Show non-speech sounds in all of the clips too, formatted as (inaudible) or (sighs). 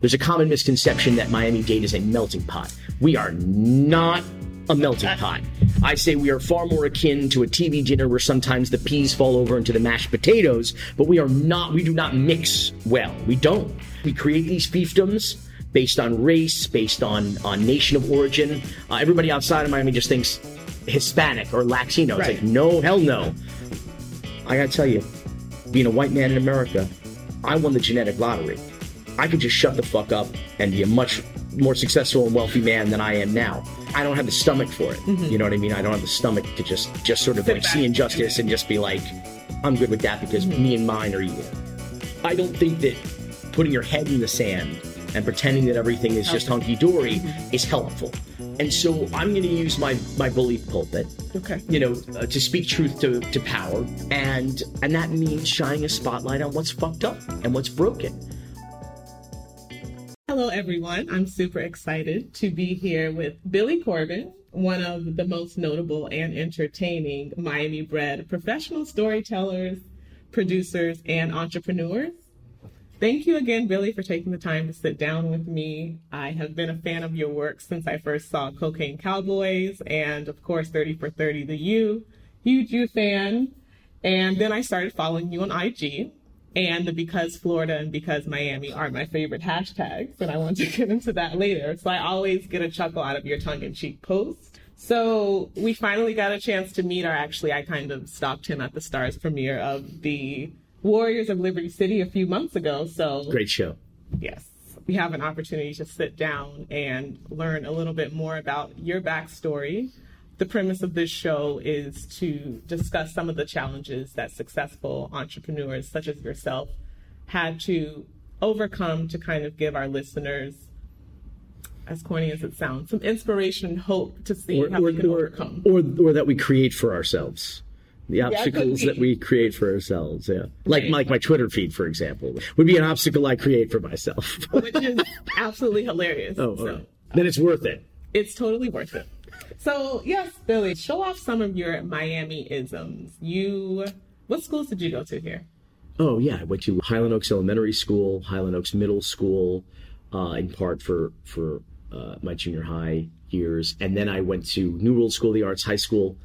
There's a common misconception that Miami Dade is a melting pot. We are not a melting pot. I say we are far more akin to a TV dinner where sometimes the peas fall over into the mashed potatoes, but we are not, we do not mix well. We don't. We create these fiefdoms based on race, based on, on nation of origin. Uh, everybody outside of Miami just thinks Hispanic or Latino. It's Right. like, no, hell no. I gotta tell you, being a white man in America, I won the genetic lottery. I could just shut the fuck up and be a much more successful and wealthy man than I am now. I don't have the stomach for it. Mm-hmm. You know what I mean? I don't have the stomach to just just sort of Sit like back see injustice and just be like, I'm good with that because mm-hmm. me and mine are equal. I don't think that putting your head in the sand and pretending that everything is just hunky dory mm-hmm. is helpful. And so I'm going to use my my bully pulpit Okay. you know, uh, to speak truth to, to power, and and that means shining a spotlight on what's fucked up and what's broken. Hello, everyone. I'm super excited to be here with Billy Corben, one of the most notable and entertaining Miami bred professional storytellers, producers, and entrepreneurs. Thank you again, Billy, for taking the time to sit down with me. I have been a fan of your work since I first saw Cocaine Cowboys and, of course, 30 for 30 The U. Huge U fan. And then I started following you on IG. And the because Florida and because Miami are my favorite hashtags. And I want to (laughs) get into that later. So I always get a chuckle out of your tongue in cheek posts. So we finally got a chance to meet, or actually, I kind of stopped him at the Starz premiere of the Warriors of Liberty City a few months ago. So Great show. yes, we have an opportunity to sit down and learn a little bit more about your backstory. The premise of this show is to discuss some of the challenges that successful entrepreneurs, such as yourself, had to overcome to kind of give our listeners, as corny as it sounds, some inspiration and hope to see Or, how or, we can or, overcome. or, or that we create for ourselves. The obstacles be. that we create for ourselves, yeah. Like, like my Twitter feed, for example, would be an obstacle I create for myself. which is absolutely hilarious. (laughs) oh, So- right. then it's worth it. it's totally worth it. So yes, Billy, show off some of your Miami isms. You, what schools did you go to here? Oh yeah, I went to Highland Oaks Elementary School, Highland Oaks Middle School, uh, in part for for uh, my junior high years, and then I went to New World School of the Arts High School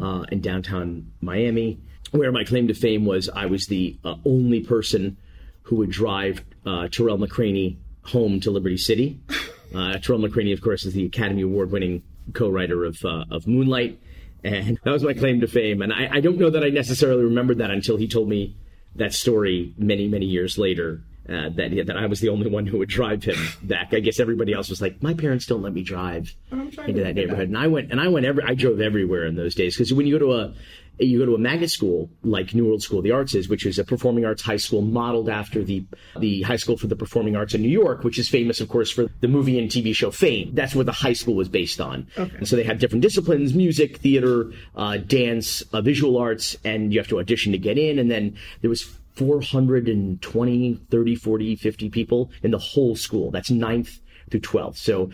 uh, in downtown Miami, where my claim to fame was I was the uh, only person who would drive uh, Tarell McCraney home to Liberty City. (laughs) Uh, Tarell McCraney, of course, is the Academy Award winning co-writer of uh, of Moonlight, and that was my claim to fame. And I, I don't know that I necessarily remembered that until he told me that story many many years later. Uh, that that I was the only one who would drive him back. I guess everybody else was like, my parents don't let me drive into that neighborhood, and I went and I went every I drove everywhere in those days because when you go to a you go to a magnet school like New World School of the Arts is, which is a performing arts high school modeled after the the High School for the Performing Arts in New York, which is famous, of course, for the movie and TV show Fame. That's what the high school was based on. Okay. And so they have different disciplines: music, theater, uh, dance, uh, visual arts, and you have to audition to get in. And then there was 420, 30, 40, 50 people in the whole school. That's ninth through 12th. So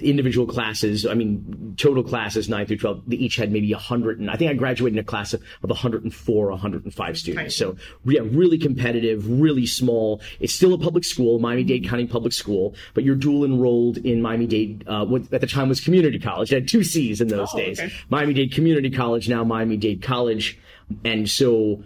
individual classes, I mean, total classes, 9 through 12, they each had maybe 100. And I think I graduated in a class of, of 104, 105 students. So yeah, really competitive, really small. It's still a public school, Miami-Dade County Public School, but you're dual enrolled in Miami-Dade, uh, what at the time was community college. It had two C's in those Oh, days. okay. Miami-Dade Community College, now Miami-Dade College. And so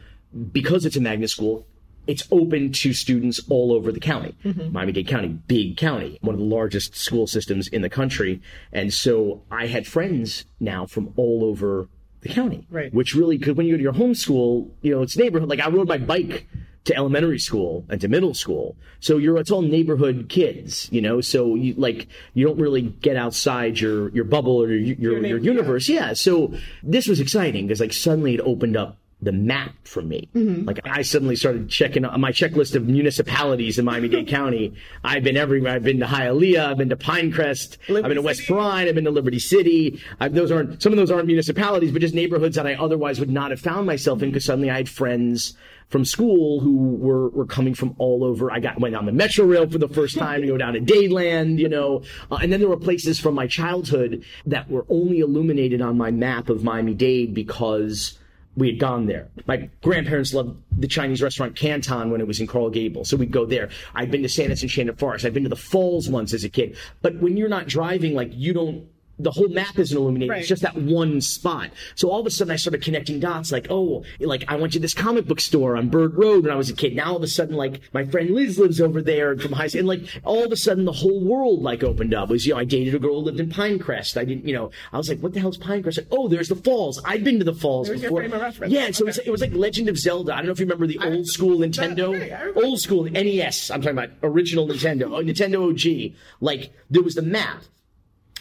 because it's a magnet school, it's open to students all over the county. Mm-hmm. Miami-Dade County, big county, one of the largest school systems in the country. And so I had friends now from all over the county. Right. Which really, because when you go to your home school, you know, it's neighborhood. Like I rode my bike to elementary school and to middle school. So you're, it's all neighborhood kids, you know, so you like, you don't really get outside your, your bubble or your, your, your, neighbor- universe. Yeah. So this was exciting because like suddenly it opened up the map for me. Like I suddenly started checking on my checklist of municipalities in Miami-Dade (laughs) County. I've been everywhere. I've been to Hialeah. I've been to Pinecrest. I've been to West City. Bryan. I've been to Liberty City. i those aren't, some of those aren't municipalities, but just neighborhoods that I otherwise would not have found myself in because suddenly I had friends from school who were, were coming from all over. I got, went on the Metro Rail for the first time to go down to (laughs) Dadeland, you know, uh, and then there were places from my childhood that were only illuminated on my map of Miami-Dade because we had gone there. My grandparents loved the Chinese restaurant Canton when it was in Coral Gable, so we'd go there. I'd been to Santa's Enchanted Forest. I'd been to the falls once as a kid. But when you're not driving, like you don't the whole map isn't illuminated. Right. It's just that one spot. So all of a sudden I started connecting dots like, oh, like I went to this comic book store on Bird Road when I was a kid. Now all of a sudden, like my friend Liz lives over there from high school. And like all of a sudden the whole world like opened up. It was, you know, I dated a girl who lived in Pinecrest. I didn't, you know, I was like, what the hell's Pinecrest? Like, oh, there's the falls. I've been to the falls There's before. frame of reference. Yeah. So it, was, it was like Legend of Zelda. I don't know if you remember the old school Nintendo, okay, old school NES. I'm talking about original Nintendo, oh, Nintendo OG. Like there was the map.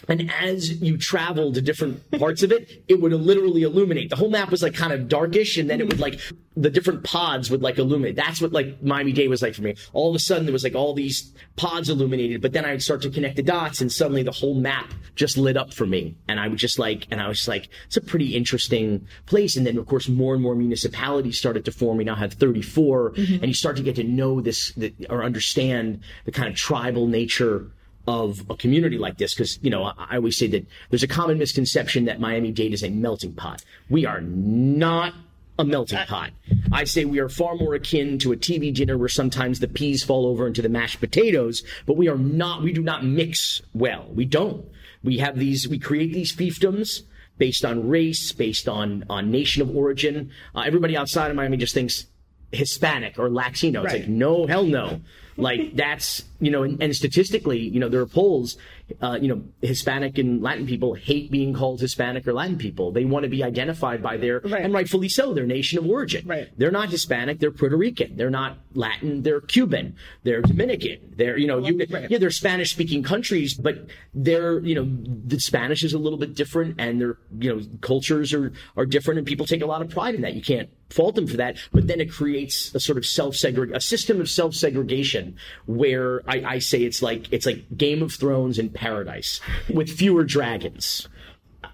And as you travel to different parts of it, it would literally illuminate. The whole map was like kind of darkish, and then it would like the different pods would like illuminate. That's what like Miami Dade was like for me. All of a sudden, there was like all these pods illuminated, but then I would start to connect the dots, and suddenly the whole map just lit up for me. And I would just like, and I was just like, it's a pretty interesting place. And then of course, more and more municipalities started to form. We now have 34, mm-hmm. and you start to get to know this or understand the kind of tribal nature of a community like this because you know I, I always say that there's a common misconception that Miami Dade is a melting pot. We are not a melting pot. I say we are far more akin to a TV dinner where sometimes the peas fall over into the mashed potatoes, but we are not. We do not mix well. We don't. We have these. We create these fiefdoms based on race, based on on nation of origin. Uh, everybody outside of Miami just thinks Hispanic or Latino. It's Right. like no, hell no. Like (laughs) that's you know, and, and statistically, you know, there are polls. Uh, you know, Hispanic and Latin people hate being called Hispanic or Latin people. They want to be identified by their Right. and rightfully so, their nation of origin. Right. They're not Hispanic. They're Puerto Rican. They're not Latin. They're Cuban. They're Dominican. They're you know, you, right. yeah, they're Spanish speaking countries, but they're you know, the Spanish is a little bit different, and their you know cultures are are different, and people take a lot of pride in that. You can't fault them for that, but then it creates a sort of self segregation, a system of self segregation where I, I say it's like it's like Game of Thrones in paradise with fewer dragons.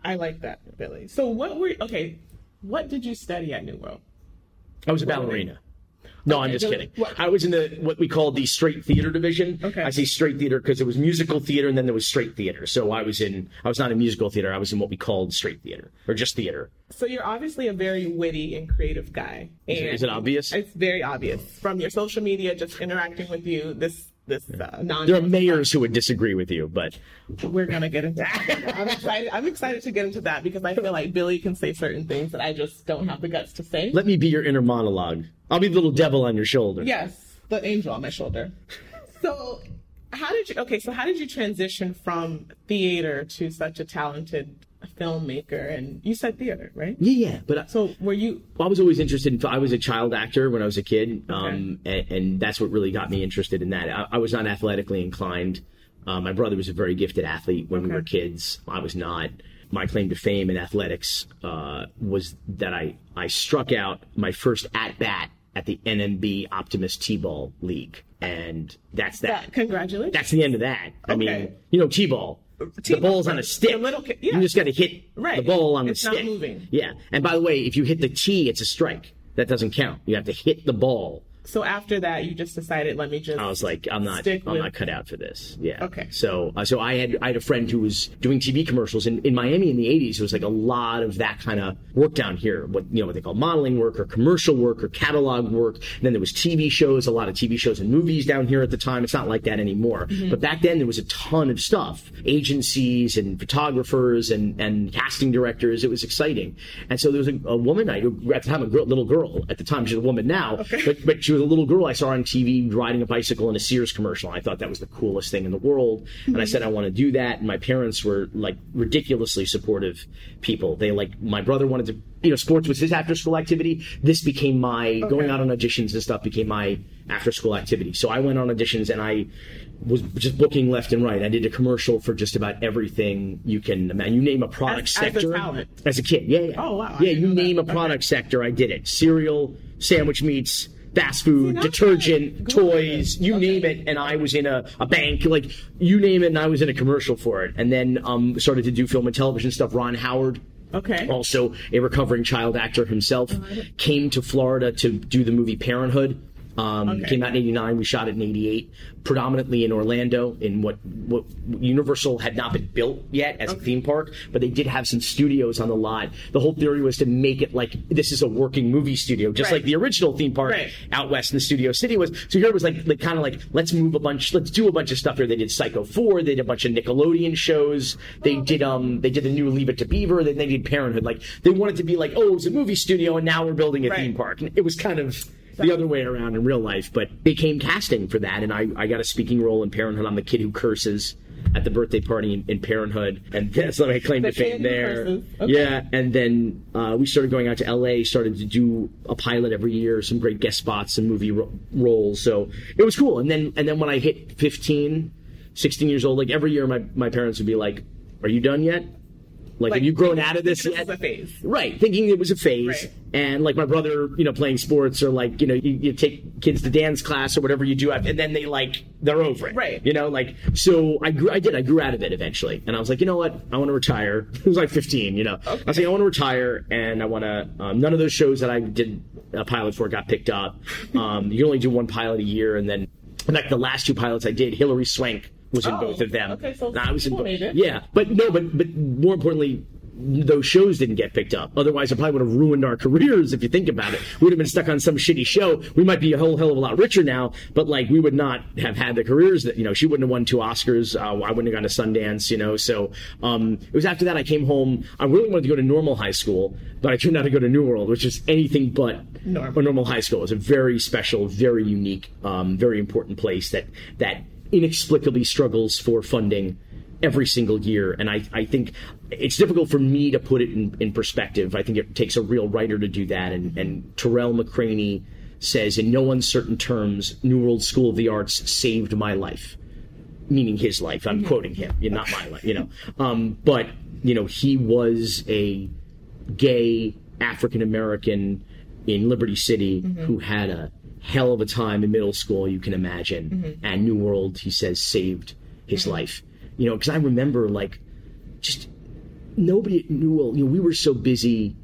I like that, Billy. So what were okay? What did you study at New World? I was a ballerina. No, I'm just kidding. what- I was in the what we called the straight theater division. Okay. I say straight theater because it was musical theater and then there was straight theater. So I was in I was not in musical theater. I was in what we called straight theater or just theater. So you're obviously a very witty and creative guy. And is it obvious? It's very obvious from your social media, just interacting with you. This this uh, non. There are mayors who would disagree with you, but We're gonna get into. that. I'm excited. I'm excited to get into that because I feel like Billy can say certain things that I just don't have the guts to say. let me be your inner monologue. I'll be the little devil on your shoulder. Yes, the angel on my shoulder. So, how did you? Okay, so how did you transition from theater to such a talented filmmaker? And you said theater, right? Yeah, yeah. But I, So, were you? I was always interested in. I was a child actor when I was a kid, um, and, and that's what really got me interested in that. I, I was not athletically inclined. Uh, my brother was a very gifted athlete when we were kids. I was not. My claim to fame in athletics uh, was that I I struck out my first at bat at the NMB Optimist T-ball league, and that's that. That, congratulations. That's the end of that. I Okay. mean, you know, T-ball. The ball's on a stick. Little ki- You just got to hit Right. the ball on It's the not stick. moving. Yeah. And by the way, if you hit the tee, it's a strike. That doesn't count. You have to hit the ball. So after that, you just decided, let me just. I was like, I'm not, I'm with- not cut out for this. Yeah. Okay. So, uh, so I had, I had a friend who was doing TV commercials in, in Miami in the '80s. It was like a lot of that kind of work down here. What you know, what they call modeling work or commercial work or catalog work. And then there was TV shows, a lot of TV shows and movies down here at the time. It's not like that anymore. Mm-hmm. But back then there was a ton of stuff, agencies and photographers and and casting directors. It was exciting. And so there was a, a woman I at the time a girl, little girl at the time. She's a woman now, but but she was a little girl I saw on TV riding a bicycle in a Sears commercial. I thought that was the coolest thing in the world, and I mm-hmm. said I want to do that. And my parents were like ridiculously supportive people. They like my brother wanted to, you know, sports was his after school activity. This became my going out on auditions and stuff became my after school activity. So I went on auditions and I was just booking left and right. I did a commercial for just about everything you can imagine. You name a product As- as a sector as a kid. Yeah, yeah. Oh, wow. Yeah, you know that. name a Okay. product sector, I did it. Cereal, sandwich meats, fast food, that's detergent, good. toys, you Okay. name it, and I was in a, a bank, like you name it, and I was in a commercial for it. And then um, started to do film and television stuff. Ron Howard, Okay. also a recovering child actor himself, came to Florida to do the movie Parenthood. Um, Okay. Came out in '89. We shot it in '88, predominantly in Orlando, in what what Universal had not been built yet as a theme park, but they did have some studios on the lot. The whole theory was to make it like this is a working movie studio, just Right. like the original theme park Right. out west in the Studio City was. So here it was like, like kind of like let's move a bunch, let's do a bunch of stuff here. They did Psycho Four, they did a bunch of Nickelodeon shows, they did um they did the new Leave It to Beaver, then they did Parenthood. Like they wanted to be like, oh, it's a movie studio, and now we're building a Right. theme park. And it was kind of the other way around in real life, but they came casting for that, and I I got a speaking role in Parenthood. I'm the kid who curses. At the birthday party in, in Parenthood, and (laughs) that's like I claim The to fame there. Okay. Yeah, and then uh, we started going out to LA, started to do a pilot every year, some great guest spots, some movie ro- roles. So it was cool. And then and then when I hit 15, 16 years old, like every year, my my parents would be like, "Are you done yet? Like, have you grown out of this yet?" is a phase. Right, thinking it was a phase. Right. And like my brother, you know, playing sports or like, you know, you, you take kids to dance class or whatever you do, and then they like, they're over it. Right. You know, like, so I grew, I did, I grew out of it eventually. And I was like, you know what? I want to retire. (laughs) it was like 15, you know. I was like, I want to retire and I want to, um, none of those shows that I did a pilot for got picked up. (laughs) Um, you only do one pilot a year. And then, in fact, the last two pilots I did, Hilary Swank was in Oh, both of them. okay, so And I was in both. Yeah, but no, but but more importantly, those shows didn't get picked up. Otherwise, it probably would have ruined our careers if you think about it. We would have been stuck on some shitty show. We might be a whole hell of a lot richer now, but like we would not have had the careers that you know. She wouldn't have won two Oscars. Uh, I wouldn't have gone to Sundance. You know, so um, it was after that I came home. I really wanted to go to normal high school, but I turned out to go to New World, which is anything but Normal. a normal high school. It's a very special, very unique, um, very important place that that inexplicably struggles for funding every single year. And I, I think it's difficult for me to put it in, in perspective. I think it takes a real writer to do that. And, and Tarell McCraney says, in no uncertain terms, New World School of the Arts saved my life. Meaning his life. I'm quoting him, not my life, you know. (laughs) Um, but, you know, he was a gay African American in Liberty City who had a hell of a time in middle school, you can imagine. Mm-hmm. And New World, he says, saved his mm-hmm. life. You know, because I remember like just nobody at New World, you know, we were so busy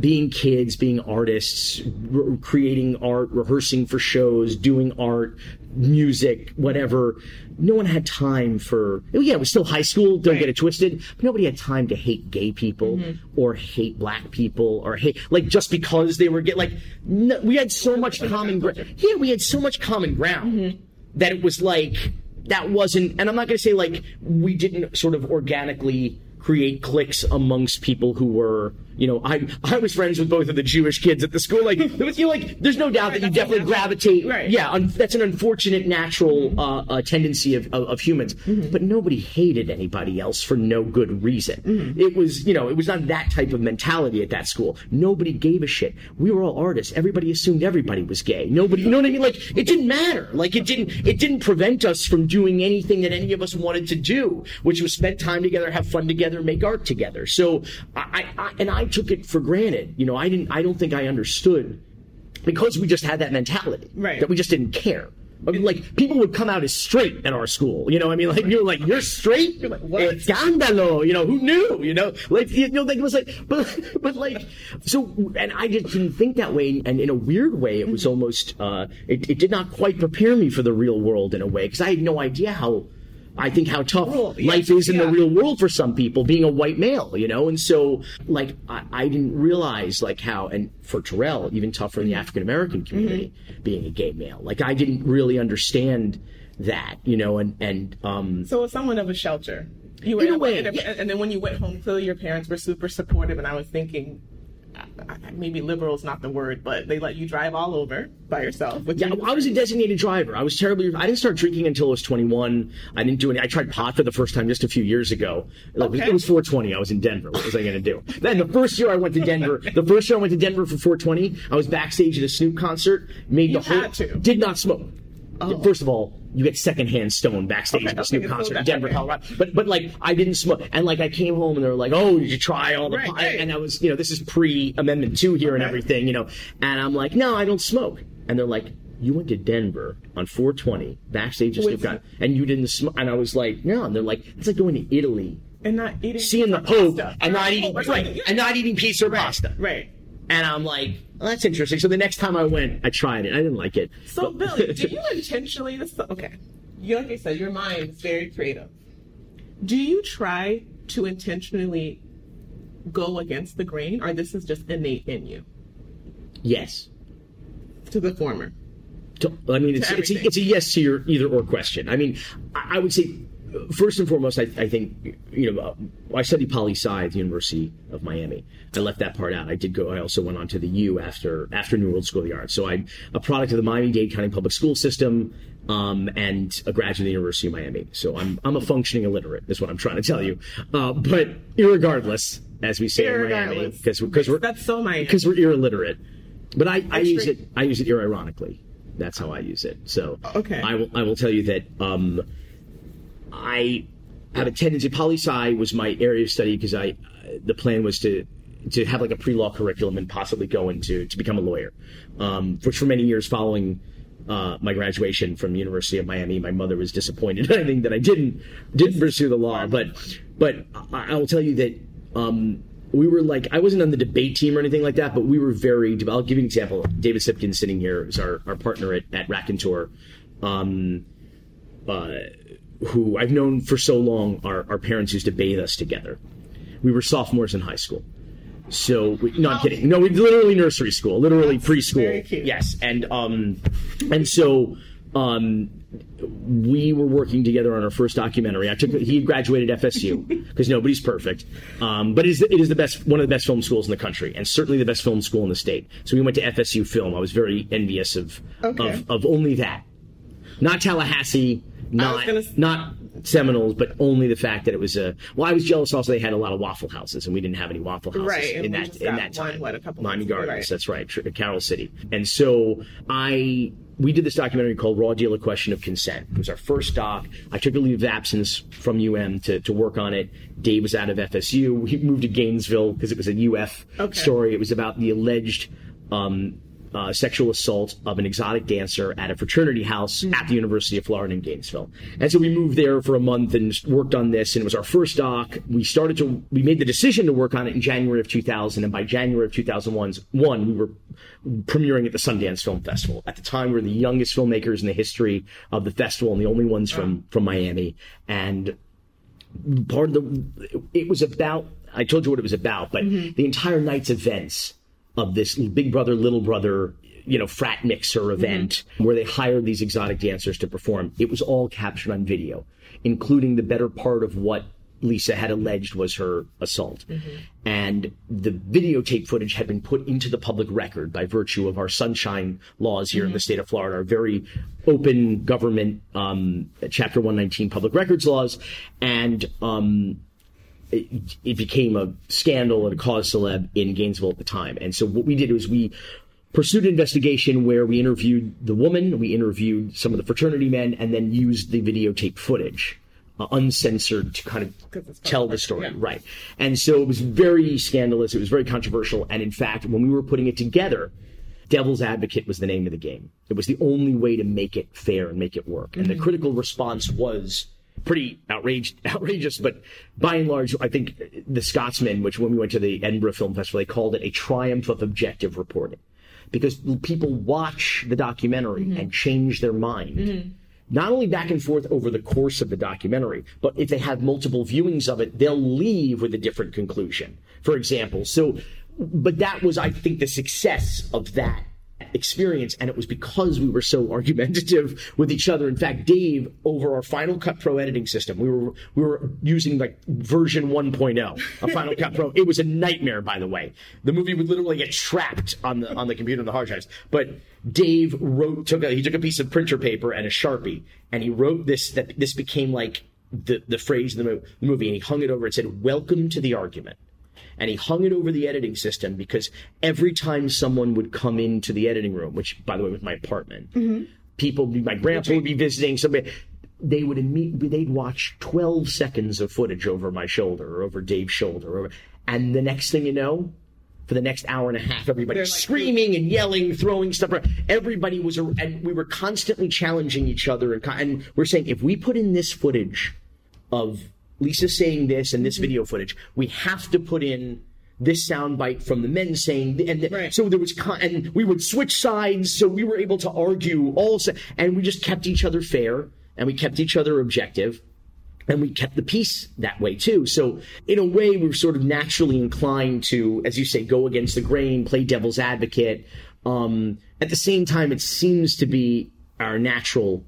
being kids, being artists, re- creating art, rehearsing for shows, doing art, music, whatever. No one had time for. oh, Yeah, it was still high school. Don't Right. get it twisted. But nobody had time to hate gay people or hate black people or hate like just because they were gay. Like no, we had so much common ground. Yeah, we had so much common ground that it was like that wasn't. And I'm not going to say like we didn't sort of organically create cliques amongst people who were, you know, I I was friends with both of the Jewish kids at the school. Like, was, you like, there's no doubt that you definitely natural. gravitate. Right. Yeah, un, that's an unfortunate natural uh, uh, tendency of, of, of humans. But nobody hated anybody else for no good reason. It was, you know, it was not that type of mentality at that school. Nobody gave a shit. We were all artists. Everybody assumed everybody was gay. Nobody, you know what I mean? Like, it didn't matter. Like, it didn't, it didn't prevent us from doing anything that any of us wanted to do, which was spend time together, have fun together, make art together. So, I, I, and I took it for granted. You know, I didn't, I don't think I understood because we just had that mentality Right. that we just didn't care. I mean, Like people would come out as straight at our school, you know. I mean, like you're like you're straight, You're like, what? Escándalo, you know. Who knew, you know? Like you know, like it was like, but but like so, and I just didn't think that way. And in a weird way, it was Mm-hmm. almost uh, it, it did not quite prepare me for the real world in a way because I had no idea how. I think how tough yeah, life is in the real world for some people, being a white male, you know, and so like I, I didn't realize like how, and for Tarell, even tougher in the African American community, being a gay male, like I didn't really understand that, you know, and and um, So it's somewhat of a shelter. You were In a way, and, yeah. and then when you went home, clearly your parents were super supportive, and I was thinking. Maybe liberal is not the word, but they let you drive all over by yourself. With Yeah, I was a designated driver. I was terribly. I didn't start drinking until I was 21. I didn't do any. I tried pot for the first time just a few years ago. Like, Okay. It was 420. I was in Denver. What was I going to do? Then the first year I went to Denver. The first year I went to Denver for 420. I was backstage at a Snoop concert. Made You the whole. to. Did not smoke. Oh. First of all, you get secondhand stone backstage Okay, at okay, Snoop concert in Denver, okay. Colorado. But but like I didn't smoke, and like I came home and they were like, "Oh, did you try all the Right, pot?" right. And I was, you know, this is pre Amendment Two here and everything, you know. And I'm like, "No, I don't smoke." And they're like, "You went to Denver on 420 backstage at Snoop Con, and you didn't smoke." And I was like, "No." And they're like, "It's like going to Italy, and not eating seeing the Pope, and not eating right, and not eating pizza or Right. pasta." Right. And I'm like, well, that's interesting. So the next time I went, I tried it. I didn't like it. So, But- Billy, (laughs) do you intentionally? This, okay, you like I said, your mind is very creative. Do you try to intentionally go against the grain, or this is just innate in you? yes. To the former. To- I mean, it's, it's, a, it's a yes to your either or question. I mean, I, I would say, first and foremost, I, I think, you know, uh, I studied poli sci at the University of Miami. I left that part out. I did go, I also went on to the U after, after New World School of the Arts. So I'm a product of the Miami Dade County Public School System. Um, and a graduate of the University of Miami. So I'm, I'm a functioning illiterate, is what I'm trying to tell you. Uh, but irregardless, as we say in Miami, because because we're That's so Miami. because we're illiterate. But I, I use it. I use it ironically. That's how I use it. So Okay. I will. I will tell you that um, I have a tendency. Poli sci was my area of study because I the plan was to to have like a pre law curriculum and possibly go into to become a lawyer. Um, which for many years following. Uh, my graduation from University of Miami, my mother was disappointed. (laughs) I think that I didn't didn't pursue the law, but but I, I will tell you that um, we were like I wasn't on the debate team or anything like that, but we were very. I'll give you an example. David Cypkin sitting here is our, our partner at, at Rakontur, um, uh, who I've known for so long. Our, our parents used to bathe us together. We were sophomores in high school. So, we, no, I'm kidding. No, we literally nursery school, literally preschool. very cute. Yes, and um, and so um, we were working together on our first documentary. I took he graduated FSU because (laughs) nobody's perfect, um, but it is, it is the best one of the best film schools in the country, and certainly the best film school in the state. So we went to FSU Film. I was very envious of Okay. of, of only that, not Tallahassee, not gonna not Seminoles, but only the fact that it was a. Well, I was jealous also they had a lot of Waffle Houses, and we didn't have any Waffle Houses Right, in that in that one, time. what, a couple Miami Gardens, right. that's right, Carroll City. And so I we did this documentary called Raw Deal: A Question of Consent. It was our first doc. I took a leave of absence from UM to, to work on it. Dave was out of FSU. He moved to Gainesville because it was a UF Okay. story. It was about the alleged um, uh, sexual assault of an exotic dancer at a fraternity house at the University of Florida in Gainesville. And so we moved there for a month and worked on this, and it was our first doc. We started to, we made the decision to work on it in January of 2000, and by January of 2001, one, we were premiering at the Sundance Film Festival. At the time, we were the youngest filmmakers in the history of the festival and the only ones from, from Miami. And part of the it was about I told you what it was about, but the entire night's events of this Big Brother Little Brother you know frat mixer event where they hired these exotic dancers to perform. It was all captured on video, including the better part of what Lisa had alleged was her assault. And the videotape footage had been put into the public record by virtue of our sunshine laws here in the state of Florida, our very open government, um, Chapter 119 public records laws. And, um, it, it became a scandal and a cause celeb in Gainesville at the time. And so what we did was we pursued an investigation where we interviewed the woman, we interviewed some of the fraternity men, and then used the videotape footage. Uh, uncensored to kind of tell the story, yeah. right? And so it was very scandalous. It was very controversial. And in fact, when we were putting it together, Devil's Advocate was the name of the game. It was the only way to make it fair and make it work. And the critical response was pretty outraged, (laughs) outrageous, but by and large, I think the Scotsman, which when we went to the Edinburgh Film Festival, they called it a triumph of objective reporting. Because people watch the documentary mm-hmm. and change their mind. Mm-hmm. Not only back and forth over the course of the documentary, but if they have multiple viewings of it, they'll leave with a different conclusion. For example, so, but that was, I think, the success of that experience and it was because we were so (laughs) argumentative with each other. In fact dave over our final cut pro editing system we were we were using like version 1.0 of final cut pro. It was a nightmare by the way. The movie would literally get trapped on the on the computer and the hard drives. But dave wrote took a he took a piece of printer paper and a sharpie and he wrote this that this became like the the phrase in the, mo- the movie and he hung it over and said welcome to the argument and he hung it over the editing system because every time someone would come into the editing room, which by the way was my apartment, mm-hmm. people, my grandpa would be visiting somebody. They would immediately they'd watch twelve seconds of footage over my shoulder or over Dave's shoulder, and the next thing you know, for the next hour and a half, Everybody like- screaming and yelling, throwing stuff. around. Everybody was, and we were constantly challenging each other, and, and we're saying if we put in this footage of Lisa saying this and this video footage, we have to put in this soundbite from the men saying, and th- Right. so there was, con- and we would switch sides, so we were able to argue all, se- and we just kept each other fair, and we kept each other objective, and we kept the peace that way too. So in a way, we were sort of naturally inclined to, as you say, go against the grain, play devil's advocate. Um, at the same time, it seems to be our natural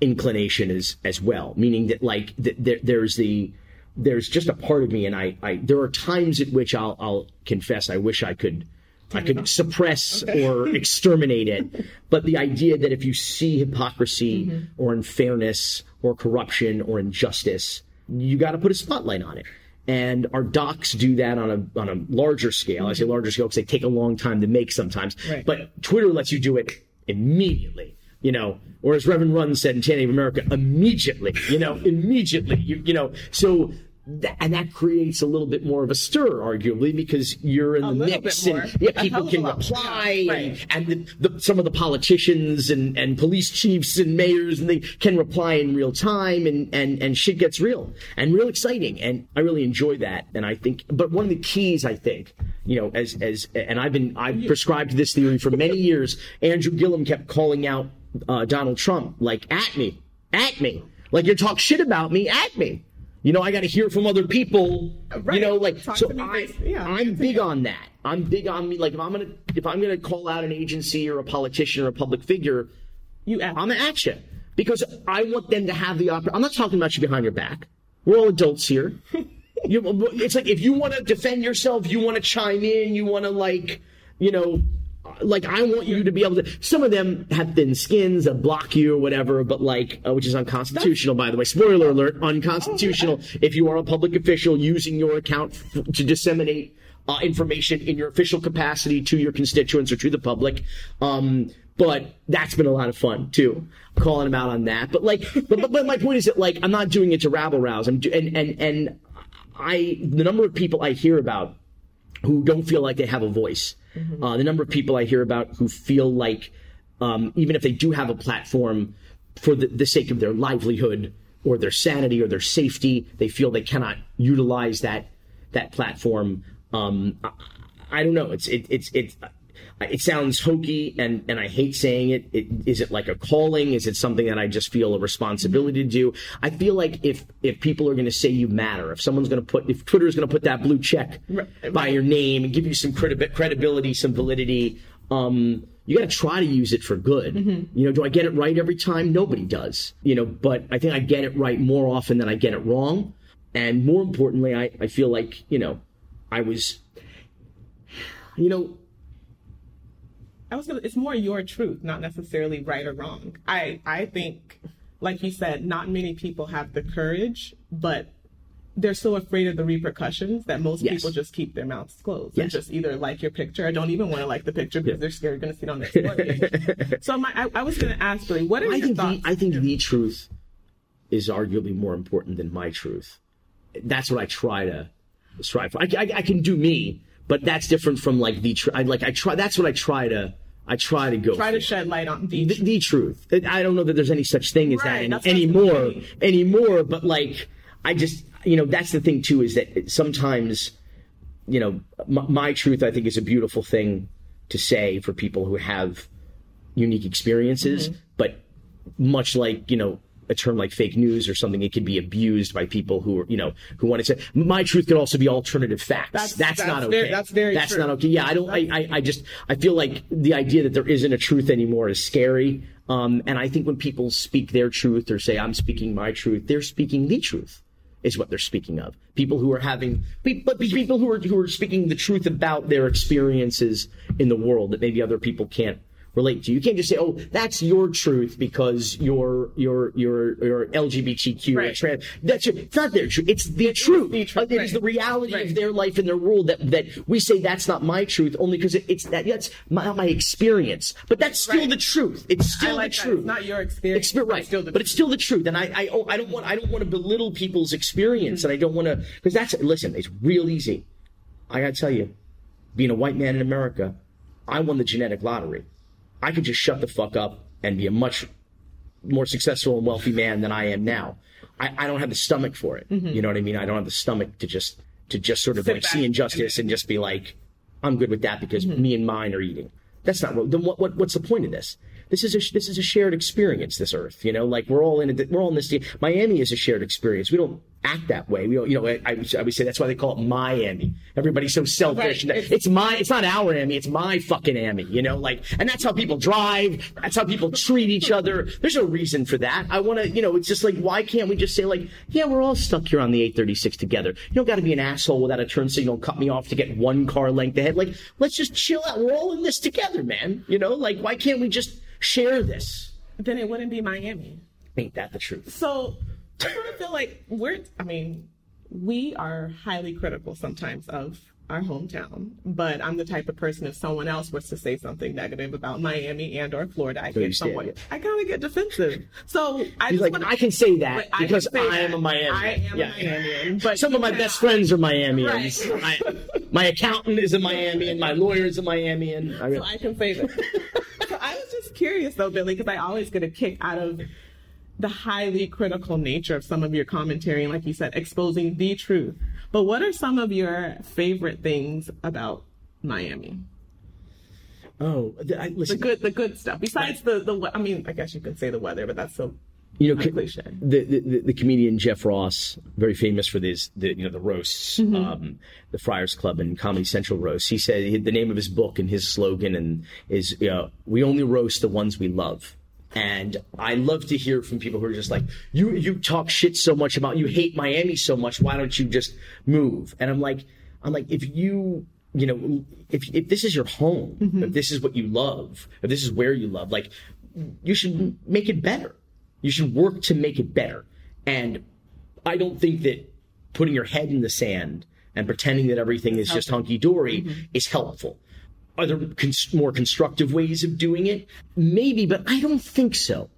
inclination as as well, meaning that like th- there, there's the there's just a part of me, and I, I there are times at which I'll I'll confess I wish I could. I could (laughs) suppress or exterminate it, but the idea that if you see hypocrisy mm-hmm. or unfairness or corruption or injustice, you got to put a spotlight on it. And our docs do that on a on a larger scale. I say mm-hmm. larger scale because they take a long time to make sometimes. Right. But Twitter lets you do it immediately. You know, or as Reverend Run said in Tanning of America, immediately. You know, immediately. You, you know, so. That, and that creates a little bit more of a stir, arguably, because you're in the mix, and yeah, people can reply, Yeah, and, right. and the, the, some of the politicians and, and police chiefs and mayors and they can reply in real time and, and, and shit gets real and real exciting. And I really enjoy that. And I think, but one of the keys, I think, you know, as, as, and I've been, I've prescribed this theory for many years. Andrew Gillum kept calling out uh, Donald Trump, like, at me, at me. Like, you talk shit about me, at me. You know, I got to hear from other people. You know, like Talk so. I, yeah. I'm big on that. I'm big on me. Like if I'm gonna if I'm gonna call out an agency or a politician or a public figure, You ask. I'm at you because I want them to have the opportunity. I'm not talking about you behind your back. We're all adults here. (laughs) you, it's like if you want to defend yourself, you want to chime in, you want to like, you know, like I want you to be able to. Some of them have thin skins that block you or whatever, but like, uh, which is unconstitutional, by the way. Spoiler alert: unconstitutional if you are a public official using your account f- to disseminate uh, information in your official capacity to your constituents or to the public. Um, but that's been a lot of fun too, calling them out on that. But like, but, but, but my point is that like I'm not doing it to rabble rouse. I'm do- and and and I the number of people I hear about who don't feel like they have a voice. Uh, the number of people I hear about who feel like, um, even if they do have a platform for the, the sake of their livelihood or their sanity or their safety, they feel they cannot utilize that that platform. Um, I, I don't know. It's it, it's it's it sounds hokey and and I hate saying it. it. Is it like a calling? Is it something that I just feel a responsibility to do? I feel like if if people are going to say you matter, if someone's going to put if Twitter is going to put that blue check by your name and give you some credi- credibility, some validity. Um, you got to try to use it for good. You know, do I get it right every time? Nobody does. You know, but I think I get it right more often than I get it wrong. And more importantly, I, I feel like, you know, I was, you know, I was gonna, it's more your truth, not necessarily right or wrong. I I think, like you said, not many people have the courage, but they're so afraid of the repercussions that most Yes. people just keep their mouths closed Yes. and just either like your picture or don't even want to like the picture because they're scared you're going to see it on their (laughs) so my, I, I was going to ask Billy, what are I your think the, thoughts? I think the truth is arguably more important than my truth. That's what I try to strive for. I, I, I can do me, but that's different from like the tr- I like I try. That's what I try to. I try to go. Try to shed light on the, the, the truth. I don't know that there's any such thing as Right, that any, what I was anymore, anymore. But like, I just, you know, that's the thing too is that sometimes, you know, my, my truth I think is a beautiful thing to say for people who have unique experiences, Mm-hmm. but much like you know a term like fake news or something, it can be abused by people who are, you know, who want to say, my truth could also be alternative facts. That's, That's- that's not okay. very- that's very That's true. not okay. Yeah, I don't, I, I, I just, I feel like the idea that there isn't a truth anymore is scary. Um, and I think when people speak their truth or say, I'm speaking my truth, they're speaking the truth is what they're speaking of. People who are having, but people who are, who are speaking the truth about their experiences in the world that maybe other people can't relate to. You can't just say, "Oh, that's your truth because you're you're you're you're LGBTQ or Right. trans." That's your, it's not their truth. It's the truth. the truth, Uh, It is the reality Right. of their life and their world that that we say that's not my truth only because it, it's that that's my, my experience. But that's still Right. the truth. It's still like the that. truth. It's not your experience. Exper- right, It's still the but it's still the truth, and I, I, oh, I don't want, I don't want to belittle people's experience, and I don't want to, because that's, listen, it's real easy. I gotta tell you, being a white man in America, I won the genetic lottery. I could just shut the fuck up and be a much more successful and wealthy man than I am now. I, I don't have the stomach for it. You know what I mean? I don't have the stomach to just to just sort of Sit like back see injustice and just be like, I'm good with that because Mm-hmm. me and mine are eating. That's not what. Then what, what? What's the point of this? This is a this is a shared experience. This Earth, you know, like we're all in it. We're all in this. Miami is a shared experience. We don't act that way. We don't, you know, I, I would- say that's why they call it Miami. Everybody's so selfish. Right. It's, it's my. It's not our Amy. It's my fucking Amy. You know, like, and that's how people drive. That's how people treat each other. There's no reason for that. I want to, you know, it's just like, why can't we just say like, yeah, we're all stuck here on the 836 together. You don't got to be an asshole without a turn signal, and cut me off to get one car length ahead. Like, let's just chill out. We're all in this together, man. You know, like, why can't we just share this? Then it wouldn't be Miami. Ain't that the truth? So I feel like we're, I mean, we are highly critical sometimes of our hometown, but I'm the type of person if someone else was to say something negative about Miami and or Florida, I get somewhat, it. I kind of get defensive. So I He's just like, wanna- I can say that because say I am that. a Miami. I am Yeah. a Miamian. But Some of my best friends are Miamians. Right. I, my accountant is a Miamian. My lawyer is a Miamian. I, so I can say that. (laughs) so I was just curious though, Billy, because I always get a kick out of the highly critical nature of some of your commentary and like you said, exposing the truth. But what are some of your favorite things about Miami? oh, the, I, The good the good stuff. Besides the the I mean, I guess you could say the weather, but that's so you know, the, the the- comedian Jeff Ross, very famous for this, the you know the roasts, Mm-hmm. um, the Friars Club and Comedy Central roast. He said he, the name of his book and his slogan and is you know, we only roast the ones we love. And I love to hear from people who are just like, you you talk shit so much about you hate Miami so much. Why don't you just move? And I'm like, I'm like, if you you know, if if this is your home, mm-hmm. if this is what you love, if this is where you love, like, you should make it better. You should work to make it better. And I don't think that putting your head in the sand and pretending that everything is just hunky dory mm-hmm. is helpful. Are there cons- more constructive ways of doing it? Maybe, but I don't think so.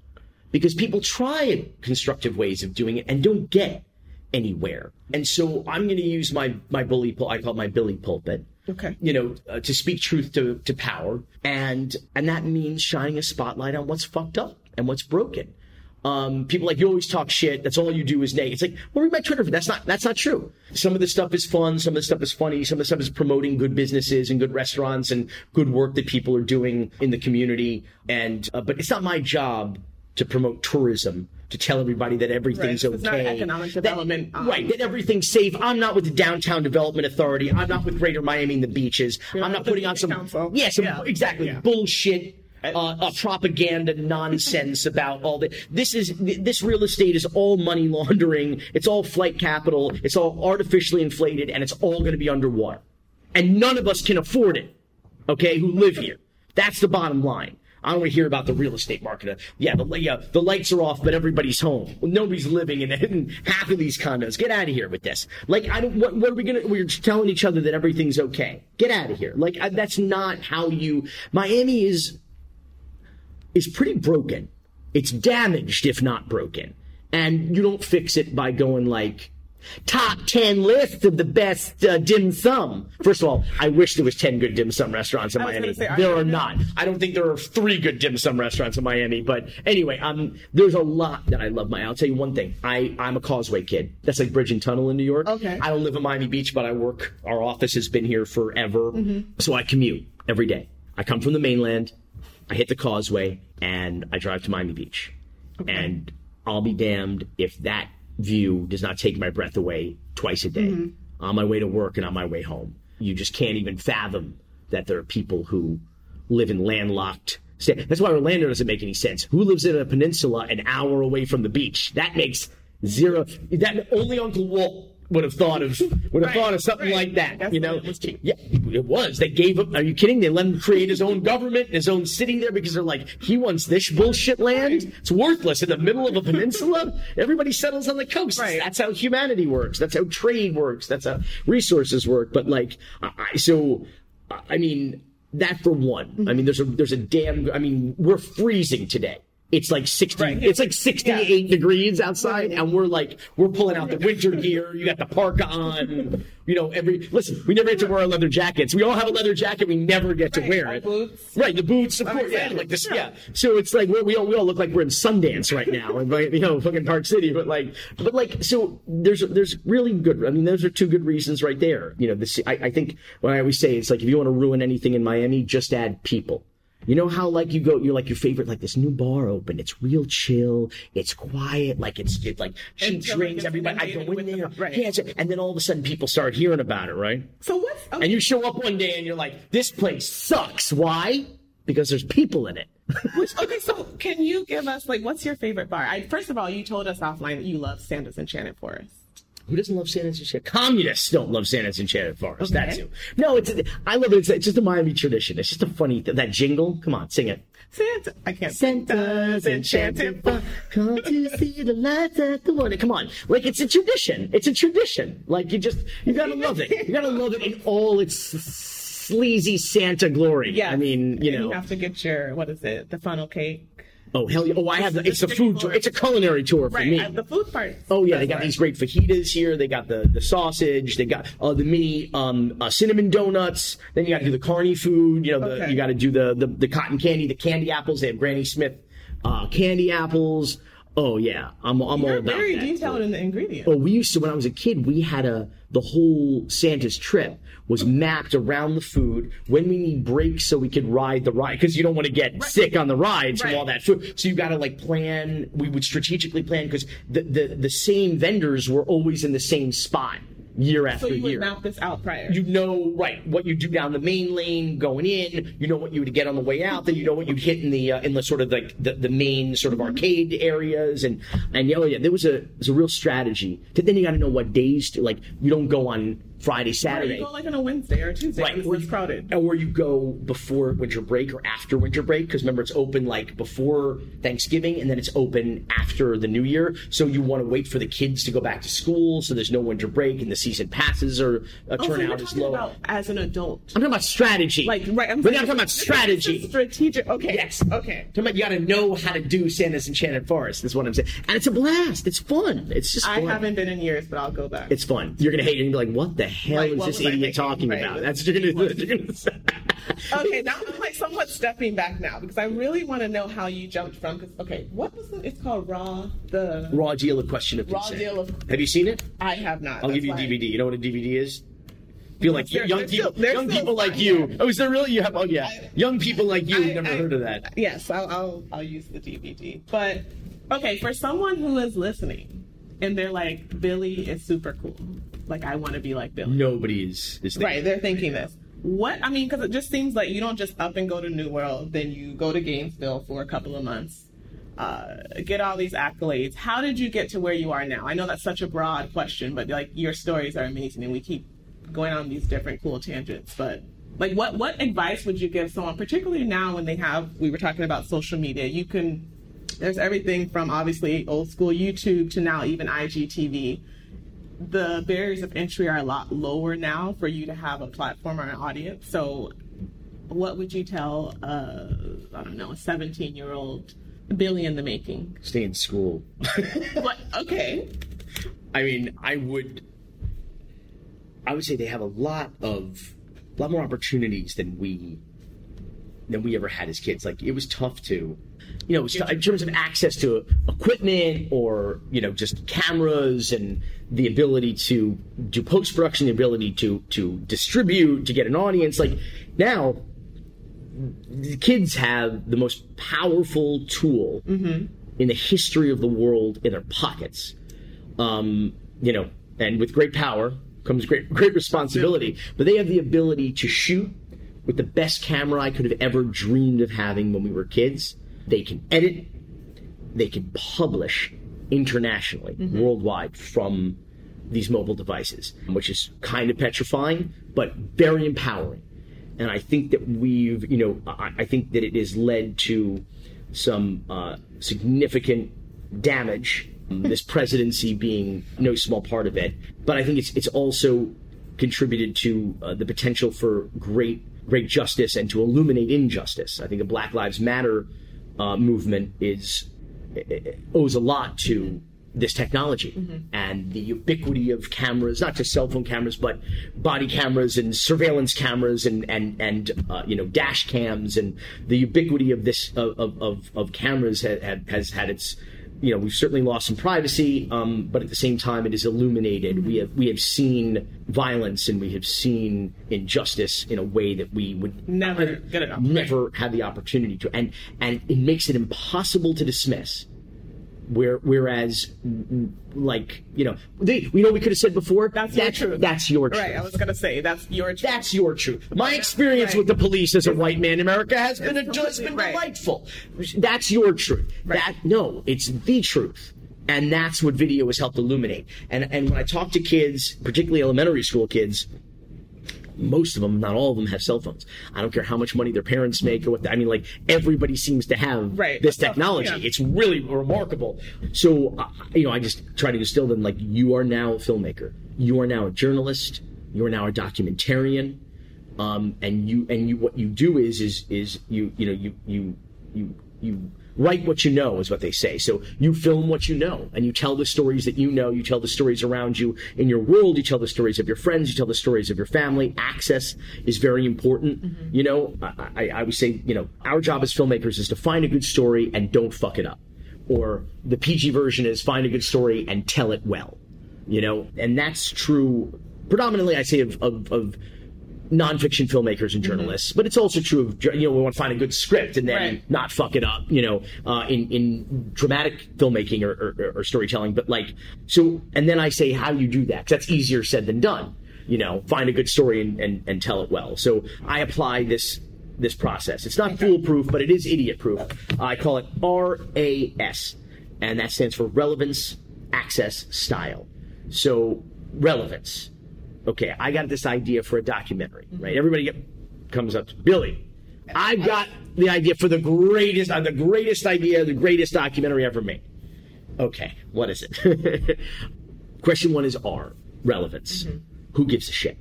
Because people try constructive ways of doing it and don't get anywhere. And so I'm going to use my, my bully, pul- I call it my Billy pulpit. Okay. You know, uh, to speak truth to, to power. And, and that means shining a spotlight on what's fucked up and what's broken. Um, people like you always talk shit. That's all you do is nag. It's like, well, read my Twitter. That's not that's not true. Some of the stuff is fun. Some of the stuff is funny. Some of the stuff is promoting good businesses and good restaurants and good work that people are doing in the community. And uh, but it's not my job to promote tourism to tell everybody that everything's Right. okay. It's not economic That- development, um, right? That everything's safe. I'm not with the Downtown Development Authority. I'm not with Greater Miami and the beaches. I'm not not with the putting on some council. yeah, some Yeah. exactly Yeah. bullshit uh, propaganda nonsense about all the this is this real estate is all money laundering it's all flight capital it's all artificially inflated and it's all going to be underwater and none of us can afford it okay who live here that's the bottom line I don't want to hear about the real estate market. Yeah, the, yeah, the lights are off, but everybody's home. Nobody's living in, in half of these condos. Get out of here with this. Like, I don't. What, what are we gonna? We're telling each other that everything's okay. Get out of here. Like, I, that's not how you. Miami is is pretty broken. It's damaged, if not broken. And you don't fix it by going like, top 10 list of the best uh, dim sum. First of all, I wish there was 10 good dim sum restaurants in Miami. say, there are not? not. I don't think there are three good dim sum restaurants in Miami. But anyway, um, there's a lot that I love. My, I'll tell you one thing. I, I'm a Causeway kid. That's like Bridge and Tunnel in New York. Okay. I don't live in Miami Beach, but I work. Our office has been here forever. So I commute every day. I come from the mainland. I hit the Causeway and I drive to Miami Beach. And I'll be damned if that view does not take my breath away twice a day mm-hmm. on my way to work and on my way home. You just can't even fathom that there are people who live in landlocked. sta- That's why Orlando doesn't make any sense. Who lives in a peninsula an hour away from the beach? That makes zero. That only Uncle Walt would have thought of would have Right, thought of something right. like that. That's you know, it was cheap. yeah, it was. They gave him. Are you kidding? They let him create his own government, his own city there because they're like, he wants this bullshit land. It's worthless in the middle of a peninsula. Everybody settles on the coast. Right. That's how humanity works. That's how trade works. That's how resources work. But like, I, I- so, I mean, that for one. I mm-hmm. mean, there's a there's a damn. I mean, we're freezing today. It's like 60 Right. it's like 68 degrees outside and we're like we're pulling out the winter gear you got the parka on you know every listen we never get to wear our leather jackets. We all have a leather jacket we never get to Right, wear it. boots. right the boots of course yeah like this yeah. so it's like we're, all we all look like we're in Sundance right now (laughs) and you know fucking Park City but like but like so there's there's really good I mean those are two good reasons right there. You know this I, I think what I always say it's like if you want to ruin anything in Miami just add people you know how like you go, you're like your favorite, like this new bar open. It's real chill. It's quiet. Like it's, it's like cheap drinks. Everybody, I go in there. the- right. Yeah, and then all of a sudden people start hearing about it, right? So what's okay, oh. And you show up one day and you're like, this place sucks. Why? Because there's people in it. (laughs) okay? So can you give us like what's your favorite bar? I, first of all, you told us offline that you love Santa's Enchanted Forest. Who doesn't love Santa's Enchanted? Communists don't love Santa's Enchanted Forest. Okay. That's who. No, it's I love it. It's, it's just a Miami tradition. It's just a funny th- that jingle. Come on, sing it. Santa, I can't. Santa's enchanted come to see the lights at the morning. Come on, like it's a tradition. It's a tradition. Like you just you gotta love it. You gotta love it in all its sleazy Santa glory. Yeah, I mean, you And know. you have to get your what is it? The funnel cake. Oh hell yeah! Oh, I have the. It's a food. Tour. It's a culinary tour for Right, me. the food part. Oh yeah, they got these great fajitas here. They got the the sausage. They got uh, the mini um, uh, cinnamon donuts. Then you got to do the carny food. You know, the, Okay. you got to do the, the the cotton candy, the candy apples. They have Granny Smith uh, candy apples. Oh yeah, I'm I'm all You're about very that. detailed in the ingredients. Oh, we used to when I was a kid. We had a the whole Santa's trip was mapped around the food. When we need breaks, so we could ride the ride because you don't want to get sick on the rides from all that food. So you got to like plan. We would strategically plan because the, the the same vendors were always in the same spot year after so you year would map this out prior. you know right what you do down the main lane going in you know what you would get on the way out then you know what you'd hit in the uh, in the sort of like the, the main sort of arcade areas and and oh yeah there was a there was a real strategy to, then you got to know what days to like you don't go on friday Or saturday you go like on a Wednesday or a Tuesday Right, or it's you, crowded. or you go before winter break or after winter break because remember it's open like before Thanksgiving and then it's open after the New Year. So you want to wait for the kids to go back to school, so there's no winter break and the season passes are uh, Oh, so turn you're out as talking low. about as an adult. I'm talking about strategy. Like right, I'm saying- not talking about strategy. Strategic. Okay. Yes. Okay. Talking about you got to know how to do Santa's Enchanted Forest. Is what I'm saying, and it's a blast. It's fun. It's just I haven't been in years, but I'll go back. It's fun. You're gonna hate it and be like, "What the hell Like, is this I idiot talking Right. about?" That's what you're gonna, you're gonna say. okay, now I'm like somewhat stepping back now because I really want to know how you jumped from. Because okay, what was the? It's called Raw. The Raw deal, a question of Raw consent. Deal of- Have you seen it? I have not. I'll give you a DVD. You know what a DVD is? Feel like They're- young they're people, still- young people like fine, you. Oh, is there really? You have? Oh, yeah. Young people like you. I- never I- heard of that. Yes, I'll, I'll I'll use the DVD. But okay, for someone who is listening and they're like, Billy is super cool. Like I want to be like Billy. Nobody is. is Right, they're thinking this. What I mean, because it just seems like you don't just up and go to New World, then you go to Gainesville for a couple of months, uh, get all these accolades. How did you get to where you are now? I know that's such a broad question, but like your stories are amazing, and we keep going on these different cool tangents. But like, what what advice would you give someone, particularly now when they have? We were talking about social media. You can. There's everything from obviously old school YouTube to now even IGTV the barriers of entry are a lot lower now for you to have a platform or an audience. So, what would you tell, uh, I don't know, a 17 year old Billy in the making? Stay in school. (laughs) What? Okay. I mean, I would. I would say they have a lot of, a lot more opportunities than we, than we ever had as kids. Like it was tough to, you know, it was t- in terms of access to equipment or you know just cameras and the ability to do post production, the ability to to distribute, to get an audience. Like now, the kids have the most powerful tool in the history of the world in their pockets. Um, you know, and with great power comes great great responsibility. But they have the ability to shoot with the best camera I could have ever dreamed of having when we were kids. They can edit, they can publish internationally, worldwide from these mobile devices, which is kind of petrifying, but very empowering. And I think that we've, you know, I, I think that it has led to some uh, significant damage. this (laughs) presidency being no small part of it, but I think it's it's also contributed to uh, the potential for great great justice and to illuminate injustice. I think the Black Lives Matter uh, movement is owes a lot to this technology. And the ubiquity of cameras, not just cell phone cameras, but body cameras and surveillance cameras and and and uh, you know dash cams and the ubiquity of this of of, of cameras ha, ha, has had its you know we've certainly lost some privacy, um, but at the same time it is illuminated. We have we have seen violence and we have seen injustice in a way that we would Never get it up. never have the opportunity to, and and it makes it impossible to dismiss. Where, whereas, like you know, they, we know we could have said before. That's your truth. That's your truth. Right, I was gonna say that's your truth. That's your truth. My experience Right. with the police as a white man in America has been a, It's just been right. delightful. That's your truth. Right. That no, it's the truth. And that's what video has helped illuminate. And and when I talk to kids, particularly elementary school kids, most of them, not all of them, have cell phones. I don't care how much money their parents make or what. I mean, like everybody seems to have Right. this technology. yeah. It's really remarkable. So, uh, you know, I just try to distill them like you are now a filmmaker. You are now a journalist. You are now a documentarian. Um, and you and you what you do is is is you you know you you you you write what you know is what they say. So you film what you know and you tell the stories that you know. You tell the stories around you in your world. You tell the stories of your friends. You tell the stories of your family. Access is very important. Mm-hmm. You know, I, I, I would say you know our job as filmmakers is to find a good story and don't fuck it up. Or the PG version is find a good story and tell it well. You know, and that's true predominantly. I say of, of, of nonfiction filmmakers and journalists, but it's also true of you know we want to find a good script and then Right. not fuck it up. You know, uh, in in dramatic filmmaking or, or, or storytelling, but like so, and then I say how you do that that's easier said than done. You know, find a good story and, and, and tell it well. So I apply this this process. It's not foolproof, but it is idiot proof. I call it RAS, and that stands for relevance, access, style. So relevance okay, I got this idea for a documentary, right? Everybody get, comes up to Billy. I've got the idea for the greatest, uh, the greatest idea, the greatest documentary ever made. Okay, what is it? (laughs) Question one is R, relevance. Who gives a shit?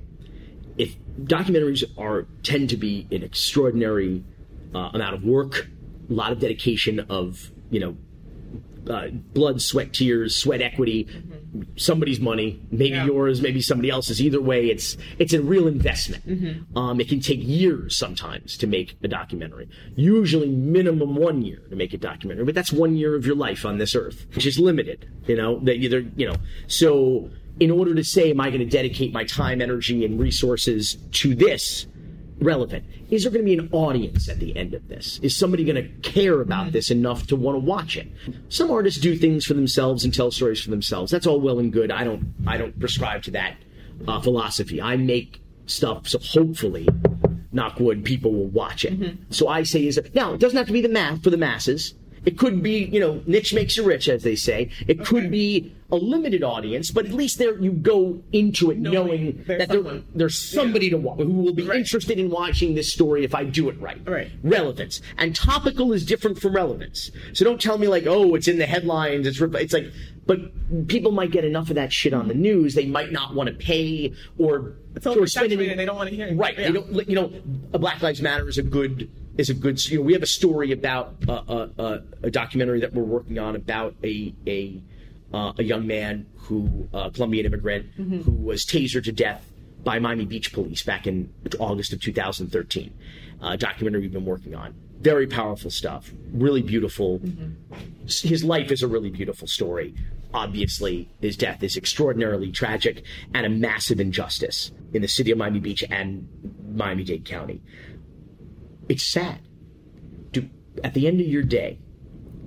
If documentaries are tend to be an extraordinary uh, amount of work, a lot of dedication of you know uh, blood, sweat, tears, sweat equity, somebody's money, maybe Yeah. yours, maybe somebody else's. Either way, it's it's a real investment. Um, it can take years sometimes to make a documentary. Usually, minimum one year to make a documentary, but that's one year of your life on this earth, which is limited. You know that either you know so. In order to say, am I going to dedicate my time, energy, and resources to this? Relevant? Is there going to be an audience at the end of this? Is somebody going to care about this enough to want to watch it? Some artists do things for themselves and tell stories for themselves. That's all well and good. I don't. I don't prescribe to that uh, philosophy. I make stuff so hopefully, knock wood, people will watch it. So I say is now it doesn't have to be the math for the masses. It could be, you know, niche makes you rich, as they say. It could be a limited audience, but at least there you go into it knowing, Knowing that there, there's somebody to wa- who will be Right. interested in watching this story if I do it right. Right. Relevance and topical is different from relevance. So don't tell me like, oh, it's in the headlines. It's re-" it's like, but people might get enough of that shit on the news. They might not want to pay or It's or spend oversaturated. They don't want to hear it. Right. Yeah. They don't. You know, a Black Lives Matter is a good is a good. You know, we have a story about uh, uh, uh, a documentary that we're working on about a a uh, a young man who uh, Colombian immigrant Mm-hmm. who was tasered to death by Miami Beach police back in August of 2013. Uh, documentary we've been working on. Very powerful stuff. Really beautiful. His life is a really beautiful story. Obviously, his death is extraordinarily tragic and a massive injustice in the city of Miami Beach and Miami Dade County. It's sad. Do, at the end of your day,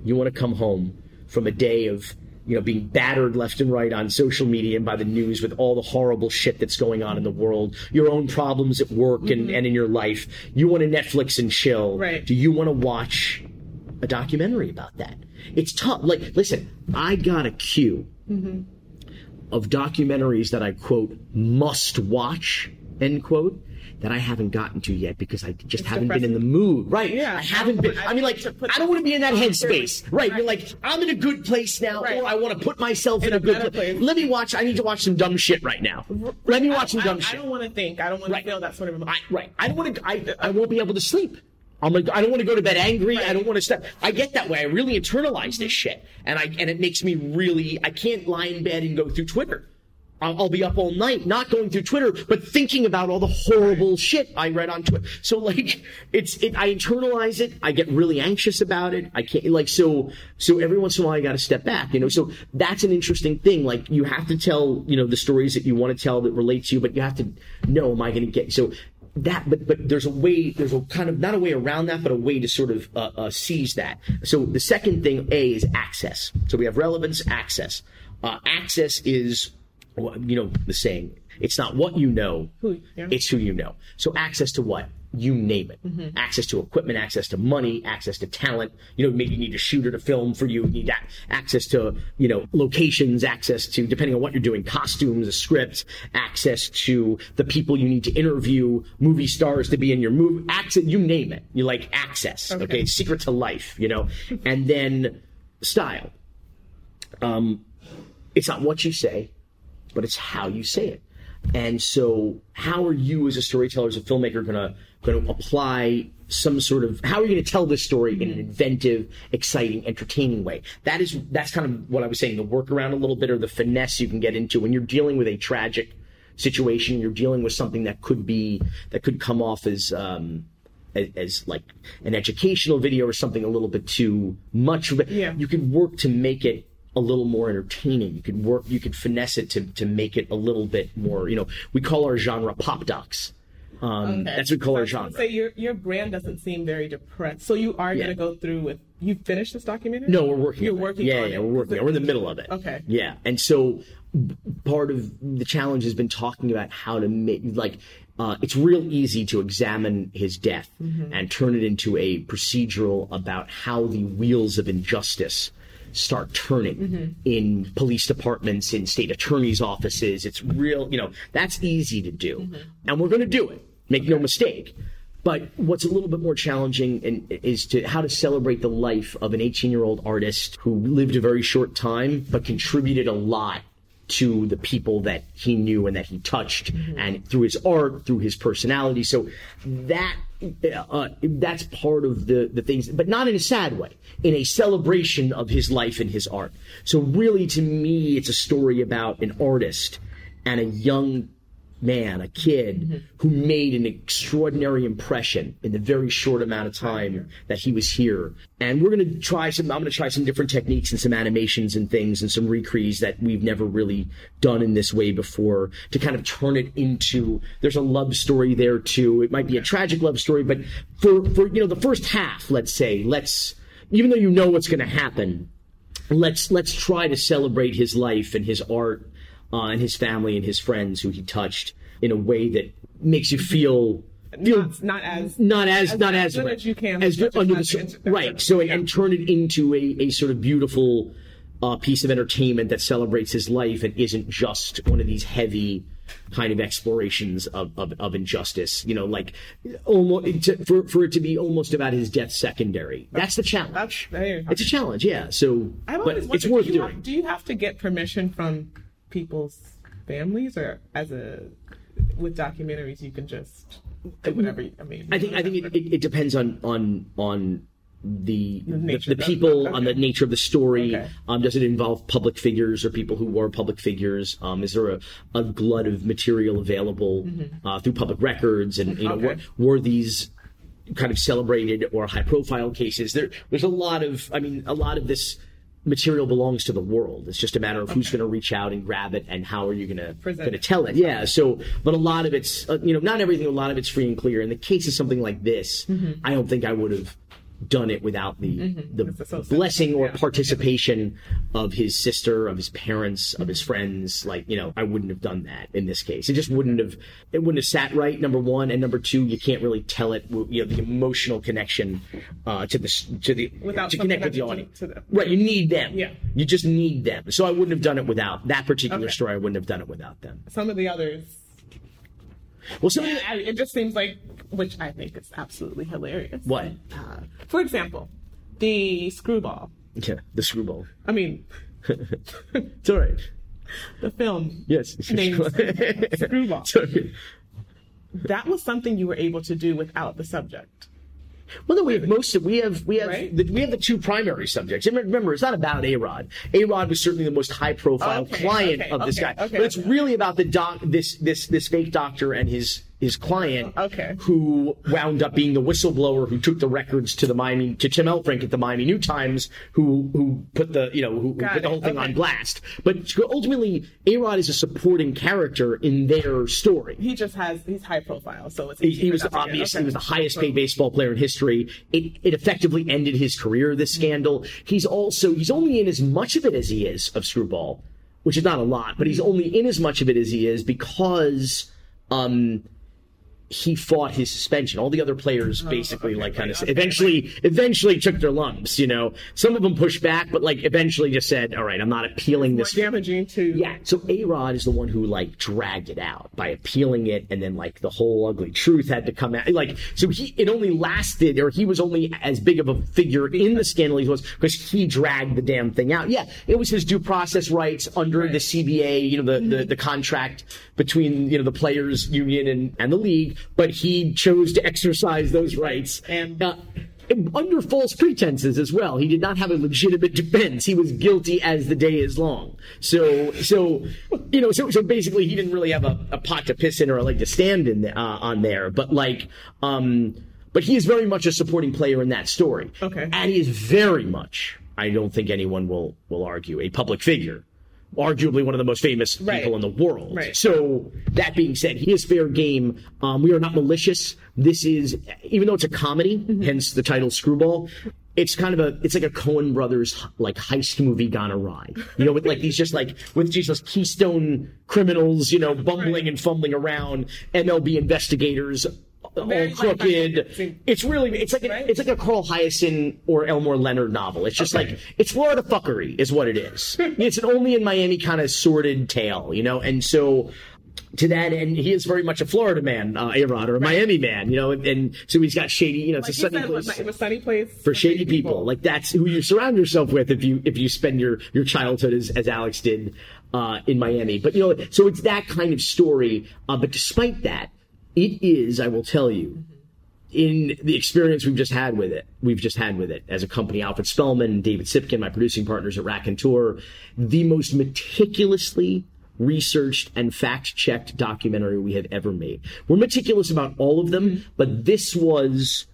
you want to come home from a day of you know being battered left and right on social media and by the news with all the horrible shit that's going on in the world your own problems at work and, mm-hmm. and in your life. You want to netflix and chill. Right. do you want to watch a documentary about that? It's tough. Like listen i got a queue mm-hmm. of documentaries that i quote must watch end quote that I haven't gotten to yet because I just haven't been in the mood. Right. Yeah. I haven't been. I I mean, like, I don't want to be in that headspace. Right. You're like, I'm in a good place now, Right. or I want to put myself in, In a, a good place. Let me watch. I need to watch some dumb shit right now. Let me watch some dumb I shit. I don't want to think. I don't want Right. to feel that sort of. I, right. I don't want to. I, I won't be able to sleep. I'm like, I don't want to go to bed angry. I don't want to stop. I get that way. I really internalize this mm-hmm. shit, and I and it makes me really. I can't lie in bed and go through Twitter. I'll, be up all night, not going through Twitter, but thinking about all the horrible shit I read on Twitter. So like, it's it. I internalize it. I get really anxious about it. I can't like so. So every once in a while, I got to step back. You know. So that's an interesting thing. Like you have to tell you know the stories that you want to tell that relate to you, but you have to know, am I going to get so that but but there's a way there's a kind of not a way around that but a way to sort of uh, uh, seize that so the second thing a is access so we have relevance access uh, access is you know the saying it's not what you know Who- yeah. it's who you know. So access to what? You name it. Access to equipment access to money access to talent. You know maybe you need a shooter to film for you you need access to you know locations access to depending on what you're doing costumes a script access to the people you need to interview movie stars to be in your movie access you name it. You like access okay, Okay. secret to life you know? And then style. Um it's not what you say but it's how you say it. And so, how are you as a storyteller, as a filmmaker, gonna gonna apply some sort of how are you gonna tell this story in an inventive, exciting, entertaining way? That is that's kind of what I was saying, the workaround a little bit or the finesse you can get into when you're dealing with a tragic situation, you're dealing with something that could be that could come off as um as, as like an educational video or something a little bit too much it. Yeah. You can work to make it a little more entertaining. You could work, you could finesse it to, to make it a little bit more, you know, we call our genre pop docs. Um, That's what we call our genre. So your your brand doesn't seem very depressed. So you are Yeah. going to go through with. You finished this documentary? No, we're working. You're on it. working. Yeah, yeah, we're working. We're in the middle of it. Okay. Yeah, and so part of the challenge has been talking about how to make like. Uh, it's real easy to examine his death Mm-hmm. and turn it into a procedural about how the wheels of injustice start turning Mm-hmm. in police departments, in state attorneys' offices. It's real, you know, that's easy to do. Mm-hmm. And we're going to do it. Make no mistake. But what's a little bit more challenging and, is to how to celebrate the life of an 18 year old artist who lived a very short time but contributed a lot to the people that he knew and that he touched and through his art through his personality so that uh, that's part of the the things but not in a sad way in a celebration of his life and his art. So really to me it's a story about an artist and a young man, a kid mm-hmm. who made an extraordinary impression in the very short amount of time that he was here. And we're going to try some, I'm going to try some different techniques and some animations and things and some recrees that we've never really done in this way before to kind of turn it into, there's a love story there too. It might be a tragic love story, but for, for, you know, the first half, let's say, let's, even though you know what's going to happen, let's let's try to celebrate his life and his art uh, and his family and his friends who he touched in a way that makes you feel feel Not, not as not as, not as good as you can. as under the just sur- not to- right so and, and turn it into a, a sort of beautiful uh, piece of entertainment that celebrates his life and isn't just one of these heavy kind of explorations of, of, of injustice you know like almost to, for, for it to be almost about his death secondary. That's the challenge. That's it's a challenge yeah so but it's worth do doing. Have, do you have to get permission from people's families, or as a with documentaries you can just do whatever? You, I mean, I think I think it, it, it depends on on on the the, nature the people okay. on the nature of the story. Okay. Um, does it involve public figures or people who were public figures? Um, is there a, a glut of material available uh, through public records? And you know, Mm-hmm. Okay. were, were these kind of celebrated or high profile cases? There, there's a lot of. I mean, a lot of this material belongs to the world. It's just a matter of who's going to reach out and grab it, and how are you going to going to tell it. Yeah. So, but a lot of it's uh, you know not everything. A lot of it's free and clear. In the case of something like this, Mm-hmm. I don't think I would have done it without the the It's so blessing or Yeah. participation of his sister, of his parents, of his friends. Like you know, I wouldn't have done that in this case. It just wouldn't have. It wouldn't have sat right. Number one, and number two, you can't really tell it. You know, the emotional connection uh, to the to the Without to connect with the audience. to. Right. You need them. Yeah. You just need them. So I wouldn't have done it without that particular Okay. story. I wouldn't have done it without them. some of the others. Well, some of the, I, it just seems like, which I think is absolutely hilarious. what? Uh, for example, the screwball. Yeah, the screwball. I mean, (laughs) It's all right. the film Yes. named (laughs) Screwball. Sorry. That was something you were able to do without the subject. Well, no, we have most of we have we have Right? the, we have the two primary subjects. And remember, it's not about A Rod. A Rod was certainly the most high profile Okay, client okay, of this okay, guy, but it's really about the doc this this this fake doctor and his his client Okay. who wound up being the whistleblower who took the records to the Miami to Tim Elfrink at the Miami New Times who who put the you know who, who put the whole thing okay. on blast. But ultimately, A Rod is a supporting character in their story. He just has he's high profile, so it's He, he was obviously okay. he was the highest paid baseball player in history. It it effectively ended his career. This scandal. He's also he's only in as much of it as he is of Screwball, which is not a lot, but he's only in as much of it as he is because um he fought his suspension. All the other players oh, basically like kind of Oh, eventually eventually took their lumps. You know, some of them pushed back, but like eventually just said, "All right, I'm not appealing more this." damaging to Yeah, so A Rod is the one who like dragged it out by appealing it, and then like the whole ugly truth had to come out. Like, so he it only lasted, or he was only as big of a figure in the scandal as he was because he dragged the damn thing out. Yeah, it was his due process rights under the CBA, you know, the, the mm-hmm. the contract between you know the players union and and the league, but he chose to exercise those rights And- uh, under false pretenses as well. He did not have a legitimate defense. He was guilty as the day is long. So, so you know, so so basically, he didn't really have a, a pot to piss in or a leg to stand in uh, on there. But like, um, but he is very much a supporting player in that story. Okay. and he is very much. I don't think anyone will will argue a public figure. Arguably one of the most famous Right. people in the world. Right. So that being said, he is fair game. Um, we are not malicious. This is, even though it's a comedy, Mm-hmm. hence the title Screwball. It's kind of a, it's like a Coen Brothers like heist movie gone awry. You know, with like these just like with those Keystone criminals, you know, bumbling and fumbling around, MLB investigators, all crooked. It's really, it's like a, it's like a Carl Hiaasen or Elmore Leonard novel. It's just like it's Florida fuckery, is what it is. (laughs) it's an only in Miami kind of sordid tale, you know, and so to that end, he is very much a Florida man, uh, A Rod, or a Miami man, you know, and, and so he's got shady, you know, it's like a sunny said, place it was sunny place for shady people. Like that's who you surround yourself with if you if you spend your your childhood as as Alex did uh, in Miami. But you know, so it's that kind of story. Uh, but despite that, it is, I will tell you, mm-hmm. in the experience we've just had with it, we've just had with it as a company, Alfred Spellman, David Cypkin, my producing partners at Rakontur, the most meticulously researched and fact checked documentary we have ever made. We're meticulous about all of them, mm-hmm. but this was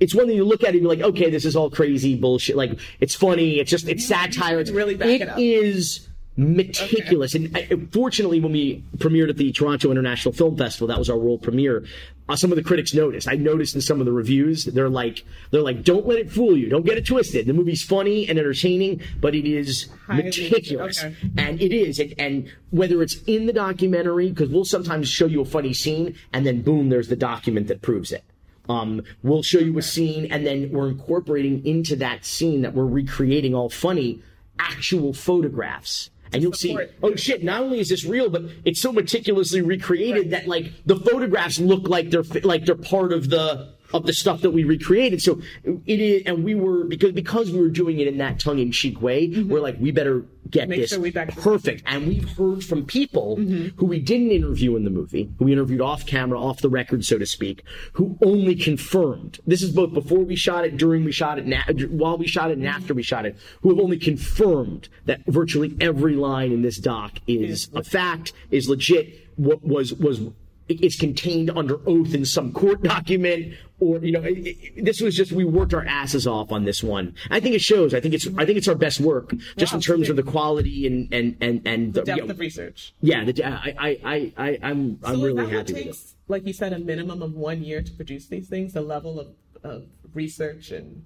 it's one that you look at and you're like, okay, this is all crazy bullshit. Like it's funny, it's just it's satire. It's really back it up. is meticulous. And uh, fortunately, when we premiered at the Toronto International Film Festival, that was our world premiere. Uh, some of the critics noticed. I noticed in some of the reviews, they're like, they're like, don't let it fool you. Don't get it twisted. The movie's funny and entertaining, but it is Highly- meticulous, okay. and it is. And, and whether it's in the documentary, because we'll sometimes show you a funny scene, and then boom, there's the document that proves it. Um, we'll show you a scene, and then we're incorporating into that scene that we're recreating all funny actual photographs. And you'll see, oh shit, not only is this real, but it's so meticulously recreated that like the photographs look like they're like they're part of the of the stuff that we recreated. So it is, and we were because because we were doing it in that tongue in cheek way, we're like, we better get Mm-hmm. Make this sure we back this perfect. And we've heard from people Mm-hmm. who we didn't interview in the movie, who we interviewed off camera, off the record, so to speak, who only confirmed. This is both before we shot it, during we shot it, na- while we shot it, and after we shot it, who have only confirmed that virtually every line in this doc is a fact, is legit. What was was it's contained under oath in some court document or you know it, it- this was just we worked our asses off on this one i think it shows i think it's i think it's our best work just in terms of the quality and and and and the, depth you know, of research. yeah the, I, I i i i'm i'm really happy with it takes, like you said, a minimum of one year to produce these things? The level of, of research and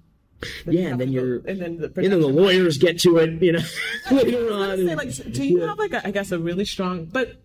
yeah and then you're and then the and then the lawyers get to it you know (laughs) (laughs) later on Say, like, do you yeah. have like a, I guess a really strong, but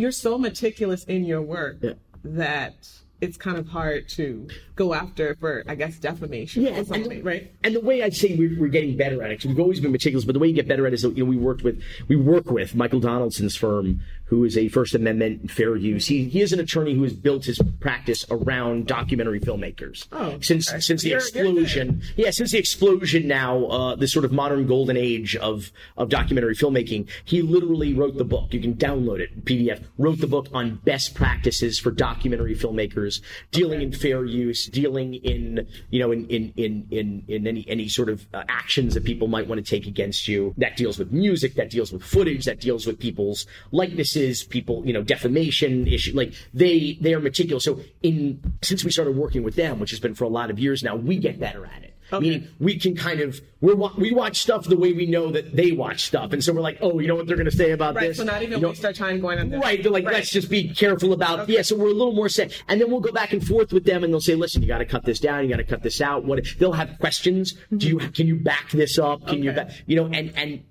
you're so meticulous in your work Yeah. that it's kind of hard to go after for I guess defamation Yeah, or and- something, and, right? And the way I'd say we're, we're getting better at it, we've always been meticulous, but the way you get better at it is, that, you know, we worked with, we work with Michael Donaldson's firm, who is a First Amendment fair use. He, he is an attorney who has built his practice around documentary filmmakers. Oh, since okay. since the explosion, yeah, since the explosion now, uh, this sort of modern golden age of of documentary filmmaking, he literally wrote the book. You can download it PDF. Wrote the book on best practices for documentary filmmakers, dealing in fair use, dealing in you know in in in in, in any any sort of uh, actions that people might want to take against you. That deals with music. That deals with footage. That deals with people's likenesses. People, you know, defamation issue. Like they they are meticulous. So in since we started working with them, which has been for a lot of years now, we get better at it. Meaning we can kind of we're we watch stuff the way we know that they watch stuff, and so we're like, oh, you know what they're going to say about Right, this? so not even you know, waste our time going on this. Right, they're like, Right. let's just be careful about. Yeah, so we're a little more set, and then we'll go back and forth with them, and they'll say, listen, you got to cut this down, you got to cut this out. What they'll have questions. Do you can you back this up? Can you back? You know, and and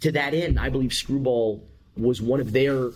to that end, I believe Screwball was one of their.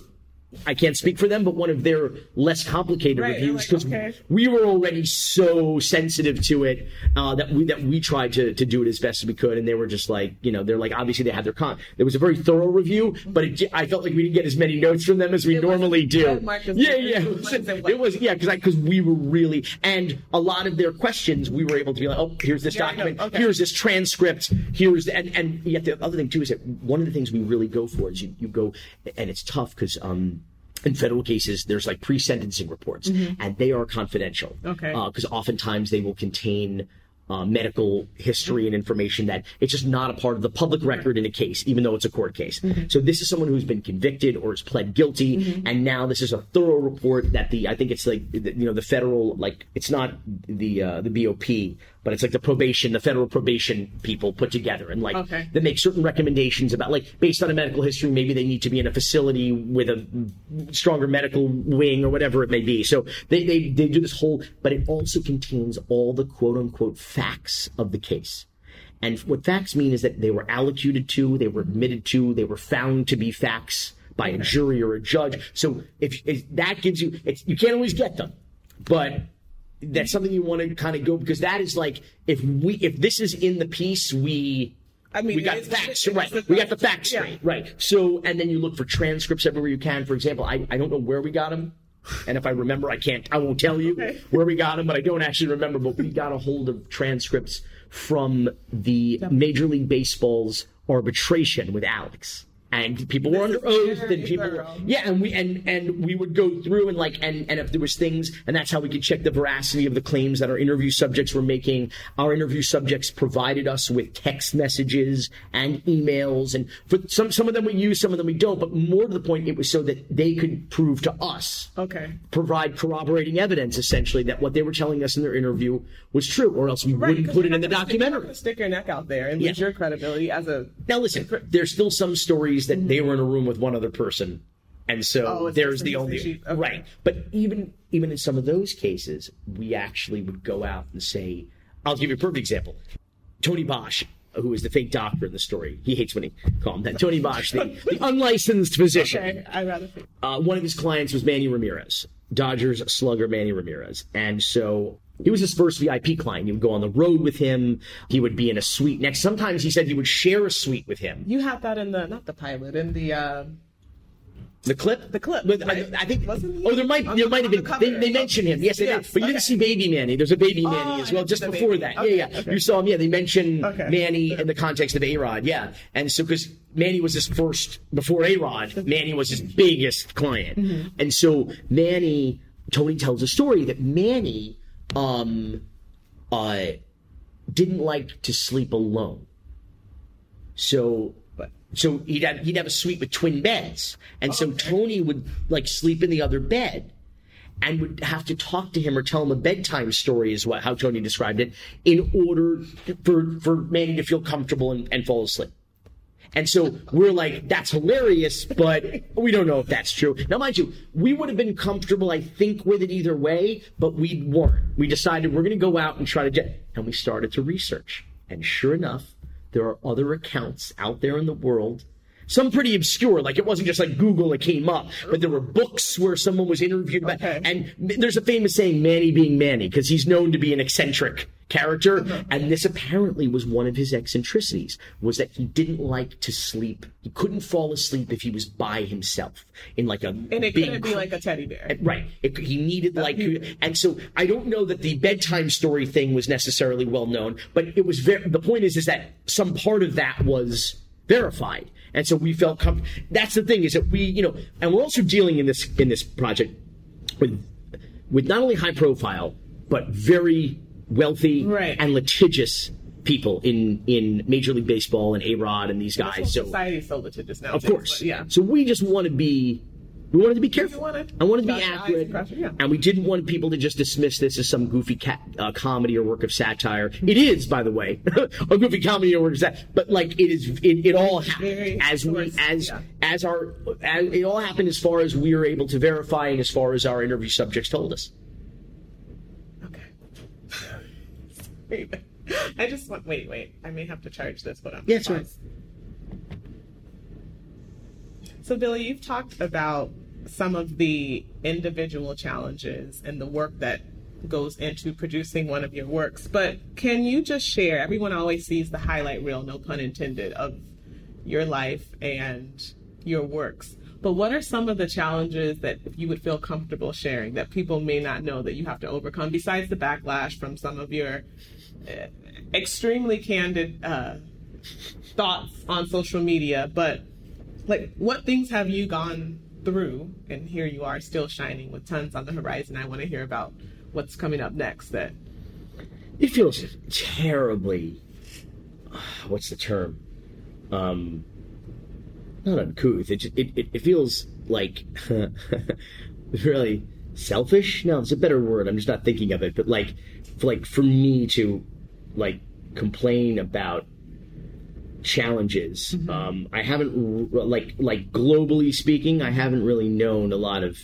I can't speak for them, but one of their less complicated Right, reviews like, because okay. we were already so sensitive to it uh, that we that we tried to, to do it as best as we could, and they were just like, you know, they're like, obviously they had their con. It was a very thorough review, but it, I felt like we didn't get as many notes from them as we It normally do. Yeah, yeah, (laughs) it was, it was- yeah, because because we were really and a lot of their questions we were able to be like, oh, here's this Yeah, document, Okay. here's this transcript, here's the, and and yet the other thing too is that one of the things we really go for is you, you go and it's tough because um in federal cases, there's like pre-sentencing reports, mm-hmm. and they are confidential. Okay. Uh, because oftentimes they will contain uh, medical history and information that it's just not a part of the public mm-hmm. record in a case, even though it's a court case. Mm-hmm. So this is someone who's been convicted or has pled guilty, and now this is a thorough report that the I think it's like the- you know the federal like it's not the uh, the BOP, but it's like the probation, the federal probation people put together, and like Okay. that make certain recommendations about like based on a medical history maybe they need to be in a facility with a stronger medical wing or whatever it may be. So they they, they do this whole but it also contains all the quote unquote facts of the case. And what facts mean is that they were allocated to they were admitted to they were found to be facts by a jury or a judge. So if, if that gives you it's, you can't always get them but that's something you want to kind of go because that is like if we if this is in the piece we I mean, we got it's- facts right. it's- we got the facts. yeah. straight right. So and then you look for transcripts everywhere you can. For example i, I don't know where we got them and if i remember i can't i won't tell you Okay. where we got them but i don't actually remember but we got a hold of transcripts from the major league baseball's arbitration with alex and people were under This oath and people were, yeah and we and and we would go through and like and and if there was things and that's how we could check the veracity of the claims that our interview subjects were making our interview subjects provided us with text messages and emails and for some some of them we use some of them we don't but more to the point it was so that they could prove to us Okay. provide corroborating evidence essentially that what they were telling us in their interview was true or else we wouldn't put it in the not gonna stick- you're not documentary Stick your neck out there and lose Yeah. your credibility as a. now listen, there's still some stories that they were in a room with one other person, and so Oh, there's the only. Okay. right. But even even in some of those cases, we actually would go out and say, "I'll give you a perfect example." Tony Bosch, who is the fake doctor in the story, he hates when he call him that. Tony Bosch, the, the (laughs) unlicensed physician. Okay, I rather. think- Uh, one of his clients was Manny Ramirez, Dodgers slugger Manny Ramirez. And so he was his first VIP client. He would go on the road with him. He would be in a suite next. Sometimes he said he would share a suite with him. You have that in the not the pilot in the. uh The clip? The clip, right? I, I think. Oh, there might there might have been. the They, they mentioned him. Yes, they Yes, did. But you okay. didn't see Baby Manny. There's a Baby Manny I as well, just before baby. that. Okay, Yeah, yeah. okay. You saw him. Yeah, they mentioned. Manny in the context of A Rod. Yeah, and so because Manny was his first before A Rod, Manny was his biggest client, Mm-hmm. and so Manny. Tony tells a story that Manny, um, uh, didn't like to sleep alone. So, so he'd have he'd have a suite with twin beds, and so Tony would like sleep in the other bed, and would have to talk to him or tell him a bedtime story, is what how Tony described it, in order for for Manny to feel comfortable and, and fall asleep. And so we're like, that's hilarious, but we don't know if that's true. Now, mind you, we would have been comfortable, I think, with it either way, but we weren't. We decided we're going to go out and try to get, and we started to research. And sure enough, there are other accounts out there in the world. Some pretty obscure, like it wasn't just like Google, it came up, but there were books where someone was interviewed about. Okay. And there's a famous saying, Manny being Manny, because he's known to be an eccentric character. Uh-huh. And this apparently was one of his eccentricities was that he didn't like to sleep. He couldn't fall asleep if he was by himself in like a And it big couldn't be like a teddy bear. Right. It, he needed like, and so I don't know that the bedtime story thing was necessarily well known, but it was very. The point is, is that some part of that was verified, and so we felt comfortable. That's the thing is that we, you know, and we're also dealing in this in this project with with not only high profile but very wealthy Right. and litigious people in in Major League Baseball and A Rod and these guys. So society is so litigious now. of course. yeah. So we just want to be. We wanted to be careful. wanted- I wanted to be Dot your I's, accurate, yeah. and we didn't want people to just dismiss this as some goofy ca- uh, comedy or work of satire. It is, by the way, (laughs) a goofy comedy or work of satire. But like it is, it, it all happened as we as yeah. as our as, it all happened as far as we were able to verify and as far as our interview subjects told us. Okay. (laughs) I just want. Wait, wait. I may have to charge this, but I'm. Yeah, it's all right. So, Billy, you've talked about some of the individual challenges and the work that goes into producing one of your works, but can you just share? Everyone always sees the highlight reel, no pun intended, of your life and your works. But what are some of the challenges that you would feel comfortable sharing that people may not know that you have to overcome, besides the backlash from some of your uh, extremely candid uh, thoughts on social media? But like what things have you gone through and here you are still shining with tons on the horizon i want to hear about what's coming up next that It feels terribly. (sighs) What's the term? Um, not uncouth. It just, it, it, feels like (laughs) really selfish. No, it's a better word. I'm just not thinking of it. But like, for, like for me to like complain about challenges. Um, I haven't like like globally speaking, I haven't really known a lot of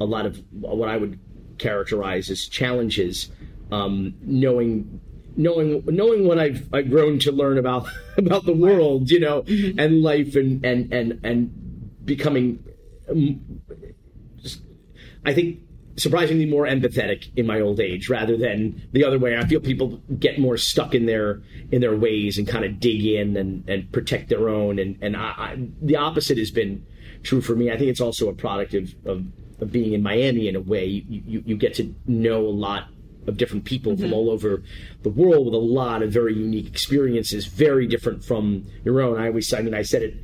a lot of what I would characterize as challenges. Um, knowing knowing knowing what I've I've grown to learn about (laughs) about the world, you know, and life and and and and becoming um, just, I think surprisingly more empathetic in my old age rather than the other way. I feel people get more stuck in their in their ways and kind of dig in and, and protect their own. And and I, I, the opposite has been true for me. I think it's also a product of, of, of being in Miami in a way. You, you you get to know a lot of different people from mm-hmm. all over the world with a lot of very unique experiences, very different from your own. I always, I mean, I said it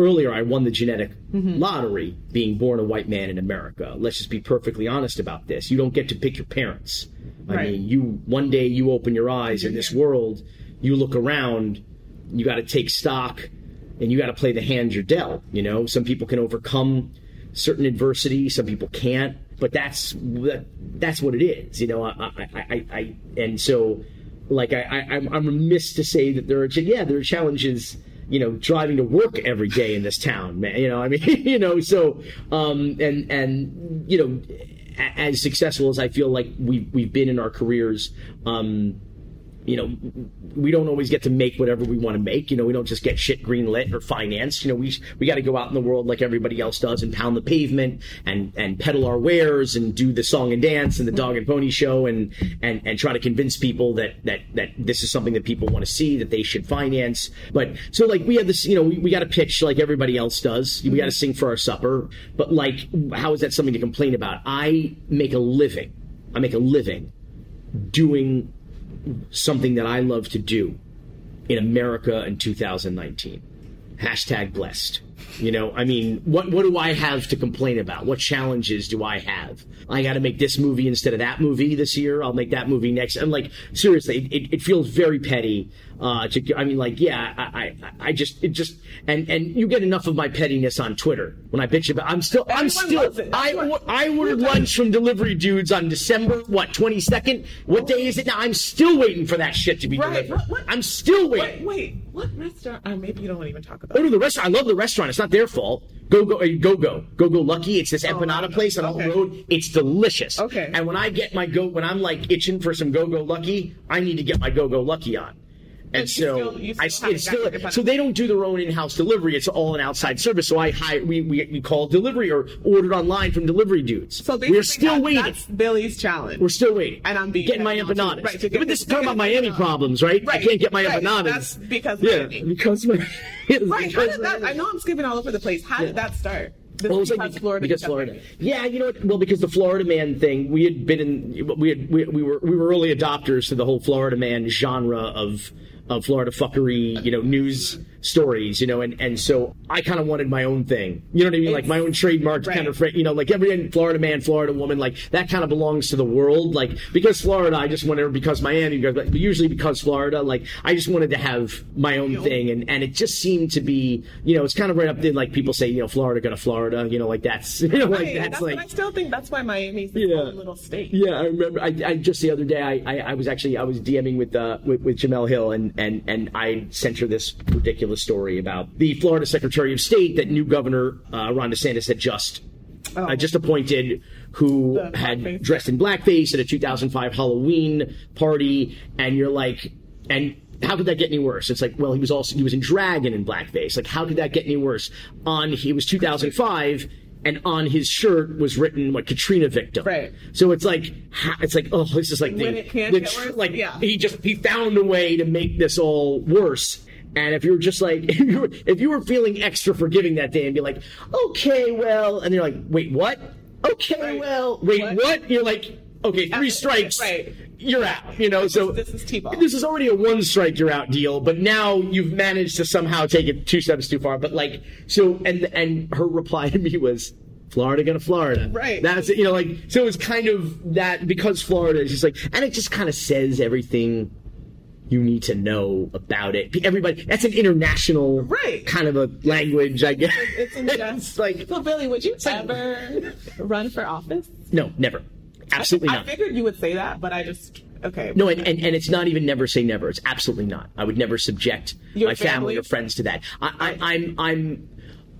earlier. I won the genetic mm-hmm. lottery, being born a white man in America. Let's just be perfectly honest about this. You don't get to pick your parents. I Right. mean, you one day you open your eyes in this world, you look around, you got to take stock, and you got to play the hand you're dealt. You know, some people can overcome certain adversity, some people can't. But that's that, that's what it is. You know, I, I, I, I and so like I, I I'm, I'm remiss to say that there are yeah there are challenges you know driving to work every day in this town man you know I mean (laughs) you know so um and and you know as successful as I feel like we've we've been in our careers um you know, we don't always get to make whatever we want to make. You know, we don't just get shit green lit or financed. You know, we we got to go out in the world like everybody else does and pound the pavement and and peddle our wares and do the song and dance and the dog and pony show and and and try to convince people that that that this is something that people want to see that they should finance. But so like we have this, you know, we, we got to pitch like everybody else does. We got to sing for our supper. But like, how is that something to complain about? I make a living. I make a living doing something that I love to do in America in 2019. Hashtag blessed. You know, I mean, what what do I have to complain about? What challenges do I have? I got to make this movie instead of that movie this year. I'll make that movie next. I'm like, seriously, it, it feels very petty. Uh, to, I mean, like, yeah, I, I, I just, it just, and and you get enough of my pettiness on Twitter when I bitch about. I'm still, I'm Everyone still. I, I ordered lunch from Delivery Dudes on December what 22nd. What day is it now? I'm still waiting for that shit to be Right. delivered. What- what- I'm still waiting. wait what restaurant uh, maybe you don't want to even talk about Go to the restaurant. I love the restaurant. It's not their fault. Go go uh, go go go go lucky. It's this empanada no. place on Okay. Alton Road. It's delicious. Okay. And when I get my go, when I'm like itching for some go go lucky, I need to get my go go lucky on. And, so still- I still still so they don't do their own in-house delivery. It's all an outside service. So I hire we we, we call delivery or ordered online from delivery dudes. So we're still that- waiting. That's Billy's challenge. We're still waiting. And I'm being getting my heavy on too. empanadas. Right, but this is talking about Miami this- problems, right? right? I can't get my right. empanadas. That's because yeah, Miami. because my (laughs) Right. How did that? I know I'm skipping all over the place. How did that start? This Well, it was because like Florida. because Florida. Yeah, you know what? Well, because the Florida Man thing, we had been in, we had we, we were we were early adopters to the whole Florida Man genre of of Florida fuckery, you know, news stories, you know, and and so I kind of wanted my own thing. You know what I mean? like my own trademark right. kind of, you know, like every Florida man, Florida woman, like that kind of belongs to the world. Like because Florida, I just wanted because Miami, but usually because Florida, like I just wanted to have my own thing, and and it just seemed to be, you know, it's kind of right up there. Like people say, you know, Florida go to Florida, you know, like that's, (laughs) you know, like Right, that's that's like. I still think. That's why Miami's its Yeah. own little state. Yeah, I remember. I, I just the other day, I, I, I was actually I was DMing with uh with, with Jemele Hill, and and and I sent her this ridiculous story about the Florida Secretary of State that new Governor uh, Ron DeSantis had just uh, just appointed, who The had blackface. dressed in blackface at a 2005 Halloween party, and you're like, and. How could that get any worse? It's like, well, he was also he was in drag and in blackface. Like, how could that get any worse? On he was 2005, and on his shirt was written what Katrina victim. Right. So it's like it's like oh this is like the, the like yeah. he just he found a way to make this all worse. And if you're just like (laughs) if you were, if you were feeling extra forgiving that day and be like okay well and you're like wait what okay Right. well wait what, What? you're like okay three strikes right. you're out you know so this is T-ball. this is already a one strike you're out deal but now you've managed to somehow take it two steps too far but like so and and her reply to me was Florida gonna Florida. Right. That's it, you know, like so it's kind of that because Florida is just like and it just kind of says everything you need to know about it. Everybody that's an international Right. kind of a language, I guess. It's in just (laughs) like So Billy, would you ever run for office? no, never. Absolutely I not. I figured you would say that, but I just okay. No, and, and, and it's not even never say never. It's absolutely not. I would never subject Your my family family? or friends to that. I, I, I'm I'm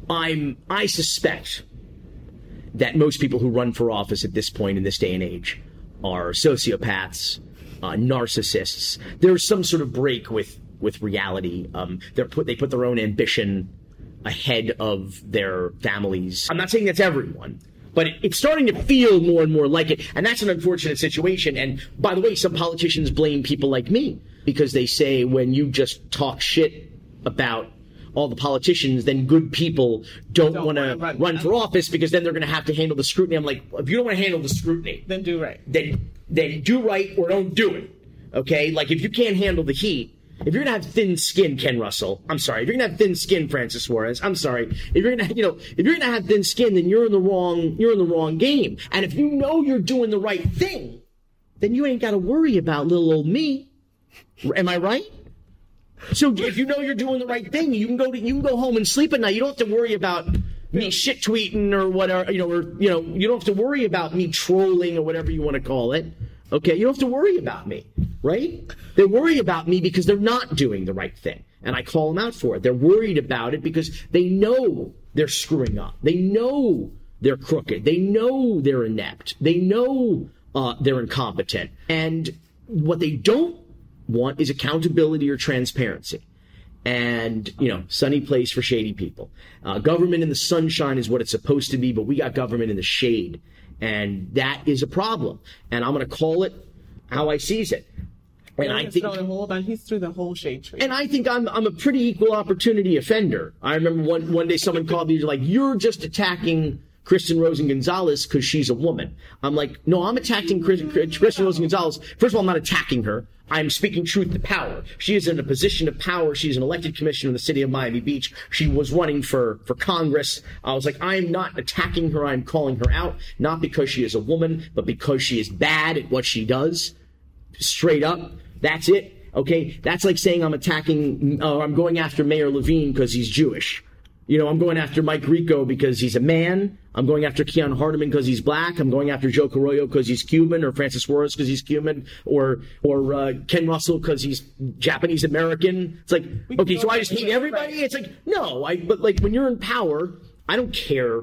I'm I suspect that most people who run for office at this point in this day and age are sociopaths, uh, narcissists. There's some sort of break with with reality. Um, they're put they put their own ambition ahead of their families. I'm not saying that's everyone. But it- it's starting to feel more and more like it. And that's an unfortunate situation. And by the way, some politicians blame people like me because they say when you just talk shit about all the politicians, then good people don't, Don't want to run. run for office because then they're going to have to handle the scrutiny. I'm like, if you don't want to handle the scrutiny, Then do right. then then do right or don't do it. Okay, like if you can't handle the heat, if you're gonna have thin skin, Ken Russell, I'm sorry. If you're gonna have thin skin, Francis Suarez, I'm sorry. If you're gonna, you know, if you're gonna have thin skin, then you're in the wrong, you're in the wrong game. And if you know you're doing the right thing, then you ain't got to worry about little old me. Am I right? So if you know you're doing the right thing, you can go to, you can go home and sleep at night. You don't have to worry about me shit tweeting or whatever, you know, or you know, you don't have to worry about me trolling or whatever you want to call it. Okay, you don't have to worry about me, right? They worry about me because they're not doing the right thing, and I call them out for it. They're worried about it because they know they're screwing up. They know they're crooked. They know they're inept. They know uh, they're incompetent, and what they don't want is accountability or transparency. And, you know, sunny place for shady people. Uh, government in the sunshine is what it's supposed to be, but we got government in the shade. And that is a problem. And I'm going to call it how I sees it. And I think hold on. He's through the whole shade tree. and I think I'm I'm a pretty equal opportunity offender. I remember one one day someone called me like, "You're just attacking Kristen Rosen Gonzalez because she's a woman." I'm like, "No, I'm attacking Chris, Kristen Rosen Gonzalez. First of all, I'm not attacking her. I'm speaking truth to power. She is in a position of power. She's an elected commissioner in the city of Miami Beach. She was running for for Congress. I was like, I am not attacking her. I'm calling her out, not because she is a woman, but because she is bad at what she does." straight up. That's it. Okay, that's like saying I'm attacking, uh, I'm going after Mayor Levine because he's Jewish. You know, I'm going after Mike Grieco because he's a man. I'm going after Keon Hardemon because he's black. I'm going after Joe Carollo because he's Cuban, or Francis Suarez because he's Cuban, or or uh, Ken Russell because he's Japanese American. It's like, okay, so I just hate everybody. It's like, no, I. But like when you're in power, I don't care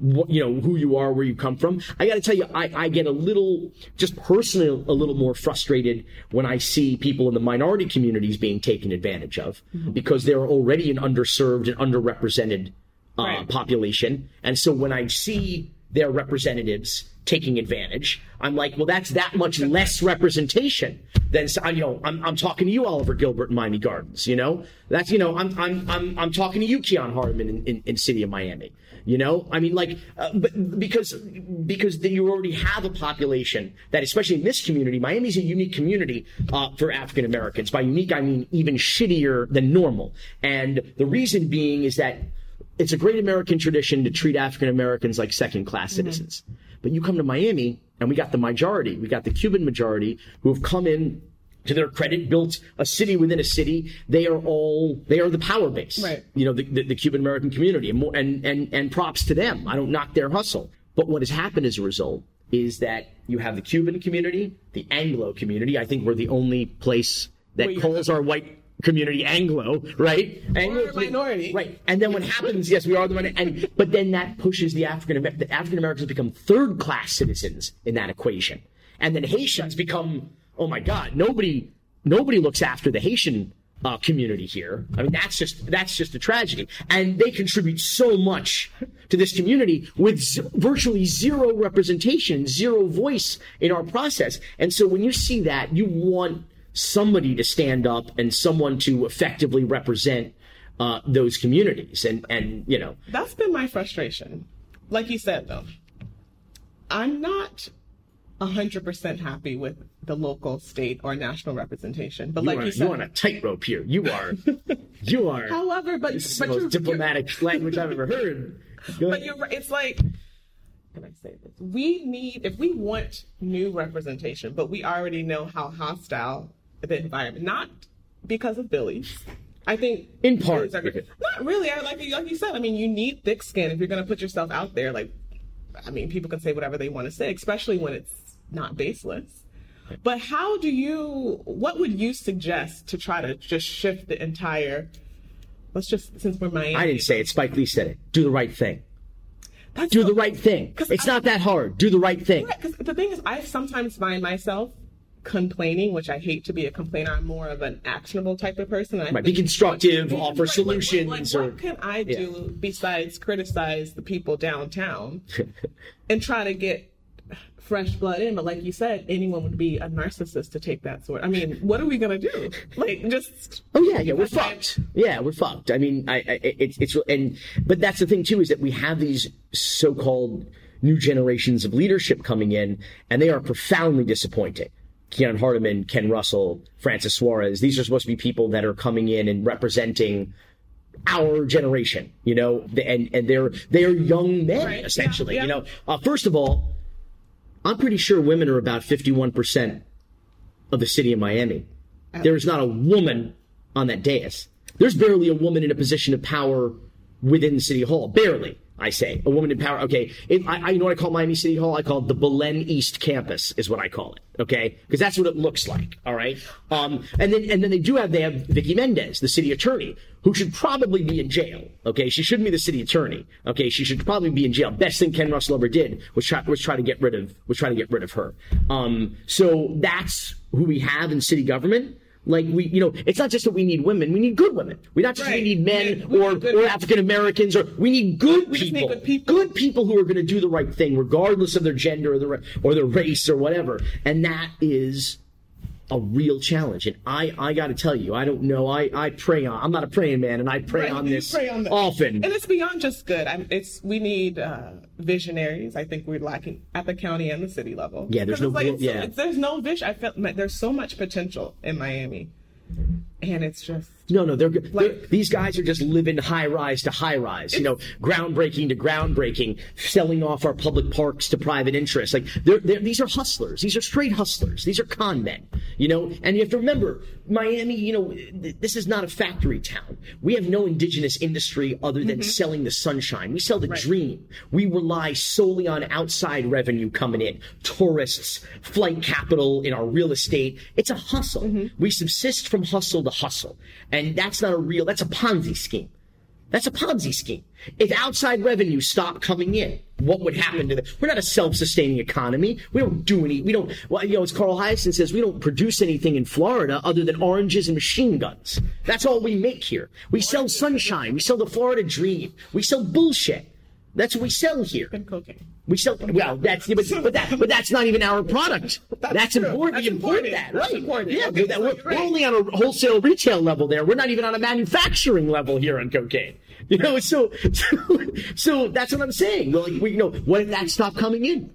you know who you are, where you come from. I got to tell you, I, I get a little, just personally, a little more frustrated when I see people in the minority communities being taken advantage of Mm-hmm. because they're already an underserved and underrepresented uh, Right. population, and so when I see their representatives taking advantage, I'm like, well, that's that much less representation than you know. I'm, I'm talking to you, Oliver Gilbert in Miami Gardens. You know, that's you know, I'm I'm I'm, I'm talking to you, Keon Hardemon in, in, in City of Miami. You know, I mean, like, uh, but because because you already have a population that, especially in this community, Miami's a unique community uh, for African Americans. By unique, I mean even shittier than normal. And the reason being is that it's a great American tradition to treat African Americans like second class citizens. But you come to Miami, and we got the majority, we got the Cuban majority who have come in to their credit, built a city within a city. They are all they are the power base. Right. You know, the, the, the Cuban American community, and, more, and and and props to them. I don't knock their hustle. But what has happened as a result is that you have the Cuban community, the Anglo community. I think we're the only place that you're- calls our white community Anglo, right? Anglo minority. right? And then what happens? Yes, we are the minority, and but then that pushes the African the African Americans become third class citizens in that equation, and then Haitians become oh my god, nobody nobody looks after the Haitian. Uh, community here. I mean, that's just that's just a tragedy, and they contribute so much to this community with z- virtually zero representation, zero voice in our process. And so, when you see that, you want somebody to stand up and someone to effectively represent uh, those communities. And and you know, That's been my frustration. Like you said, though, I'm not 100% happy with the local, state, or national representation. But you like are, you said, you're on a tightrope here. You are, (laughs) you are. however, but, this is but the most diplomatic (laughs) language I've ever heard. Go But ahead. you're. It's like, can I say this? We need, if we want new representation, but we already know how hostile the environment, not because of Billy's. I think In part. Are not really. I like like you said. I mean, you need thick skin if you're going to put yourself out there. Like, I mean, people can say whatever they want to say, especially when it's not baseless. But how do you? What would you suggest to try to just shift the entire? Let's just since we're Miami. I didn't say it. Spike Lee said it. Do the right thing. That's Do what- the right thing. It's I- not that hard. Do the right thing. Because the thing is, I sometimes find myself complaining, which I hate to be a complainer. I'm more of an actionable type of person. I Right, be constructive, Like, offer like, solutions, Like, or what can I do besides criticize the people downtown (laughs) and try to get fresh blood in? But like you said, anyone would be a narcissist to take that sort. I mean, what are we gonna do? Like, just Oh yeah, yeah, we're fucked. Yeah, we're fucked. I mean, I, I it's it's and but that's the thing too is that we have these so-called new generations of leadership coming in, and they are profoundly disappointing. Keon Hardemon, Ken Russell, Francis Suarez. These are supposed to be people that are coming in and representing our generation, you know, and and they're they're young men Right. essentially. Yeah, You know, uh, first of all, I'm pretty sure women are about 51 percent of the city of Miami. Oh. There is not a woman on that dais. There's barely a woman in a position of power within City Hall. Barely, I say. A woman in power. Okay. It, I, I, you know what I call Miami City Hall? I call it the Belen East Campus, is what I call it. Okay. Because that's what it looks like. All right. Um, and then, and then they do have, they have Vicky Mendez, the city attorney, who should probably be in jail. Okay. She shouldn't be the city attorney. Okay. She should probably be in jail. Best thing Ken Russell ever did was try, was try to get rid of, was try to get rid of her. Um, so that's who we have in city government. Like we, you know, it's not just that we need women; we need good women. We not just Right. we need men we or or African Americans, or we need good We people. good people. Good people who are going to do the right thing, regardless of their gender or their or their race or whatever. And that is a real challenge. And I, I got to tell you, I don't know. I, I pray on. I'm not a praying man, and I pray Right, on you this pray on often. And it's beyond just good. I'm, it's we need uh, visionaries. I think we're lacking at the county and the city level. Yeah, there's no it's- yeah. there's no vision. I felt like there's so much potential in Miami, and it's just No, no, they're, good. Like- they're these guys are just living high rise to high rise. You know, groundbreaking to groundbreaking, selling off our public parks to private interests. Like they're, they're these are hustlers. These are straight hustlers. These are con men. You know, and you have to remember, Miami. You know, th- this is not a factory town. We have no indigenous industry other than mm-hmm. selling the sunshine. We sell the dream. We rely solely on outside revenue coming in, tourists, flight capital in our real estate. It's a hustle. Mm-hmm. We subsist from hustle to hustle. And that's not a real, that's a Ponzi scheme. That's a Ponzi scheme. If outside revenue stopped coming in, what would happen to the? We're not a self-sustaining economy. We don't do any. We don't. Well, you know, as Carl Hiaasen says, we don't produce anything in Florida other than oranges and machine guns. That's all we make here. We sell sunshine. We sell the Florida dream. We sell bullshit. That's what we sell here. And cocaine. We sell well. That's but, but that but that's not even our product. That's, That's important. That's we import that, right? important. Yeah, Okay, that- we're, you're we're only on a wholesale retail level there. We're not even on a manufacturing level here on cocaine. You know, so (laughs) so, so that's what I'm saying. Well, like, we, you know, what if that stopped coming in?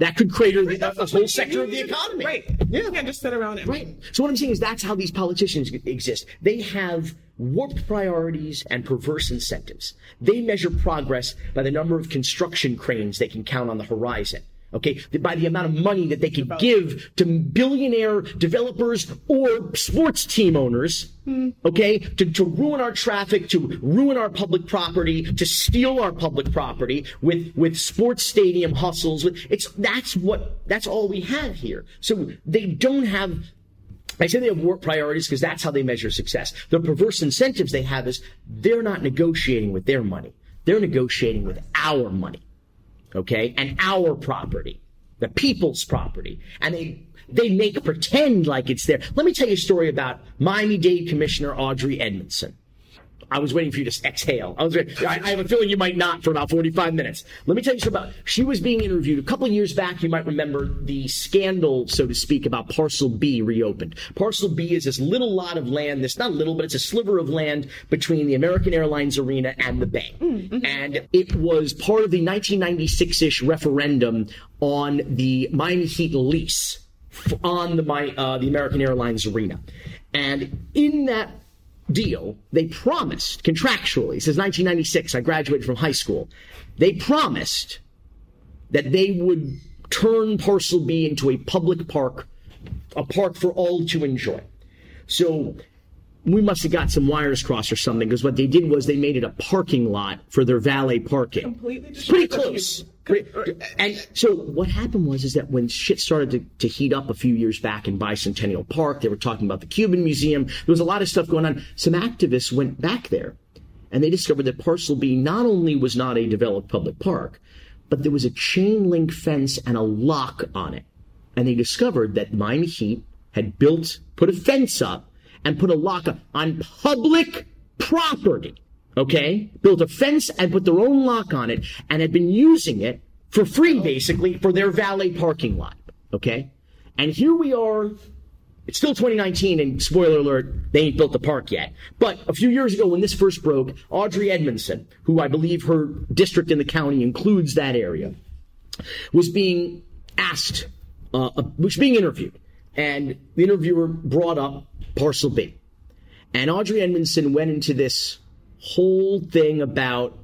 That could crater the, the what whole sector of the economy. Right. Yeah. You can't just sit around and Right. So what I'm saying is that's how these politicians exist. They have warped priorities and perverse incentives. They measure progress by the number of construction cranes they can count on the horizon. Okay, by the amount of money that they can give to billionaire developers or sports team owners, hmm. okay, to, to ruin our traffic, to ruin our public property, to steal our public property with, with sports stadium hustles. With, it's, that's what, that's all we have here. So they don't have I say they have priorities because that's how they measure success. The perverse incentives they have is they're not negotiating with their money. They're negotiating with our money. Okay? And our property. The people's property. And they they make pretend like it's there. Let me tell you a story about Miami-Dade Commissioner Audrey Edmonson. I was waiting for you to exhale. I was. I, I have a feeling you might not for about forty-five minutes. Let me tell you something about. She was being interviewed a couple of years back. You might remember the scandal, so to speak, about Parcel B reopened. Parcel B is this little lot of land. This not little, but it's a sliver of land between the American Airlines Arena and the Bay, and it was part of the 1996-ish referendum on the Miami Heat lease on the uh, the American Airlines Arena, and in that deal, they promised contractually, since 1996, I graduated from high school, they promised that they would turn Parcel B into a public park, a park for all to enjoy. So we must have got some wires crossed or something because what they did was they made it a parking lot for their valet parking. Completely Pretty close. And so what happened was is that when shit started to, to heat up a few years back in Bicentennial Park, they were talking about the Cuban Museum. There was a lot of stuff going on. Some activists went back there and they discovered that Parcel B not only was not a developed public park, but there was a chain link fence and a lock on it. And they discovered that Miami Heat had built, put a fence up and put a lock on public property. Okay? Built a fence and put their own lock on it and had been using it for free, basically, for their valet parking lot. Okay? And here we are. It's still 2019, and spoiler alert, they ain't built the park yet. But a few years ago, when this first broke, Audrey Edmonson, who I believe her district in the county includes that area, was being asked, uh, uh, was being interviewed, and the interviewer brought up Parcel B, and Audrey Edmonson went into this whole thing about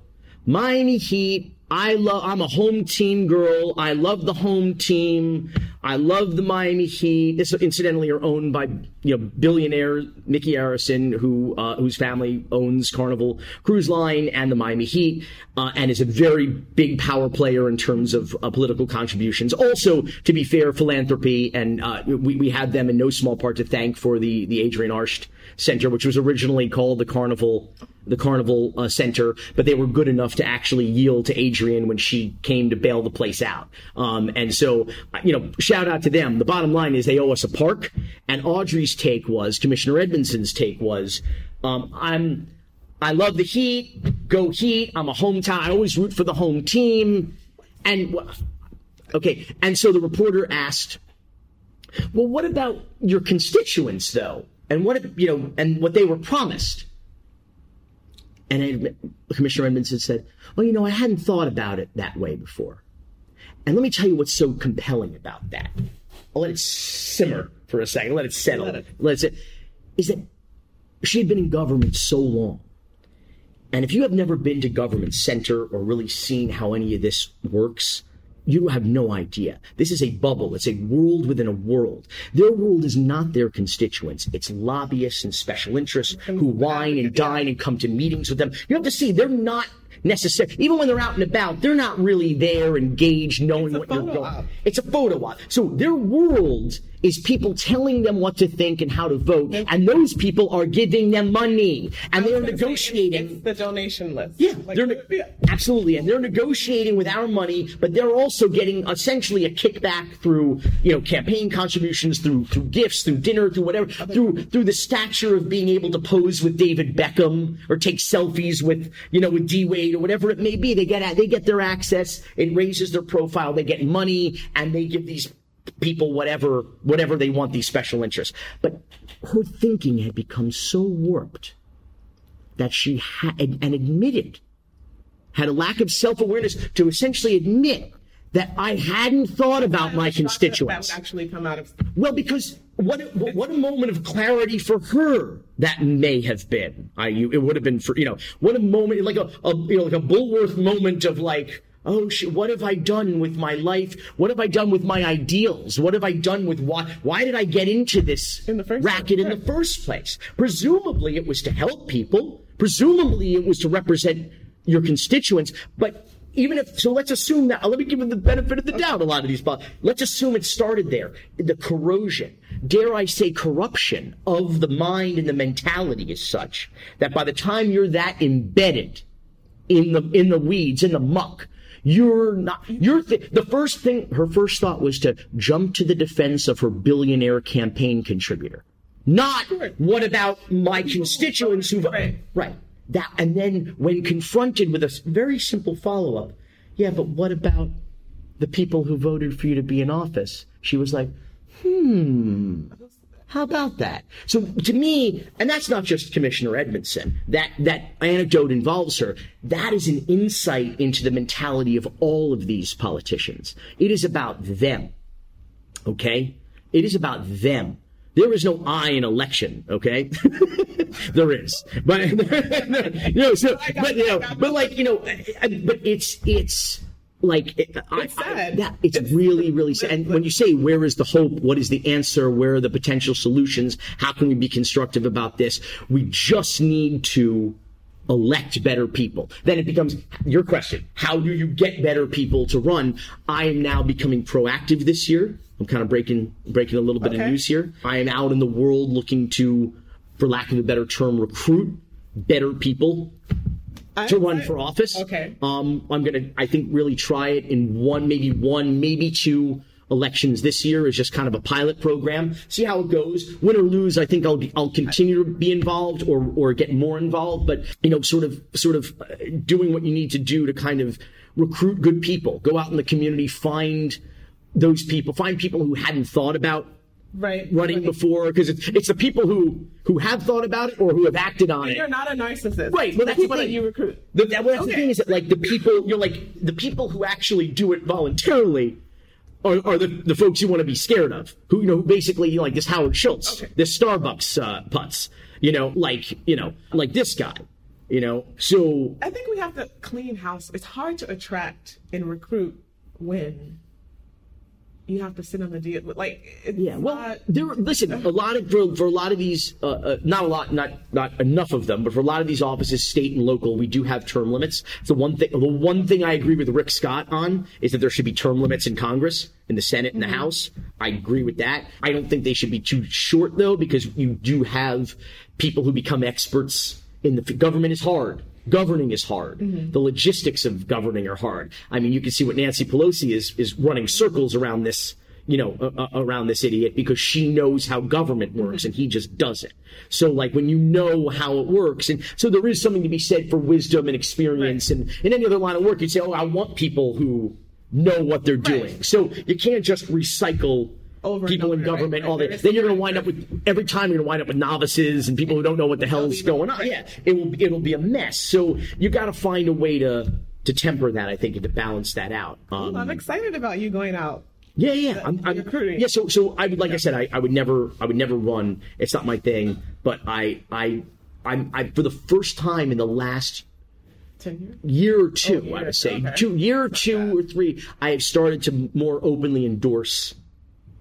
Miami Heat. I love. I'm a home team girl. I love the home team. I love the Miami Heat. This, incidentally, are owned by you know billionaire Mickey Arison, who uh, whose family owns Carnival Cruise Line and the Miami Heat, uh, and is a very big power player in terms of uh, political contributions. Also, to be fair, philanthropy, and uh, we we had them in no small part to thank for the the Adrienne Arsht Center, which was originally called the Carnival the Carnival uh, Center, but they were good enough to actually yield to Adrienne when she came to bail the place out. Um, and so, you know, shout out to them. The bottom line is they owe us a park. And Audrey's take was, Commissioner Edmonson's take was, um, I'm, I love the Heat. Go Heat. I'm a hometown. I always root for the home team. And okay, and so the reporter asked, "Well, what about your constituents, though? And what you know, and what they were promised?" And Commissioner Edmonson said, Well, you know, I hadn't thought about it that way before. And let me tell you what's so compelling about that. I'll let it simmer for a second, let it settle. Let it- Let it is that she had been in government so long. And if you have never been to government center or really seen how any of this works, you have no idea. This is a bubble. It's a world within a world. Their world is not their constituents. It's lobbyists and special interests who wine and dine and come to meetings with them. You have to see they're not necessary. even when they're out and about, they're not really there engaged, knowing what you're going. op. It's a photo op. So their world is people telling them what to think and how to vote, and those people are giving them money, and they're say, negotiating. It's the donation list. Yeah, Like, they're yeah. absolutely, and they're negotiating with our money, but they're also getting essentially a kickback through, you know, campaign contributions, through through gifts, through dinner, through whatever, through through the stature of being able to pose with David Beckham or take selfies with, you know, with D Wade or whatever it may be. They get they get their access. It raises their profile. They get money, and they give these people whatever whatever they want these special interests. But her thinking had become so warped that she had and admitted had a lack of self-awareness to essentially admit that I hadn't thought about my constituents. Actually come out of. Well, because what a, what a moment of clarity for her that may have been. I you, it would have been for you know what a moment like a, a you know like a Bulworth moment of like oh shit what have I done with my life? What have I done with my ideals? What have I done with why why did I get into this In racket in the first place? Presumably it was to help people. Presumably it was to represent your constituents, but even if so let's assume that uh, let me give them the benefit of the doubt a lot of these let's assume it started there the corrosion dare i say corruption of the mind and the mentality is such that by the time you're that embedded in the in the weeds in the muck you're not you're th- the first thing her first thought was to jump to the defense of her billionaire campaign contributor. Not what about my constituents who Right. right. That and then when confronted with a very simple follow-up. Yeah but what about the people who voted for you to be in office? She was like hmm how about that? So to me, and that's not just Commissioner Edmonson. That that anecdote involves her. That is an insight into the mentality of all of these politicians. It is about them. Okay? It is about them. There is no I in election, okay? (laughs) there is. But (laughs) you know, so but you know, but like, you know, but it's it's like it, It's I- sad. that it's really really sad. And when you say where is the hope, what is the answer, where are the potential solutions, how can we be constructive about this? We just need to elect better people. Then it becomes your question. How do you get better people to run? I am now becoming proactive this year. I'm kind of breaking breaking a little bit of news here. I am out in the world looking to, for lack of a better term, recruit better people to run for office. Okay. Um, I'm gonna, I think, really try it in one, maybe one, maybe two elections this year is just kind of a pilot program. See how it goes. Win or lose, I think I'll be, I'll continue to be involved or or get more involved. But you know, sort of sort of uh, doing what you need to do to kind of recruit good people. Go out in the community, find those people, find people who hadn't thought about Right. running before because it's it's the people who who have thought about it or who have acted on it. You're not a narcissist. Right. Well, that's the thing. that you recruit. The, that, well, that's the thing is that like the people you're like the people who actually do it voluntarily are, are the, the folks you want to be scared of. Who you know who basically you know, like this Howard Schultz, Okay. this Starbucks uh, putz. You know, like you know, like this guy. You know, so I think we have to clean house. It's hard to attract and recruit when you have to sit on the deal. Like, Yeah, well, not- there. Listen, a lot of for, for a lot of these, uh, uh, not a lot, not not enough of them, but for a lot of these offices, state and local, we do have term limits. The one thing, the one thing I agree with Rick Scott on is that there should be term limits in Congress, in the Senate, and the House. I agree with that. I don't think they should be too short though, because you do have people who become experts in the government is hard. Governing is hard. The logistics of governing are hard. I mean, you can see what Nancy Pelosi is is running circles around this you know, uh, uh, around this idiot because she knows how government works and he just doesn't. So like when you know how it works and so there is something to be said for wisdom and experience and in any other line of work you'd say, oh, I want people who know what they're doing. So you can't just recycle Over people in over, right, government right. all. There is Then you're going to wind up with every time you're going to wind up with novices and people who don't know what the hell's going on. Yeah, it will it'll be a mess. So you got to find a way to to temper that, I think, and to balance that out. Um, I'm excited about you going out. yeah, yeah. I'm, I'm recruiting. Yeah, so so I would like I said, I, I would never I would never run. It's not my thing. But I I I'm I for the first time in the last year or two, Oh, I would say Okay. two year or two or three, I have started to more openly endorse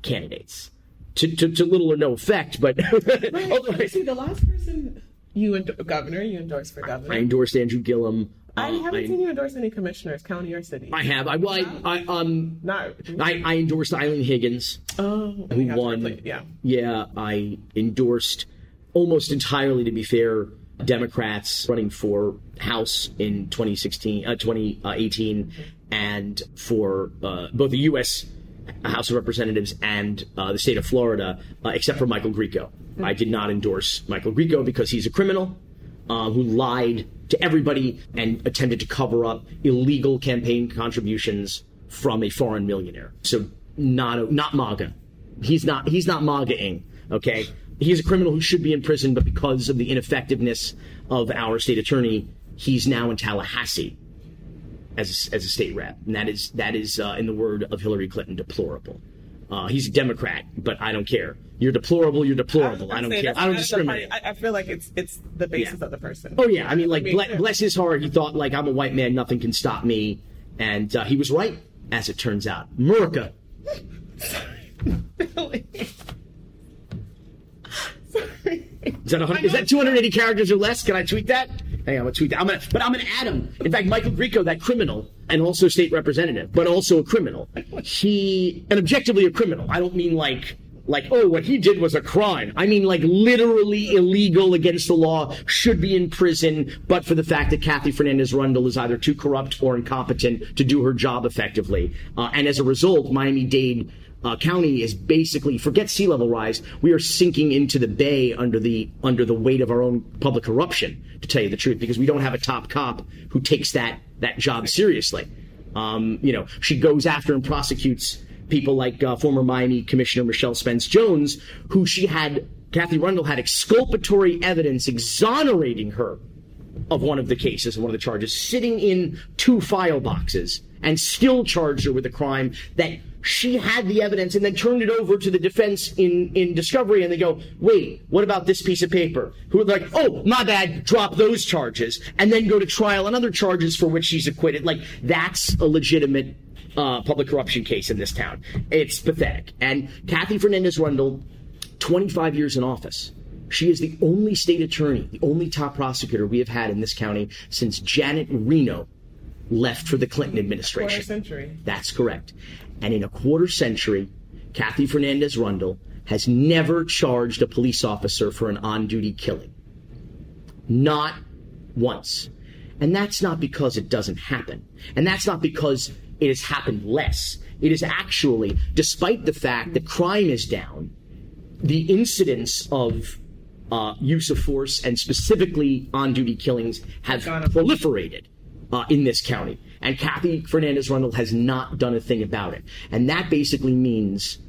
candidates. To, to, to little or no effect, but although I- See, the last person you endo- governor you endorsed for governor. I endorsed Andrew Gillum. I Uh, haven't seen you endorse any commissioners, county or city. I have. I, well, I, I um, Not. I, I endorsed Eileen Higgins. oh, who won. Yeah. Yeah, I endorsed almost entirely, to be fair, Democrats running for House in 2016, uh, 2018, and for uh, both the U.S. House of Representatives and uh, the state of Florida, uh, except for Michael Grieco. I did not endorse Michael Grieco because he's a criminal uh, who lied to everybody and attempted to cover up illegal campaign contributions from a foreign millionaire. So not not MAGA. He's not he's not MAGA-ing. Okay, he's a criminal who should be in prison, but because of the ineffectiveness of our state attorney, he's now in Tallahassee as a, as a state rep, and that is that is uh, in the word of Hillary Clinton deplorable. Uh, he's a Democrat, but I don't care. You're deplorable. You're deplorable. I, don't care. I don't discriminate. I, I feel like it's it's the basis Yeah. of the person. Oh yeah, I mean, like ble- yeah. bless his heart, he thought like I'm a white man, nothing can stop me, and uh, he was right, as it turns out. America. (laughs) (laughs) Sorry. Is that, 100, is that 280 characters or less? Can I tweet that? Hey, I'm gonna tweet that. I'm gonna, but I'm gonna add him. In fact, Michael Grieco, that criminal, and also state representative, but also a criminal. He, and objectively a criminal. I don't mean like, like, oh, what he did was a crime. I mean like literally illegal against the law, should be in prison, but for the fact that Kathy Fernandez Rundle is either too corrupt or incompetent to do her job effectively. Uh, and as a result, Miami-Dade uh, county is basically forget sea level rise. We are sinking into the bay under the under the weight of our own public corruption. To tell you the truth, because we don't have a top cop who takes that that job seriously. Um, you know, she goes after and prosecutes people like uh, former Miami Commissioner Michelle Spence Jones, who she had Kathy Rundle had exculpatory evidence exonerating her of one of the cases, one of the charges, sitting in two file boxes and still charged her with a crime that she had the evidence and then turned it over to the defense in, in discovery and they go, wait, what about this piece of paper? Who are like, oh, my bad, drop those charges and then go to trial on other charges for which she's acquitted. Like, that's a legitimate uh, public corruption case in this town. It's pathetic. And Kathy Fernandez Rundle, 25 years in office. She is the only state attorney, the only top prosecutor we have had in this county since Janet Reno left for the Clinton administration. century. That's correct. And in a quarter century, Kathy Fernandez Rundle has never charged a police officer for an on duty killing. Not once. And that's not because it doesn't happen. And that's not because it has happened less. It is actually, despite the fact that crime is down, the incidence of uh, use of force and specifically on duty killings have proliferated uh, in this county. And Kathy Fernandez Rundle has not done a thing about it. And that basically means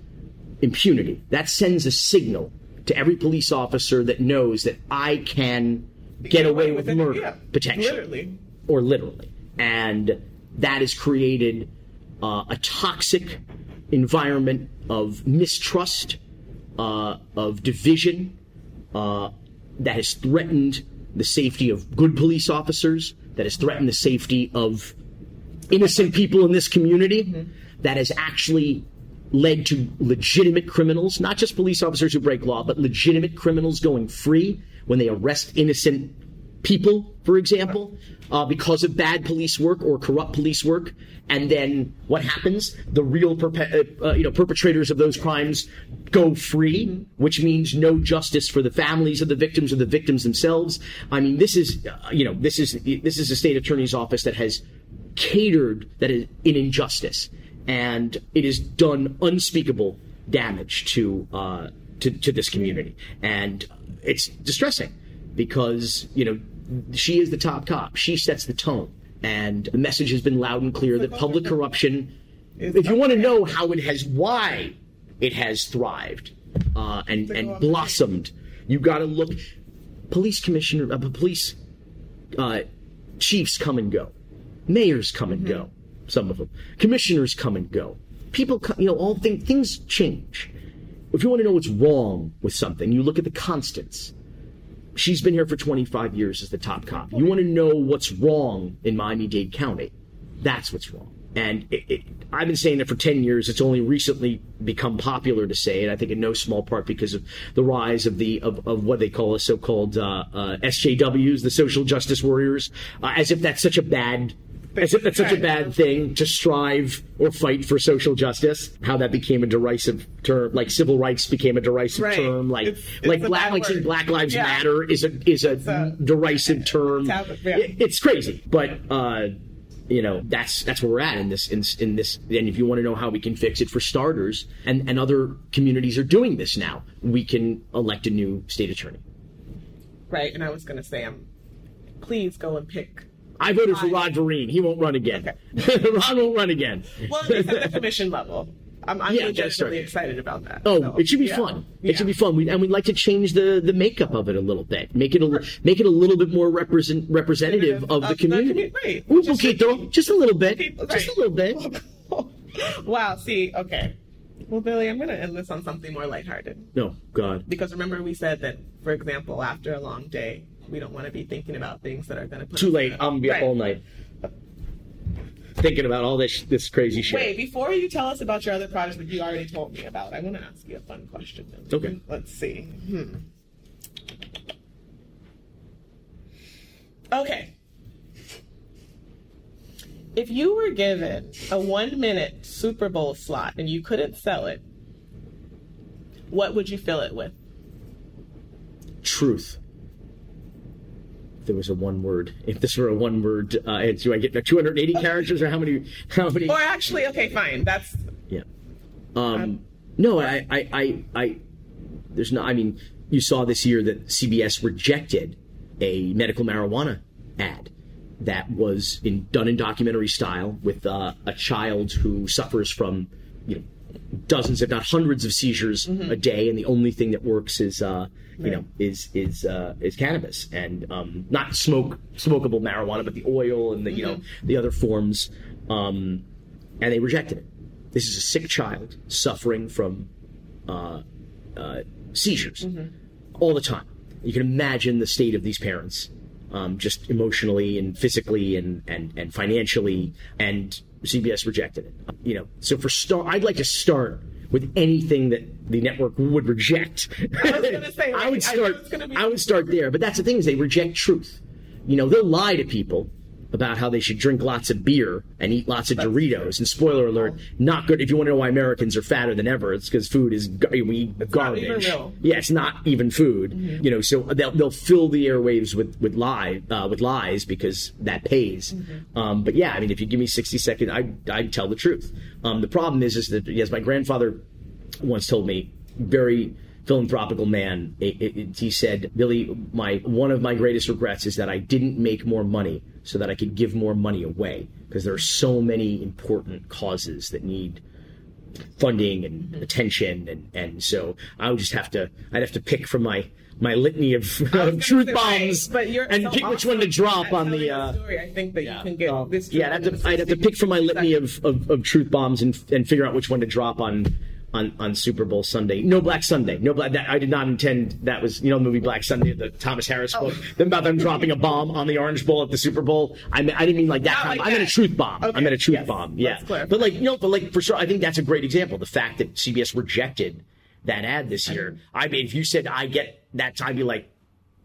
impunity. That sends a signal to every police officer that knows that I can get away with it, murder, yeah, potentially Literally. or literally. And that has created uh, a toxic environment of mistrust, uh, of division, uh, that has threatened the safety of good police officers, that has threatened the safety of innocent people in this community, mm-hmm. that has actually led to legitimate criminals, not just police officers who break law, but legitimate criminals going free when they arrest innocent people, for example, uh, because of bad police work or corrupt police work. And then what happens? The real perpe- uh, uh, you know perpetrators of those crimes go free, which means no justice for the families of the victims or the victims themselves. I mean, this is uh, you know this is this is a state attorney's office that has catered that is in injustice, and it has done unspeakable damage to uh, to, to this community, and it's distressing because you know she is the top cop. She sets the tone, and the message has been loud and clear that public corruption. If you want to know how it has, why it has thrived uh, and and blossomed, you've got to look. Police commissioner, uh, police uh, chiefs come and go, mayors come and go, some of them, commissioners come and go. People, come, you know, all things things change. If you want to know what's wrong with something, you look at the constants. She's been here for 25 years as the top cop. You want to know what's wrong in Miami-Dade County? That's what's wrong. And it, it, I've been saying it for 10 years. It's only recently become popular to say it. I think in no small part because of the rise of the of, of what they call a so-called uh, uh, SJWs, the social justice warriors, uh, as if that's such a bad as if that's such a bad thing to strive or fight for social justice. How that became a derisive term, like civil rights became a derisive Right. term, like It's- it's like black like saying. Black Lives Yeah. Matter is a is a, a- derisive term. It's yeah. It- it's crazy, but uh, you know that's that's where we're at in this in, in this. And if you want to know how we can fix it, for starters, and and other communities are doing this now, we can elect a new state attorney. Right. And I was going to say, um, please go and pick. I voted for Rod Vereen. He won't run again. (laughs) Rod won't run again. Well, at least at the commission level. I'm, I'm (laughs) Yeah, legitimately excited about that. Oh, So, it should be yeah. fun. Yeah. It should be fun. We, and we'd like to change the, the makeup of it a little bit. Make it a make it a little bit more represent, representative of, Of the the community. commu- right. Just poquito, just a little bit, People- just a little bit. (laughs) wow. See, okay. Well, Billy, I'm going to end this on something more lighthearted. No, God. Because remember, we said that, for example, after a long day, we don't want to be thinking about things that are going to put Too late. I'm gonna be up Right. all night thinking about all this this crazy shit. Wait, before you tell us about your other project that you already told me about, I want to ask you a fun question. Okay. Let's see. Hmm. Okay. If you were given a one minute Super Bowl slot and you couldn't sell it, what would you fill it with? Truth. There was a one word, if this were a one word, uh, do I get 280 characters or how many? How many? Or actually, okay, fine. That's Yeah. Um, no, I, I, I, I, there's no, I mean, you saw this year that CBS rejected a medical marijuana ad that was in, done in documentary style with uh, a child who suffers from, you know, dozens, if not hundreds of seizures a day. And the only thing that works is, uh, you know, is, is, uh, is cannabis and, um, not smoke, smokable marijuana, but the oil and the, you know, the other forms. Um, and they rejected it. This is a sick child suffering from uh, uh, seizures all the time. You can imagine the state of these parents, um, just emotionally and physically and, and, and financially, and CBS rejected it. You know, so for start, I'd like to start with anything that the network would reject. I say, (laughs) I would I start. be- I would start there. But that's the thing is they reject truth. You know, they'll lie to people about how they should drink lots of beer and eat lots of Doritos. And spoiler alert, not good. If you want to know why Americans are fatter than ever, it's because food is we eat garbage. Yeah, it's not even food. You know, so they'll they'll fill the airwaves with with lie uh, with lies because that pays. Um, but yeah, I mean, if you give me sixty seconds, I I'd tell the truth. Um, the problem is is that yes, my grandfather once told me, very philanthropical man. It, it, it- he said, "Billy, my one of my greatest regrets is that I didn't make more money so that I could give more money away because there are so many important causes that need." funding and attention and and so I would just have to I'd have to pick from my my litany of, of truth bombs right, but you're and so pick which one to drop on the uh, story. I think that you can get well, this. yeah, I'd have to, I'd have to pick from my litany of, of, of truth bombs and and figure out which one to drop on on, on Super Bowl Sunday. No Black Sunday. No Black. That, I did not intend. That was you know the movie Black Sunday, the Thomas Harris book. Oh. Then about them dropping a bomb on the Orange Bowl at the Super Bowl. I mean, I didn't mean like that. Kind like I meant a truth bomb. Okay, I meant a truth yes. bomb. Yeah, clarify. but like you know, but like for sure, I think that's a great example. The fact that CBS rejected that ad this year. I mean, if you said I get that, I'd be like,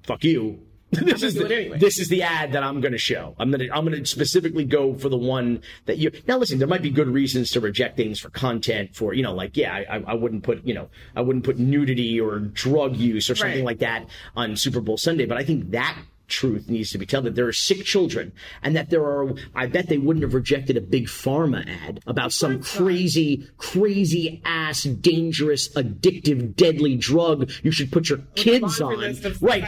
fuck you. This is the, anyway. this is the ad that I'm going to show. I'm going to I'm going to specifically go for the one that you. Now listen, there might be good reasons to reject things for content. For you know, like yeah, I, I wouldn't put you know I wouldn't put nudity or drug use or something Right. like that on Super Bowl Sunday. But I think that truth needs to be told that there are sick children and that there are I bet they wouldn't have rejected a big pharma ad about some crazy crazy ass dangerous addictive deadly drug you should put your kids on. right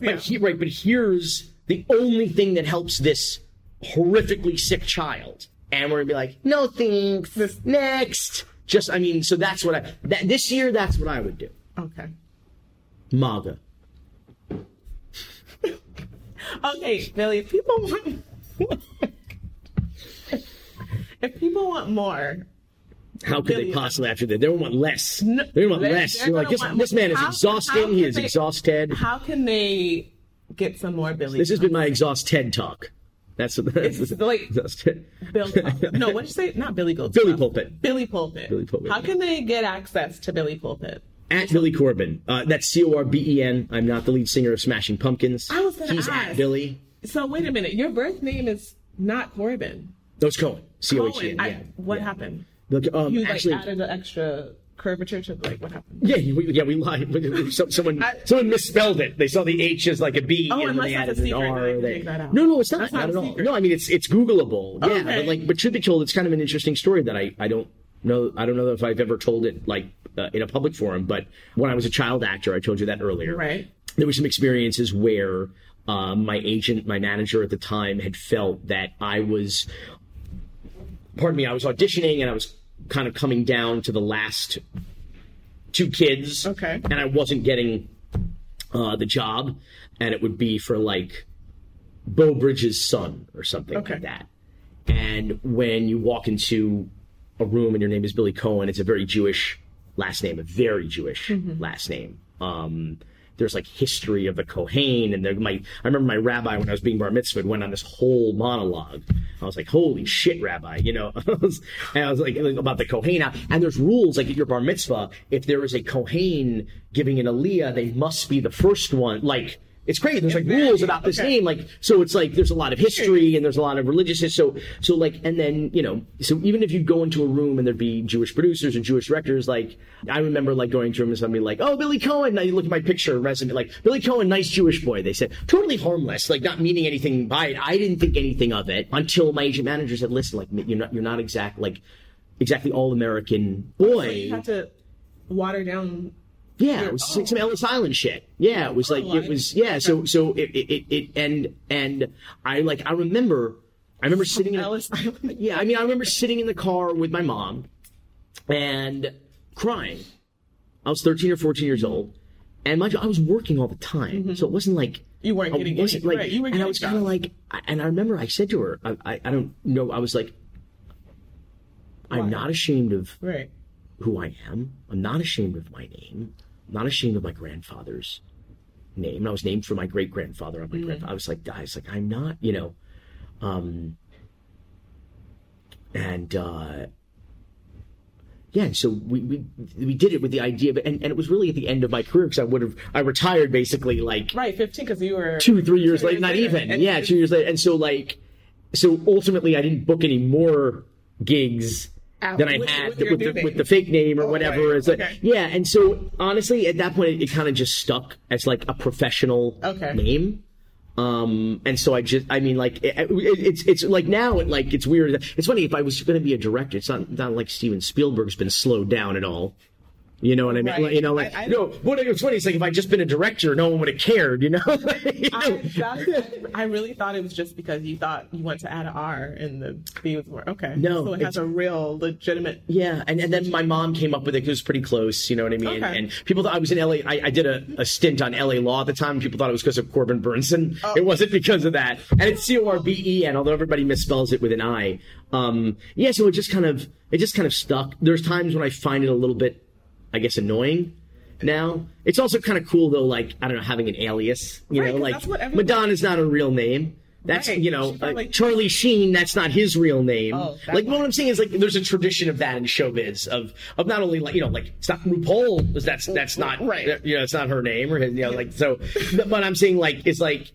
but he- right but here's the only thing that helps this horrifically sick child. And we're gonna be like no thanks. Next. Just I mean so that's what I that this year that's what I would do. Okay. MAGA Okay, Billy. If people want, if people want more, How could they possibly after that? They want less. No, they want they're- less. they're like this. want This man is exhausted. He is they- exhausted. how can they get some more Billy? This has been my exhaust TED talk. That's that's, It's (laughs) like- Bill. no, what did you say? Not Billy Goat. Billy Pulpit. Billy Pulpit. Billy Pulpit. How can they get access to Billy Pulpit? At Billy Corben. Uh, that's C O R B E N. I'm not the lead singer of Smashing Pumpkins. I was gonna He's ask. at Billy. So wait a minute. Your birth name is not Corben. No, it's Cohen. C O H E N. I- Yeah. what yeah. happened? Look, um, You like actually, added an extra curvature to like what happened? yeah, we, yeah, we lied. (laughs) So- Someone, I- someone misspelled it. They saw the H as like a B, Oh, and then unless they that's added a an secret, R. then I can They- take that out. No, no, it's not. That's not not at all. secret. No, I mean it's it's Googleable. Yeah, Okay. but like, but truth be told, it's kind of an interesting story that I I don't know. I don't know if I've ever told it like uh, in a public forum. But when I was a child actor, I told you that earlier. Right. there were some experiences where um, my agent, my manager at the time, had felt that I was, pardon me, I was auditioning and I was kind of coming down to the last two kids. Okay. And I wasn't getting uh, the job, and it would be for like Beau Bridges' son or something Okay. like that. And when you walk into a room and your name is Billy Cohen, it's a very Jewish last name, a very Jewish last name. Um, there's like history of the Kohen, and there, my I remember my rabbi when I was being bar mitzvah went on this whole monologue. I was like, "Holy shit, rabbi!" You know, (laughs) I was, and I was like about the Kohen. And there's rules like at your bar mitzvah, if there is a Kohen giving an aliyah, they must be the first one. Like it's crazy. There's like rules about this Okay. name, like so. It's like there's a lot of history and there's a lot of religious. So so like, and then you know, so even if you go into a room and there'd be Jewish producers and Jewish directors, like I remember like going to a room and somebody like, oh Billy Cohen. Now you look at my picture resume, like Billy Cohen, nice Jewish boy. They said totally harmless, like not meaning anything by it. I didn't think anything of it until my agent manager said, listen, like you're not you're not exact like exactly all American boy. You have to water down. Yeah, it was Oh. some Ellis Island shit. Yeah, it was like it was yeah. So so it it, it, and and I like I remember I remember sitting in Ellis (laughs) Island. yeah I mean I remember sitting in the car with my mom and crying. I was thirteen or fourteen years old, and my I was working all the time, so it wasn't like Mm-hmm. You weren't I getting wasn't like right, you were and I was kind of like and I remember I said to her I I, I don't know I was like I'm Why? not ashamed of Right. who I am. I'm not ashamed of my name. I'm not ashamed of my grandfather's name. I was named for my great grandfather. Mm. My grandfather. I was like, guys, like I'm not, you know, um, and uh, yeah. and So we, we we did it with the idea, of, and and it was really at the end of my career because I would have I retired basically like Right. Fifteen because you were two three years two later, not later. even And yeah, two years later, and so like, so ultimately I didn't book any more gigs Out- than I with- had with with, the, with the fake name or Oh, whatever. right. Like, yeah, and so honestly, at that point, it, it kind of just stuck as like a professional Okay. name. Um, and so I just, I mean, like, it, it, it's, it's like now, it, like, it's weird. It's funny, if I was going to be a director, it's not, not like Steven Spielberg's been slowed down at all. You know what I mean? Right. You know, like, I- I- no, what it's funny, it's like if I'd just been a director, no one would have cared, you know? (laughs) You know? I, I really thought it was just because you thought you wanted to add an R and the B was more okay. No, so it has a real legitimate. Yeah, and, and then my mom came up with it. it was pretty close, you know what I mean? Okay. And people thought I was in LA. I, I did a, a stint on LA Law at the time. People thought it was because of Corbin Bernsen. Oh. It wasn't because of that. And it's C O R B E N, although everybody misspells it with an I. Um, yeah, so it just kind of it just kind of stuck. There's times when I find it a little bit, I guess, annoying. Now it's also kind of cool though, like I don't know, having an alias. You Right, know, like everyone- Madonna's not a real name. That's Right, you know, probably- uh, Charlie Sheen. That's not his real name. Oh, like what I'm saying is like there's a tradition of that in showbiz of of not only like you know like it's not RuPaul that's that's not Right. you know it's not her name or his, you know like so (laughs) but I'm saying like it's like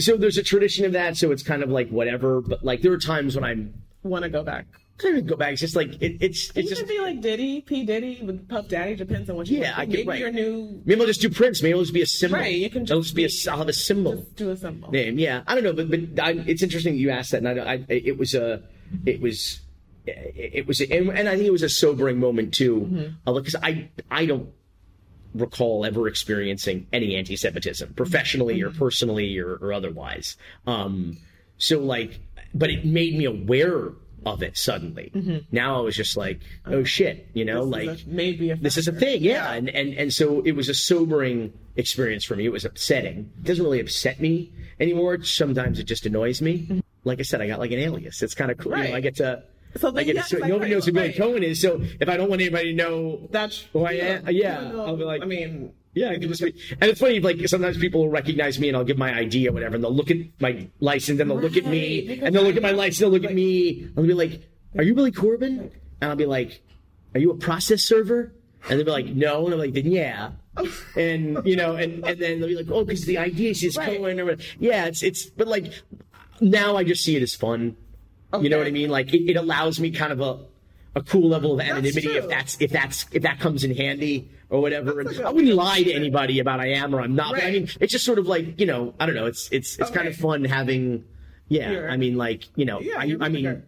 so there's a tradition of that so it's kind of like whatever but like there are times when I'm Want to go back? Kind of go back it's just like it, it's it's just could be like Diddy, P Diddy, with Puff Daddy. Depends on what you Yeah, want. I get- Maybe right. your new maybe I'll just do Prince maybe it'll just be a symbol Right, you can it'll just just be a I'll have a symbol do a symbol. name. Yeah, I don't know, but but I, it's interesting that you asked that, and I, I it was a it was it was and, and I think it was a sobering moment too, because I I don't recall ever experiencing any anti-Semitism, professionally or personally or, or otherwise. Um, so like, but it made me aware of it suddenly. Mm-hmm. Now I was just like, oh shit, you know, This is like a- maybe a this is a thing, yeah. And, and and so it was a sobering experience for me. It was upsetting. It doesn't really upset me anymore. Sometimes it just annoys me. Mm-hmm. Like I said, I got like an alias. It's kind of cool. You know, I get to. So I then, get yeah, to, like, nobody right, knows who Billy right. Cohen is, so if I don't want anybody to know That's who I am, yeah, though- I'll be like, I mean, Yeah, I can just be, and it's funny. Like sometimes people will recognize me, and I'll give my ID or whatever, and they'll look at my license, and they'll look at me, and they'll look at my license, they'll look at me, and they'll be like, "Are you Billy Corben?" And I'll be like, "Are you a process server?" And they'll be like, "No," and I'm like, "Then yeah." (laughs) And you know, and and then they'll be like, "Oh, because the idea is just Right. Cohen or whatever." Yeah, it's it's, but like now I just see it as fun. You know what I mean? Like it, it allows me kind of a a cool level of anonymity if that's if that's if that comes in handy or whatever. Good I wouldn't lie to anybody about I am or I'm not. But I mean, it's just sort of like you know, I don't know. It's it's it's kind of fun having. Yeah, You're- I mean, like you know, Yeah, I, you're I mean, bigger.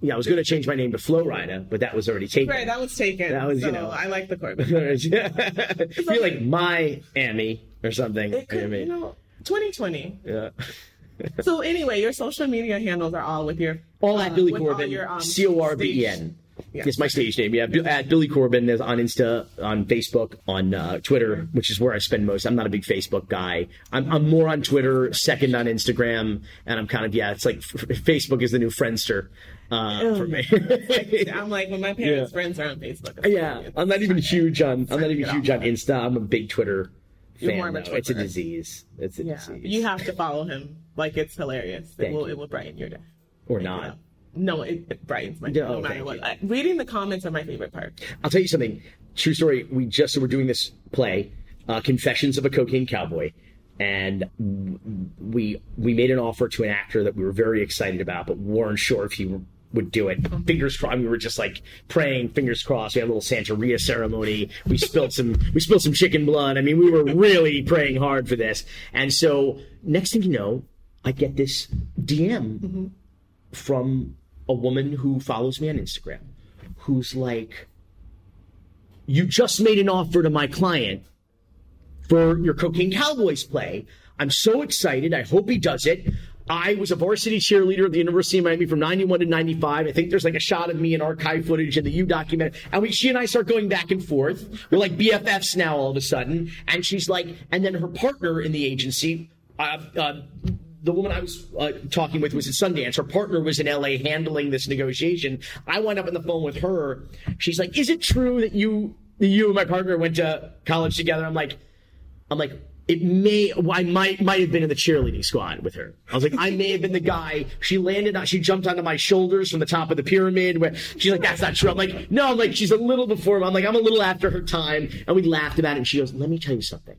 yeah, I was going to change my name to Flow Rider, but that was already taken. Right, that was taken. That was, you know- I like the Corben. (laughs) Feel like my Amy or something. It could, Amy. you know, 2020. yeah. (laughs) So anyway, your social media handles are all with your All uh, at Billy Corben, um, C O R B E N. Yeah. It's my stage name. Yeah, at Billy Corben is on Insta, on Facebook, on uh, Twitter, which is where I spend most. I'm not a big Facebook guy. I'm, I'm more on Twitter, second on Instagram, and I'm kind of yeah. It's like Facebook is the new Friendster uh, for me. I'm like when my (laughs) parents' Yeah. friends are on Facebook. yeah, I'm not even (laughs) huge on. I'm not even huge on Insta. I'm a big Twitter You're fan. more of a. It's a disease. It's a Yeah, disease. you have to follow him. Like it's hilarious. It Thank will you. it will brighten your day. or You not. know? No, it, it brightens my Yeah, day no oh, matter what. I- reading the comments are my favorite part. I'll tell you something. True story. We just so we're doing this play, uh, Confessions of a Cocaine Cowboy, and we we made an offer to an actor that we were very excited about, but weren't sure if he would do it. Fingers crossed. We were just like praying, fingers crossed. We had a little Santeria ceremony. We spilled some (laughs) we spilled some chicken blood. I mean, we were really praying hard for this. And so next thing you know, I get this DM from a woman who follows me on Instagram, who's like you just made an offer to my client for your Cocaine Cowboys play. I'm so excited. I hope he does it. I was a varsity cheerleader at the University of Miami from 91 to 95. I think there's like a shot of me in archive footage in the U document. And we, she and I start going back and forth. We're like BFFs now all of a sudden. And she's like, and then her partner in the agency, uh, uh, the woman I was uh, talking with was at Sundance. Her partner was in LA handling this negotiation. I wound up on the phone with her. She's like, "Is it true that you, you and my partner went to college together?" I'm like, "I'm like, it may. I might might have been in the cheerleading squad with her. I was like, I may have been the guy. She landed. She jumped onto my shoulders from the top of the pyramid. Where she's like, "That's not true." I'm like, "No." I'm like, "She's a little before." I'm like, "I'm a little after her time." And we laughed about it. And she goes, "Let me tell you something."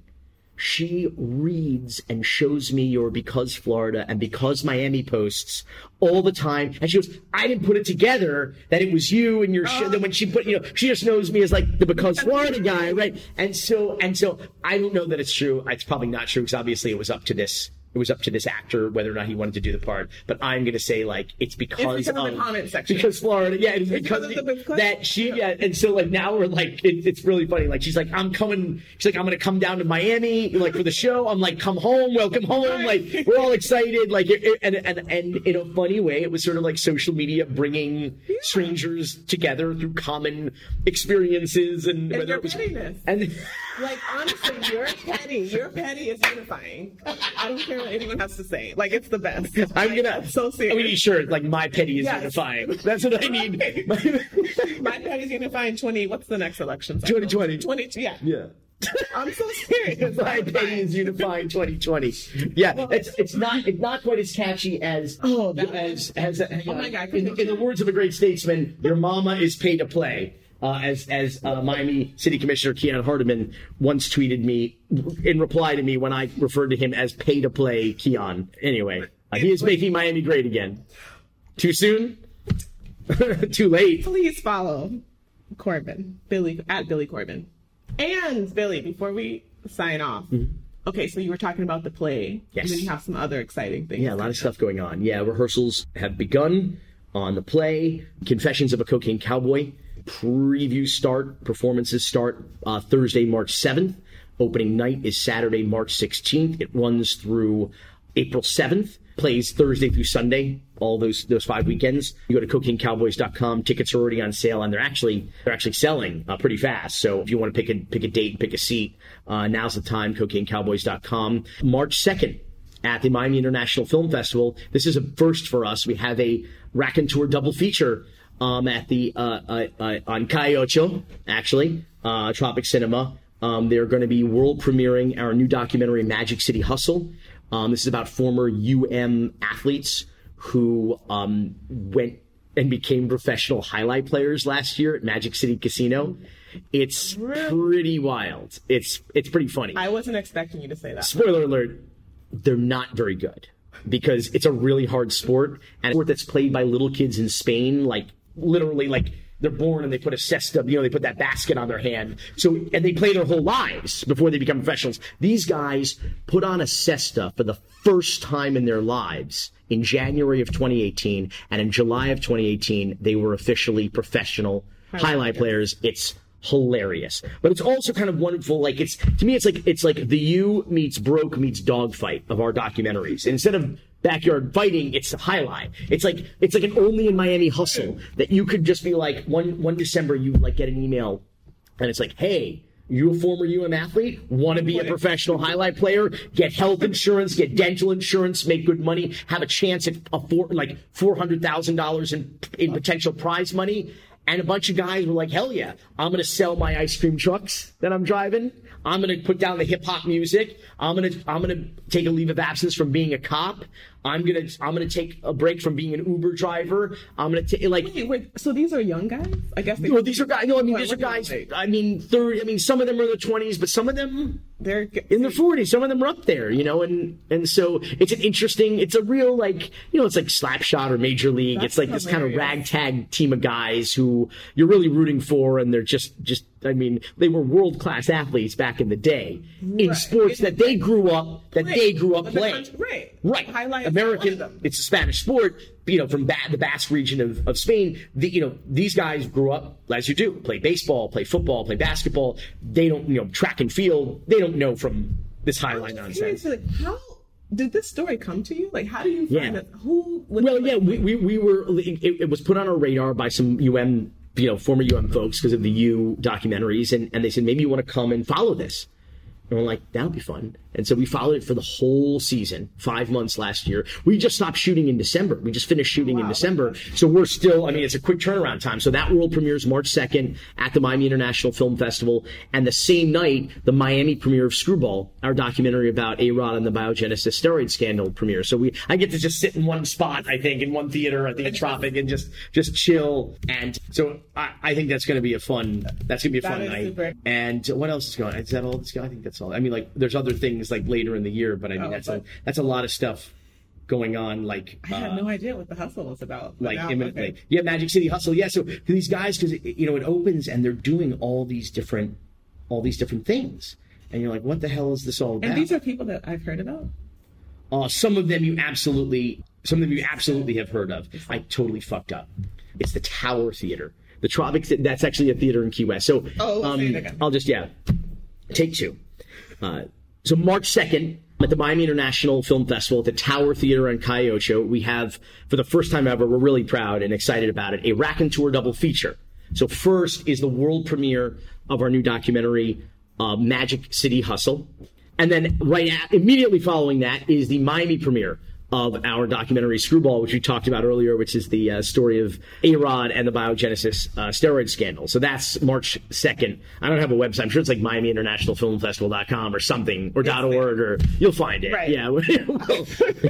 She reads and shows me your because Florida and because Miami posts all the time. And she goes, I didn't put it together that it was you and your show. Oh. Then when she put, you know, she just knows me as like the because Florida guy, right? And so, and so I don't know that it's true. It's probably not true because obviously it was up to this. It was up to this actor whether or not he wanted to do the part. But I'm going to say like it's because, because of the comment section. Because Florida, yeah, it's because because, of the because- that she, yeah, and so like now we're like, it, it's really funny. Like she's like, I'm coming. She's like, I'm gonna come down to Miami, like for the show. I'm like, come home, welcome home. Like we're all excited. Like, it, and and and in a funny way, it was sort of like social media bringing strangers together through common experiences and, whether your it was pettiness. and. Like honestly, you're petty. Your petty is unifying. I don't care what anyone has to say. Like it's the best. (laughs) I'm gonna it's so I serious. mean, sure. Like my petty is Yes. unifying. That's what I (laughs) need. (laughs) My petty's unifying twenty. What's the next election? cycle? 2020. Twenty. Yeah. yeah. I'm so serious. My petty is unifying 2020. Yeah, it's it's not it's not quite as catchy as Oh, that- as as Oh my God, In, in the words of a great statesman, your mama is pay to play. Uh, as as uh, Miami City Commissioner Keon Hardemon once tweeted me in reply to me when I referred to him as pay to play Keon. Anyway, uh, he is making Miami great again. Too soon? (laughs) Too late. Please follow Corben Billy at Billy Corben and Billy before we sign off. Okay, so you were talking about the play, Mm-hmm. Yes. and then you have some other exciting things. Yeah, a lot of stuff going on. Yeah, rehearsals have begun on the play. Confessions of a Cocaine Cowboy. Previews start, performances start uh, Thursday, March 7th. Opening night is Saturday, March 16th. It runs through April 7th. Plays Thursday through Sunday, all those those five weekends. You go to cocaineCowboys.com. Tickets are already on sale, and they're actually they're actually selling uh, pretty fast. So if you want to pick a pick a date, pick a seat, uh, now's the time. CocaineCowboys.com. March 2nd, at the Miami International Film Festival. This is a first for us. We have a Rakontur double feature um, at the uh, uh, uh, on Calle Ocho, actually, uh, Tropic Cinema. Um, they're going to be world premiering our new documentary, Magic City Hustle. Um, this is about former UM athletes who um, went and became professional jai alai players last year at Magic City Casino. It's pretty wild. It's it's pretty funny. I wasn't expecting you to say that. Spoiler alert: they're not very good because it's a really hard sport and a sport that's played by little kids in Spain, like literally like they're born and they put a cesta, U know, they put that basket on their hand. So, and they play their whole lives before they become professionals. These guys put on a cesta for the first time in their lives in January of 2018. And in July of 2018, they were officially professional jai alai players. It's hilarious. But it's also kind of wonderful. Like it's to me, it's like it's like the you meets broke meets Dawg Fight of our documentaries. Instead of backyard fighting, it's a jai alai. It's like it's like an only in Miami hustle that you could just be like one one December you like get an email and it's like, hey. You a former UM athlete? Want to be a professional jai alai player? Get health insurance, get dental insurance, make good money, have a chance at a four, like four hundred thousand dollars in in potential prize money. And a bunch of guys were like, hell yeah, I'm going to sell my ice cream trucks that I'm driving. I'm going to put down the hip hop music. I'm going to, I'm going to take a leave of absence from being a cop. I'm going to, I'm to take a break from being an Uber driver. I'm going to take, like, Wait, wait, so these are young guys? I guess they, well, these are guys, no, I mean, What- these are guys. I mean, 30, I mean, some of them are in their 20s, but some of them, they're in their 40s. Some of them are up there, you know, and and so it's an interesting, it's a real like, you know, it's like Slapshot or Major League. That's it's like this kind of ragtag team of guys who you're really rooting for, and they're just just. I mean, they were world class athletes back in the day in Right. sports that they grew up that they grew up playing. right. Right. Jai alai is one of American. It's a Spanish sport. You know, from ba- the Basque region of, of Spain. The, you know, these guys grew up as you do. Play baseball, play football, play basketball. They don't, you know, track and field. They don't know from this jai alai nonsense. Seriously, like, how did this story come to you? Like, how do you find Yeah. it? Who? would- Well, yeah, we, we, we were. It, it was put on our radar by some UM, you know, former UM folks because of the U documentaries, and, and they said maybe you want to come and follow this. And we're like, that'll be fun. And so we followed it for the whole season, five months last year. We just stopped shooting in December. We just finished shooting in December. So we're still, I mean, it's a quick turnaround time. So that world premieres March 2nd at the Miami International Film Festival. And the same night, the Miami premiere of Screwball, our documentary about A-Rod and the Biogenesis steroid scandal premiere. So we, I get to just sit in one spot, I think, in one theater at the Tropic and just, just chill. And so I, I think that's going to be a fun, that's going to be a That fun night. super. And what else is going on? Is that all that's going I think that's all. I mean, like, there's other things like later in the year, but I mean, Oh, that's a, that's a lot of stuff going on. Like, I had uh, no idea what the hustle was about. like now- imminently. okay. Yeah, Magic City Hustle. Yeah, so these guys, because you know, it opens and they're doing all these different, all these different things, and you're like, what the hell is this all about? And these are people that I've heard about. uh, some of them you absolutely, some of them you absolutely have heard of. I totally fucked up. It's the Tower Theater. The Tropic. That's actually a theater in Key West. So, Oh, um, say it again. I'll just yeah, take two. Uh, so March second at the Miami International Film Festival at the Tower Theater on Calle Ocho, we have for the first time ever, we're really proud and excited about it, a Rakontur double feature. So first is the world premiere of our new documentary, uh, Magic City Hustle, and then right at, immediately following that is the Miami premiere of our documentary Screwball, which we talked about earlier, which is the uh, story of A-Rod and the Biogenesis uh, steroid scandal. So that's March 2nd. I don't have a website. I'm sure it's like Miami International Film Festival.com or something or .org or you'll find it. Right. Yeah. (laughs) well,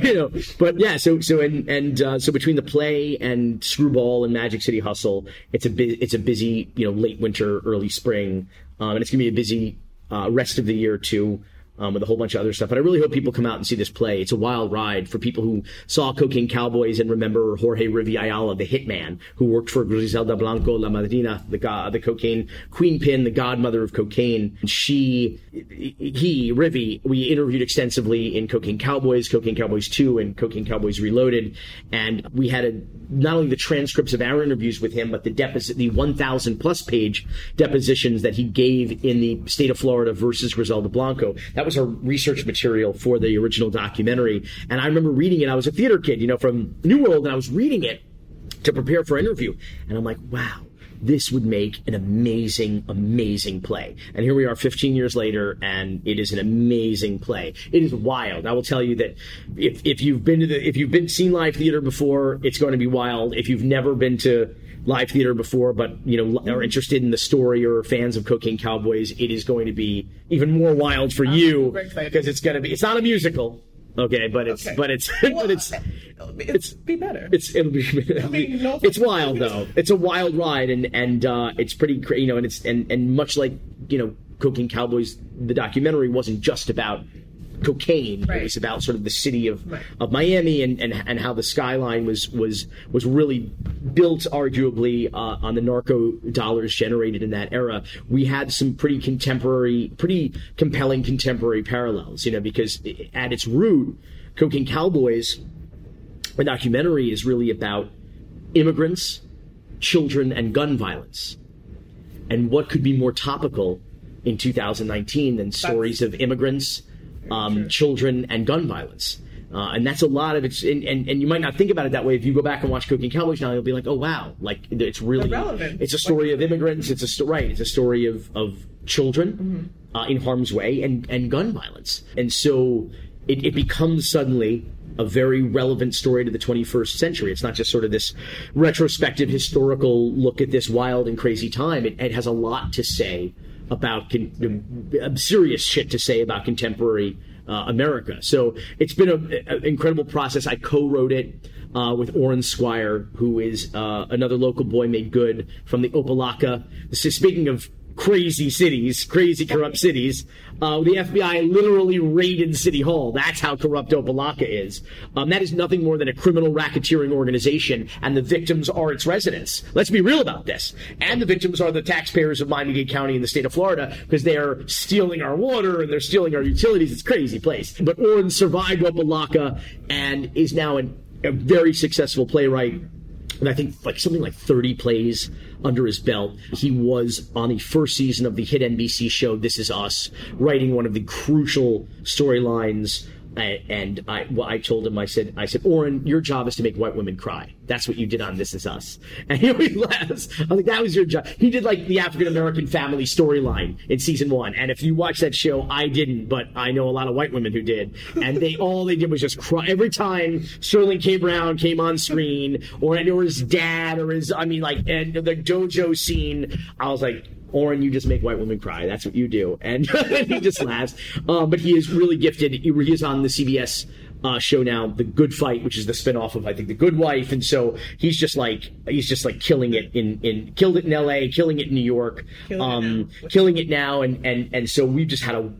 you know, but yeah, so, so, and, and, uh, so between the play and Screwball and Magic City Hustle, it's a, bu- it's a busy, you know, late winter, early spring. Um, and it's going to be a busy, uh, rest of the year too um, with a whole bunch of other stuff. But I really hope people come out and see this play. It's a wild ride for people who saw Cocaine Cowboys and remember Jorge Rivi Ayala, the hitman, who worked for Griselda Blanco, La Madrina, the god, the cocaine queen pin, the godmother of cocaine. She, he, Rivi, we interviewed extensively in Cocaine Cowboys, Cocaine Cowboys 2, and Cocaine Cowboys Reloaded. And we had a, not only the transcripts of our interviews with him, but the deposit, the 1,000 plus page depositions that he gave in the state of Florida versus Griselda Blanco. That was our research material for the original documentary. And I remember reading it. I was a theater kid, you know, from New World, and I was reading it to prepare for interview. And I'm like, wow, this would make an amazing, amazing play. And here we are 15 years later, and it is an amazing play. It is wild. I will tell you that if, if you've been to the, if you've been seen live theater before, it's going to be wild. If you've never been to live theater before, but you know are interested in the story or fans of Cocaine Cowboys, it is going to be even more wild for you because it's going to be. It's not a musical, okay, but it's Okay. but it's (laughs) Well, but it's it's be better. it's it'll be, (laughs) It'll be I mean, no- it's wild though. It's a wild ride, and and uh, it's pretty you know, and it's and and much like you know, Cocaine Cowboys, the documentary wasn't just about cocaine. It was about sort of the city of Right. of Miami and, and and how the skyline was was was really built, arguably, uh, on the narco dollars generated in that era. We had some pretty contemporary, pretty compelling contemporary parallels, you know, because at its root, Cocaine Cowboys the documentary is really about immigrants, children, and gun violence. And what could be more topical in 2019 than stories of immigrants, um, children, and gun violence? Uh, and that's a lot of it's, and, and, and you might not think about it that way. If you go back and watch Cocaine Cowboys now, you'll be like, oh wow, like it's really, The relevance. it's a story of immigrants. It's a sto- right. It's a story of of children uh, in harm's way and and gun violence. And so it, it becomes suddenly a very relevant story to the 21st century. It's not just sort of this retrospective historical look at this wild and crazy time. It, it has a lot to say about con- uh, serious shit to say about contemporary uh, America. So it's been an incredible process. I co-wrote it uh, with Aurin Squire, who is uh, another local boy made good from the Opa-locka. Speaking of crazy cities, crazy corrupt cities. Uh, the FBI literally raided City Hall. That's how corrupt Opa-locka is. Um, that is nothing more than a criminal racketeering organization, and the victims are its residents. Let's be real about this. And the victims are the taxpayers of Miami-Dade County in the state of Florida because they're stealing our water and they're stealing our utilities. It's crazy place. But Aurin survived Opa-locka and is now an, a very successful playwright and I think like something like 30 plays under his belt. He was on the first season of the hit NBC show This Is Us, writing one of the crucial storylines. And I, well, I told him, I said, I said, Aurin, your job is to make white women cry. That's what you did on This Is Us. (laughs) And he laughs. I was like, that was your job. He did like the African American family storyline in season one. And if you watch that show, I didn't, but I know a lot of white women who did. And they, all they did was just cry. Every time Sterling K. Brown came on screen, or, or his dad, or his, I mean, like, and the dojo scene, I was like, Aurin, you just make white women cry. That's what you do. And (laughs) he just laughs. Um, but he is really gifted. He, he is on the CBS uh, show now, The Good Fight, which is the spinoff of I think The Good Wife, and so he's just like he's just like killing it in in killed it in L.A., killing it in New York, Killing it um, now. killing it now, and and and so we've just had a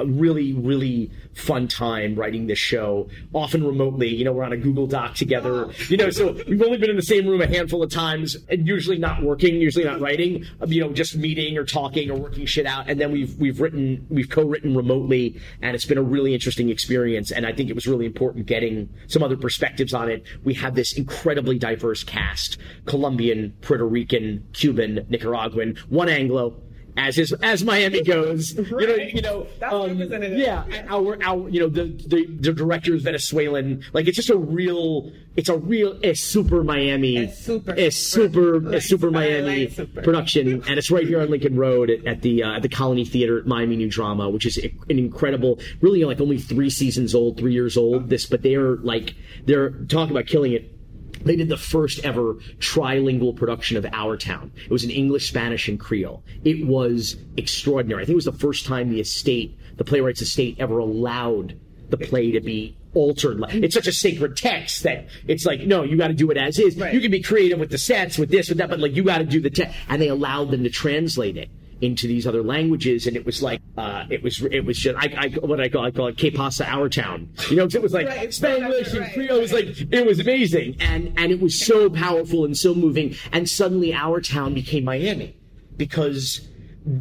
a really, really fun time writing this show, often remotely. You know, we're on a Google Doc together. You know, so we've only been in the same room a handful of times, and usually not working, usually not writing. You know, just meeting or talking or working shit out. And then we've we've written, we've co-written remotely, and it's been a really interesting experience. And I think it was really important getting some other perspectives on it. We have this incredibly diverse cast: Colombian, Puerto Rican, Cuban, Nicaraguan, one Anglo as is as Miami goes. You know, you know, um, yeah. Our, our, you know, the, the the director is Venezuelan. Like it's just a real, it's a real, a super Miami, A super- a super, a super Miami super. production, (laughs) and it's right here on Lincoln Road at, at the uh, at the Colony Theater at Miami New Drama, which is an incredible, really like only three seasons old, three years old. This, but they're like they're talking about killing it. They did the first ever trilingual production of Our Town. It was in English, Spanish, and Creole. It was extraordinary. I think it was the first time the estate, the playwright's estate, ever allowed the play to be altered. It's such a sacred text that it's like, no, you got to do it as is. Right. You can be creative with the sets, with this, with that, but like you got to do the text. And they allowed them to translate it into these other languages, and it was like, uh, it was, it was just, I, I, what I call, I call it K our town. You know, it was like Right, Spanish and right, Creole. It was like, it was amazing, and and it was so powerful and so moving. And suddenly, our town became Miami because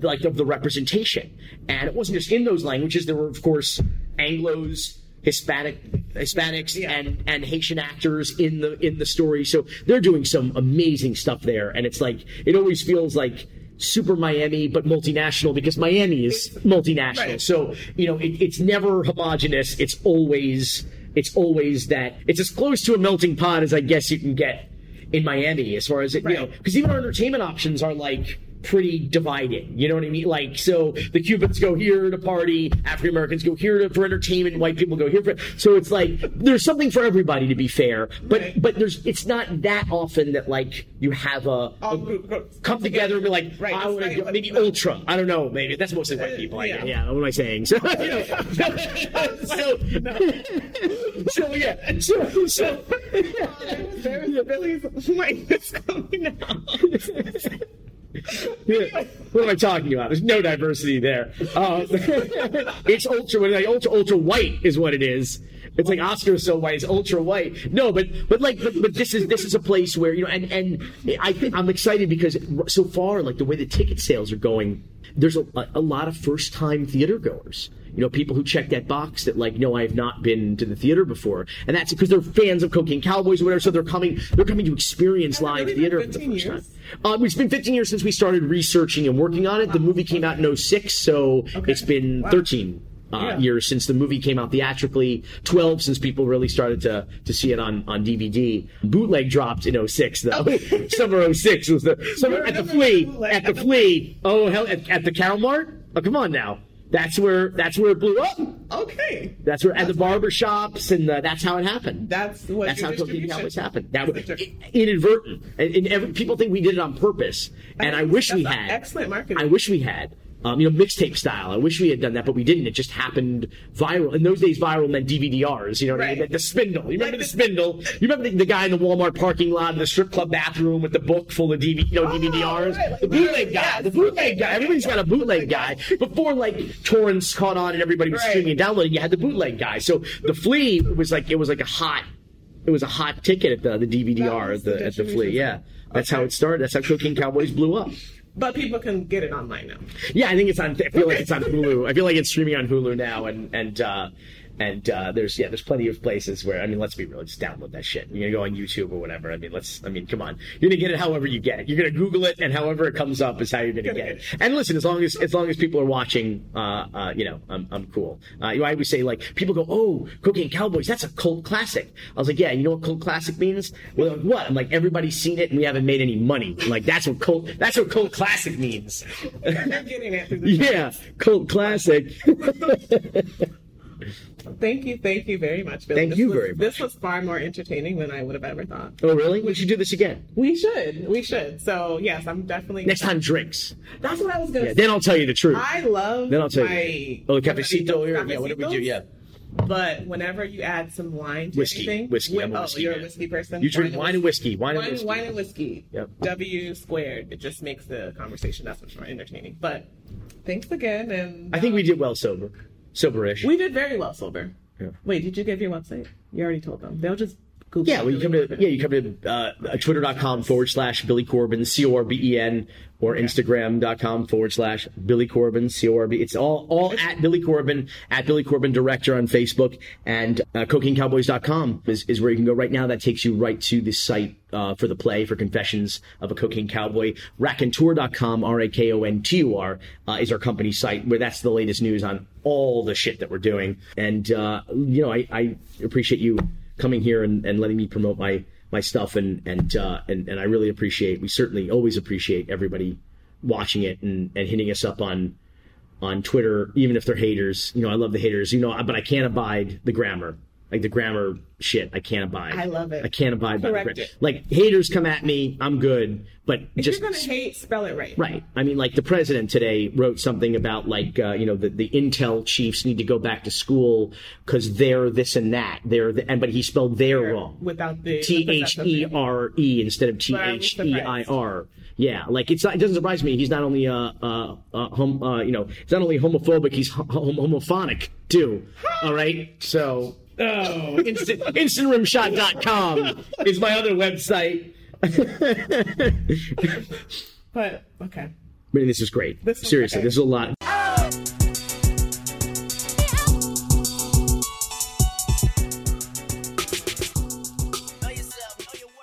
like of the representation. And it wasn't just in those languages. There were, of course, Anglos, Hispanic, Hispanics, Yeah. and and Haitian actors in the in the story. So they're doing some amazing stuff there. And it's like it always feels like super Miami, but multinational because Miami is multinational. Right. So you know, it, it's never homogenous. It's always it's always that it's as close to a melting pot as I guess you can get in Miami as far as it, you know, because even our entertainment options are like pretty dividing. You know what I mean? Like, so the Cubans go here to party, African Americans go here to, for entertainment, white people go here for. So it's like there's something for everybody to be fair, but Right. but there's it's not that often that like you have a, a group- come together and be like, Right, I want to maybe ultra. I don't know, maybe that's mostly white uh, people. I Yeah. Yeah, what am I saying? (laughs) So, you know, (laughs) so, so yeah, so so. There's Billy's whiteness coming out. Yeah. (laughs) What am I talking about? There's no diversity there. Uh, (laughs) it's ultra, ultra, ultra white is what it is. It's like Oscar is so white, it's ultra white. No, but but like but, but this is this is a place where you know, and and I think I'm excited because so far, like the way the ticket sales are going, there's a, a lot of first time theater goers. You know, people who check that box that like, no, I have not been to the theater before, and that's because they're fans of Cocaine Cowboys or whatever. So they're coming, they're coming to experience live theater for the first years? time. Uh, it's been 15 years since we started researching and working on it. The movie came out in 06, so Okay. it's been Wow. 13 uh, Yeah. years since the movie came out theatrically. 12 since people really started to to see it on on DVD. Bootleg dropped in 06 though. (laughs) Summer 06 was the summer at the flea bootleg. at the flea. Oh hell, at, at the Carol Mart. Oh come on now. That's where that's where it blew up. Okay. That's where at the barber shops and uh, that's how it happened. That's what That's how distribution- Cowboys happened. That was inadvertent, and, and every, people think we did it on purpose, and I think wish we had. excellent marketing. I wish we had. Um, you know, mixtape style. I wish we had done that, but we didn't. It just happened viral. In those days, viral meant DVDRs. You know what I mean? Right. The spindle. You remember the spindle? You remember the, the guy in the Walmart parking lot in the strip club bathroom with the book full of DV, you know, DVDRs? right, like the bootleg guy. Yes. The bootleg guy. Everybody's got a bootleg guy. Before like torrents caught on and everybody was Right. streaming and downloading, you had the bootleg guy. So the flea was like it was like a hot it was a hot ticket at the the DVDR at the, at the flea. Yeah, that's how it started. That's how Cocaine Cowboys blew up. But people can get it online now. Yeah, I think it's on. I feel like it's on Hulu. I feel like it's streaming on Hulu now, and and uh, and uh, there's yeah, there's plenty of places where I mean, let's be real, just download that shit. You're gonna go on YouTube or whatever. I mean, let's. I mean, come on, you're gonna get it however you get it. You're gonna Google it, and however it comes up is how you're gonna get it. And listen, as long as as long as people are watching, uh, uh, you know, I'm I'm cool. Uh, you know, I always say like people go, oh, Cocaine Cowboys, that's a cult classic. I was like, yeah, you know what cult classic means? Well, like, what? I'm like, everybody's seen it, and we haven't made any money. I'm like, that's what cult. That's what cult classic means. You're getting it through (laughs) Yeah, cult classic. (laughs) (laughs) Thank you, thank you very much, Billy. Thank This you was- very much. This was far more entertaining than I would have ever thought. oh, really? We should do this again. We should, we should. So yes, I'm definitely Next time, drinks. That's what I was gonna Yeah, say. then I'll tell you the truth. I love Then I'll tell my you. Oh, the cafecito here. Yeah, what did we do? Yeah. But whenever you add some wine to Whiskey. anything, Whiskey. wi- I'm a oh, whiskey you're man. a whiskey person. You drink wine and whiskey. Wine and Wine, whiskey. wine and whiskey. Yep. W squared. It just makes the conversation that much more entertaining. But thanks again, and I think we um, did well sober, soberish. we did very well sober. Yeah. Wait, did you give your website? You already told them. They'll just Google. yeah, well, you come to yeah, you come to uh, twitter.com forward slash Billy Corben C O R B E N or Instagram.com forward slash Billy Corben C O R B. It's all all at Billy Corben at Billy Corben Director on Facebook and uh, CocaineCowboys.com is, is where you can go right now. That takes you right to the site uh, for the play for Confessions of a Cocaine Cowboy. Rakontur.com R A K O N T U R uh, is our company site where that's the latest news on all the shit that we're doing. And uh, you know, I, I appreciate you coming here and, and letting me promote my my stuff and and uh, and and I really appreciate. We certainly always appreciate everybody watching it and, and hitting us up on on Twitter, even if they're haters. You know, I love the haters. You know, but I can't abide the grammar. Like the grammar shit, I can't abide. I love it. I can't abide by the Correct grammar. it. Like haters come at me, I'm good, but If just you're gonna hate, spell it right. Right. I mean, like the president today wrote something about like uh, you know the, the Intel chiefs need to go back to school because they're this and that. They're the, and but he spelled their wrong. Without the T H E R E instead of T But I was H E I R. Yeah, like it's not, it doesn't surprise me. He's not only uh uh, uh, hom, uh you know he's not only homophobic, he's hom- homophonic too. All right, so oh, instant instantrimshot.com is my other website. (laughs) But okay. I mean, this is great. This Seriously, okay. this is a lot.